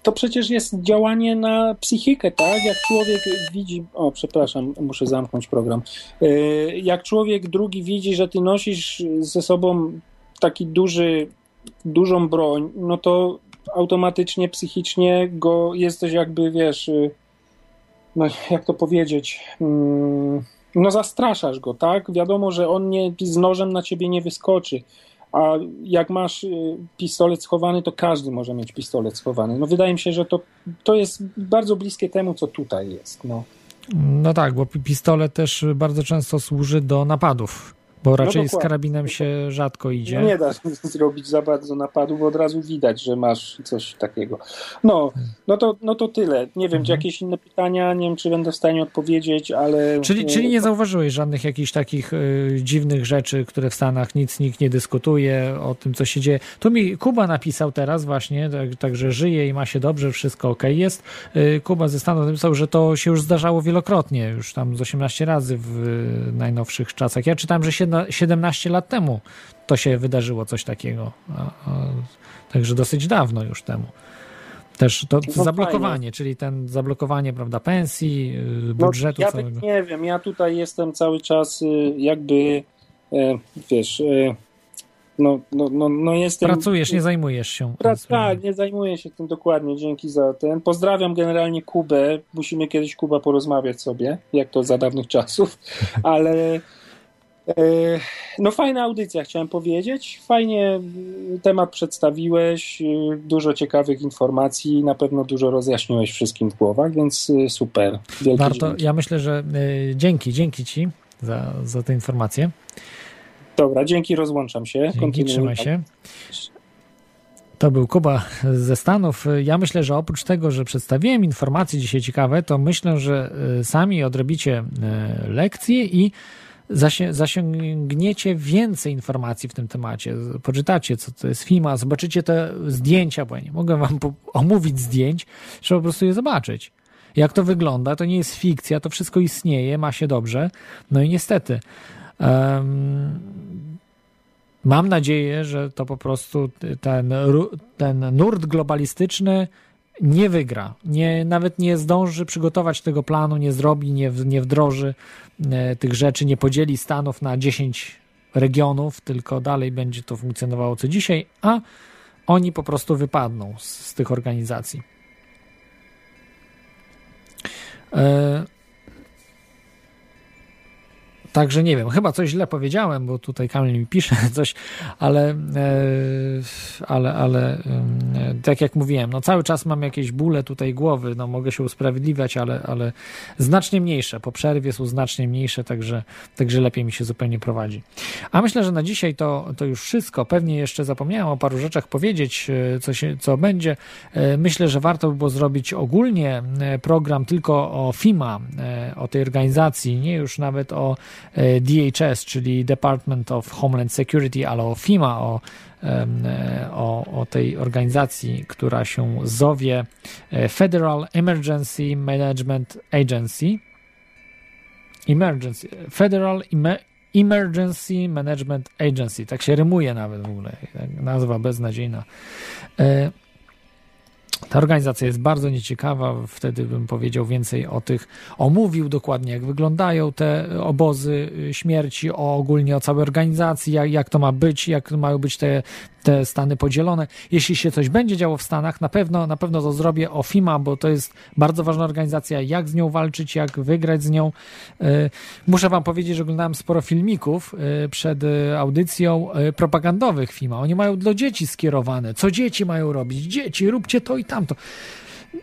to przecież jest działanie na psychikę, tak? Jak człowiek widzi, o przepraszam, muszę zamknąć program. Y, Jak człowiek drugi widzi, że ty nosisz ze sobą taki duży, dużą broń, no to automatycznie, psychicznie go jesteś jakby, wiesz, y, no jak to powiedzieć, mm, no zastraszasz go, tak? Wiadomo, że on nie, z nożem na ciebie nie wyskoczy, a jak masz y, pistolet schowany, to każdy może mieć pistolet schowany. No wydaje mi się, że to, to jest bardzo bliskie temu, co tutaj jest, no. No tak, bo pi- pistolet też bardzo często służy do napadów, bo raczej z dokładnie. karabinem się rzadko idzie. No nie da się zrobić za bardzo napadu, bo od razu widać, że masz coś takiego. No, no to, no to tyle. Nie wiem, czy jakieś inne pytania, nie wiem, czy będę w stanie odpowiedzieć, ale... Czyli, czyli nie zauważyłeś żadnych jakichś takich y, dziwnych rzeczy, które w Stanach nic nikt nie dyskutuje o tym, co się dzieje. Tu mi Kuba napisał teraz właśnie, tak, także żyje i ma się dobrze, wszystko ok jest. Y, Kuba ze Stanów napisał, że to się już zdarzało wielokrotnie, już tam z 18 razy w y, najnowszych czasach. Ja czytałem, że siedna- 17 lat temu to się wydarzyło coś takiego. Także dosyć dawno już temu. Też to No zablokowanie, czyli ten zablokowanie, prawda, pensji, y, No, budżetu ja całego. tak nie wiem, ja tutaj jestem cały czas y, jakby, e, wiesz, e, no, no, no, no jestem... Pracujesz, nie zajmujesz się. Pra, tym sprawą. tak, nie zajmuję się tym dokładnie, dzięki za ten. Pozdrawiam generalnie Kubę, musimy kiedyś Kuba porozmawiać sobie, jak to za dawnych czasów, ale no fajna audycja, chciałem powiedzieć. Fajnie y, temat przedstawiłeś, y, dużo ciekawych informacji, na pewno dużo rozjaśniłeś wszystkim w głowach, więc y, super. Wielkie Warto, dzięki. ja myślę, że y, dzięki, dzięki Ci za, za tę informację. Dobra, dzięki, rozłączam się. Dzięki, Kontynuuj. trzymaj się. To był Kuba ze Stanów. Ja myślę, że oprócz tego, że przedstawiłem informacje dzisiaj ciekawe, to myślę, że sami odrobicie lekcje i zasięgniecie więcej informacji w tym temacie. Poczytacie, co to jest FIMA, zobaczycie te zdjęcia, bo ja nie mogę wam omówić zdjęć, trzeba po prostu je zobaczyć. Jak to wygląda, to nie jest fikcja, to wszystko istnieje, ma się dobrze. No i niestety. em, Mam nadzieję, że to po prostu ten, ten nurt globalistyczny nie wygra. Nie, nawet nie zdąży przygotować tego planu, nie zrobi, nie, nie wdroży e, tych rzeczy, nie podzieli Stanów na 10 regionów, tylko dalej będzie to funkcjonowało co dzisiaj, a oni po prostu wypadną z, z tych organizacji. E, Także nie wiem, chyba coś źle powiedziałem, bo tutaj Kamil mi pisze coś, ale, e, ale, ale e, tak jak mówiłem, no cały czas mam jakieś bóle tutaj głowy, no mogę się usprawiedliwiać, ale, ale znacznie mniejsze, po przerwie są znacznie mniejsze, także, także lepiej mi się zupełnie prowadzi. A myślę, że na dzisiaj to, to już wszystko. Pewnie jeszcze zapomniałem o paru rzeczach powiedzieć, e, co, się, co będzie. Myślę, że warto by było zrobić ogólnie program tylko o FIMA, o tej organizacji, nie już nawet o DHS, czyli Department of Homeland Security, ale o FIMA, o, o, o tej organizacji, która się zowie Federal Emergency Management Agency. Emergency, Federal Emergency Management Agency, tak się rymuje nawet w ogóle, nazwa beznadziejna. Ta organizacja jest bardzo nieciekawa, wtedy bym powiedział więcej o tych, omówił dokładnie, jak wyglądają te obozy śmierci, o ogólnie o całej organizacji, jak, jak to ma być, jak mają być te, te Stany podzielone. Jeśli się coś będzie działo w Stanach, na pewno, na pewno to zrobię o FIMA, bo to jest bardzo ważna organizacja, jak z nią walczyć, jak wygrać z nią. Muszę wam powiedzieć, że oglądałem sporo filmików przed audycją propagandowych FIMA. Oni mają dla dzieci skierowane. Co dzieci mają robić? Dzieci, róbcie to i tamto.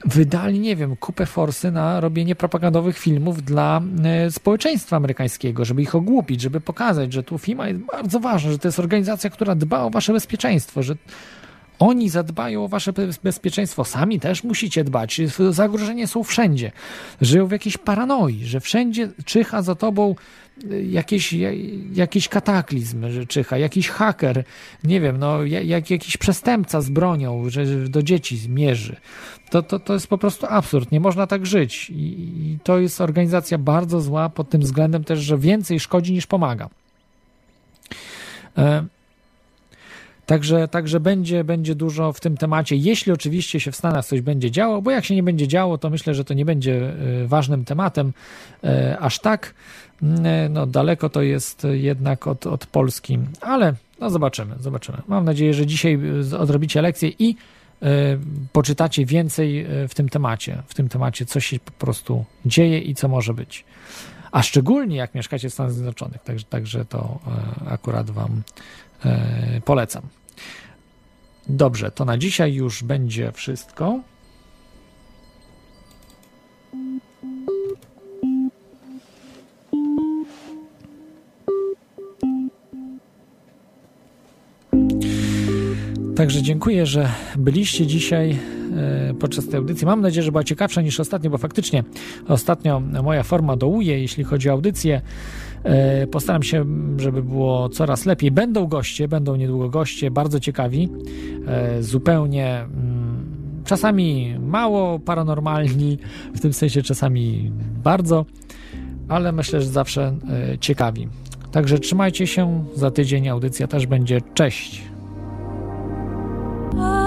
Wydali, nie wiem, kupę forsy na robienie propagandowych filmów dla społeczeństwa amerykańskiego, żeby ich ogłupić, żeby pokazać, że tu FIMA jest bardzo ważna, że to jest organizacja, która dba o wasze bezpieczeństwo, że oni zadbają o wasze bezpieczeństwo, sami też musicie dbać. Zagrożenia są wszędzie. Żyją w jakiejś paranoi, że wszędzie czyha za tobą jakiś, jakiś kataklizm, że czyha, jakiś haker, nie wiem, no, jak, jakiś przestępca z bronią, że do dzieci mierzy. To, to, to jest po prostu absurd. Nie można tak żyć. I, I to jest organizacja bardzo zła pod tym względem też, że więcej szkodzi niż pomaga. E Także, także będzie, będzie dużo w tym temacie, jeśli oczywiście się w Stanach coś będzie działo, bo jak się nie będzie działo, to myślę, że to nie będzie ważnym tematem aż tak. No, daleko to jest jednak od, od Polski, ale no zobaczymy, zobaczymy. Mam nadzieję, że dzisiaj odrobicie lekcję i poczytacie więcej w tym temacie, w tym temacie, co się po prostu dzieje i co może być. A szczególnie jak mieszkacie w Stanach Zjednoczonych, także, także to akurat Wam polecam. Dobrze, to na dzisiaj już będzie wszystko. Także dziękuję, że byliście dzisiaj podczas tej audycji. Mam nadzieję, że była ciekawsza niż ostatnio, bo faktycznie ostatnio moja forma dołuje, jeśli chodzi o audycję. Postaram się, żeby było coraz lepiej. Będą goście, będą niedługo goście, bardzo ciekawi, zupełnie czasami mało paranormalni, w tym sensie czasami bardzo, ale myślę, że zawsze ciekawi. Także trzymajcie się, za tydzień audycja też będzie. Cześć! I.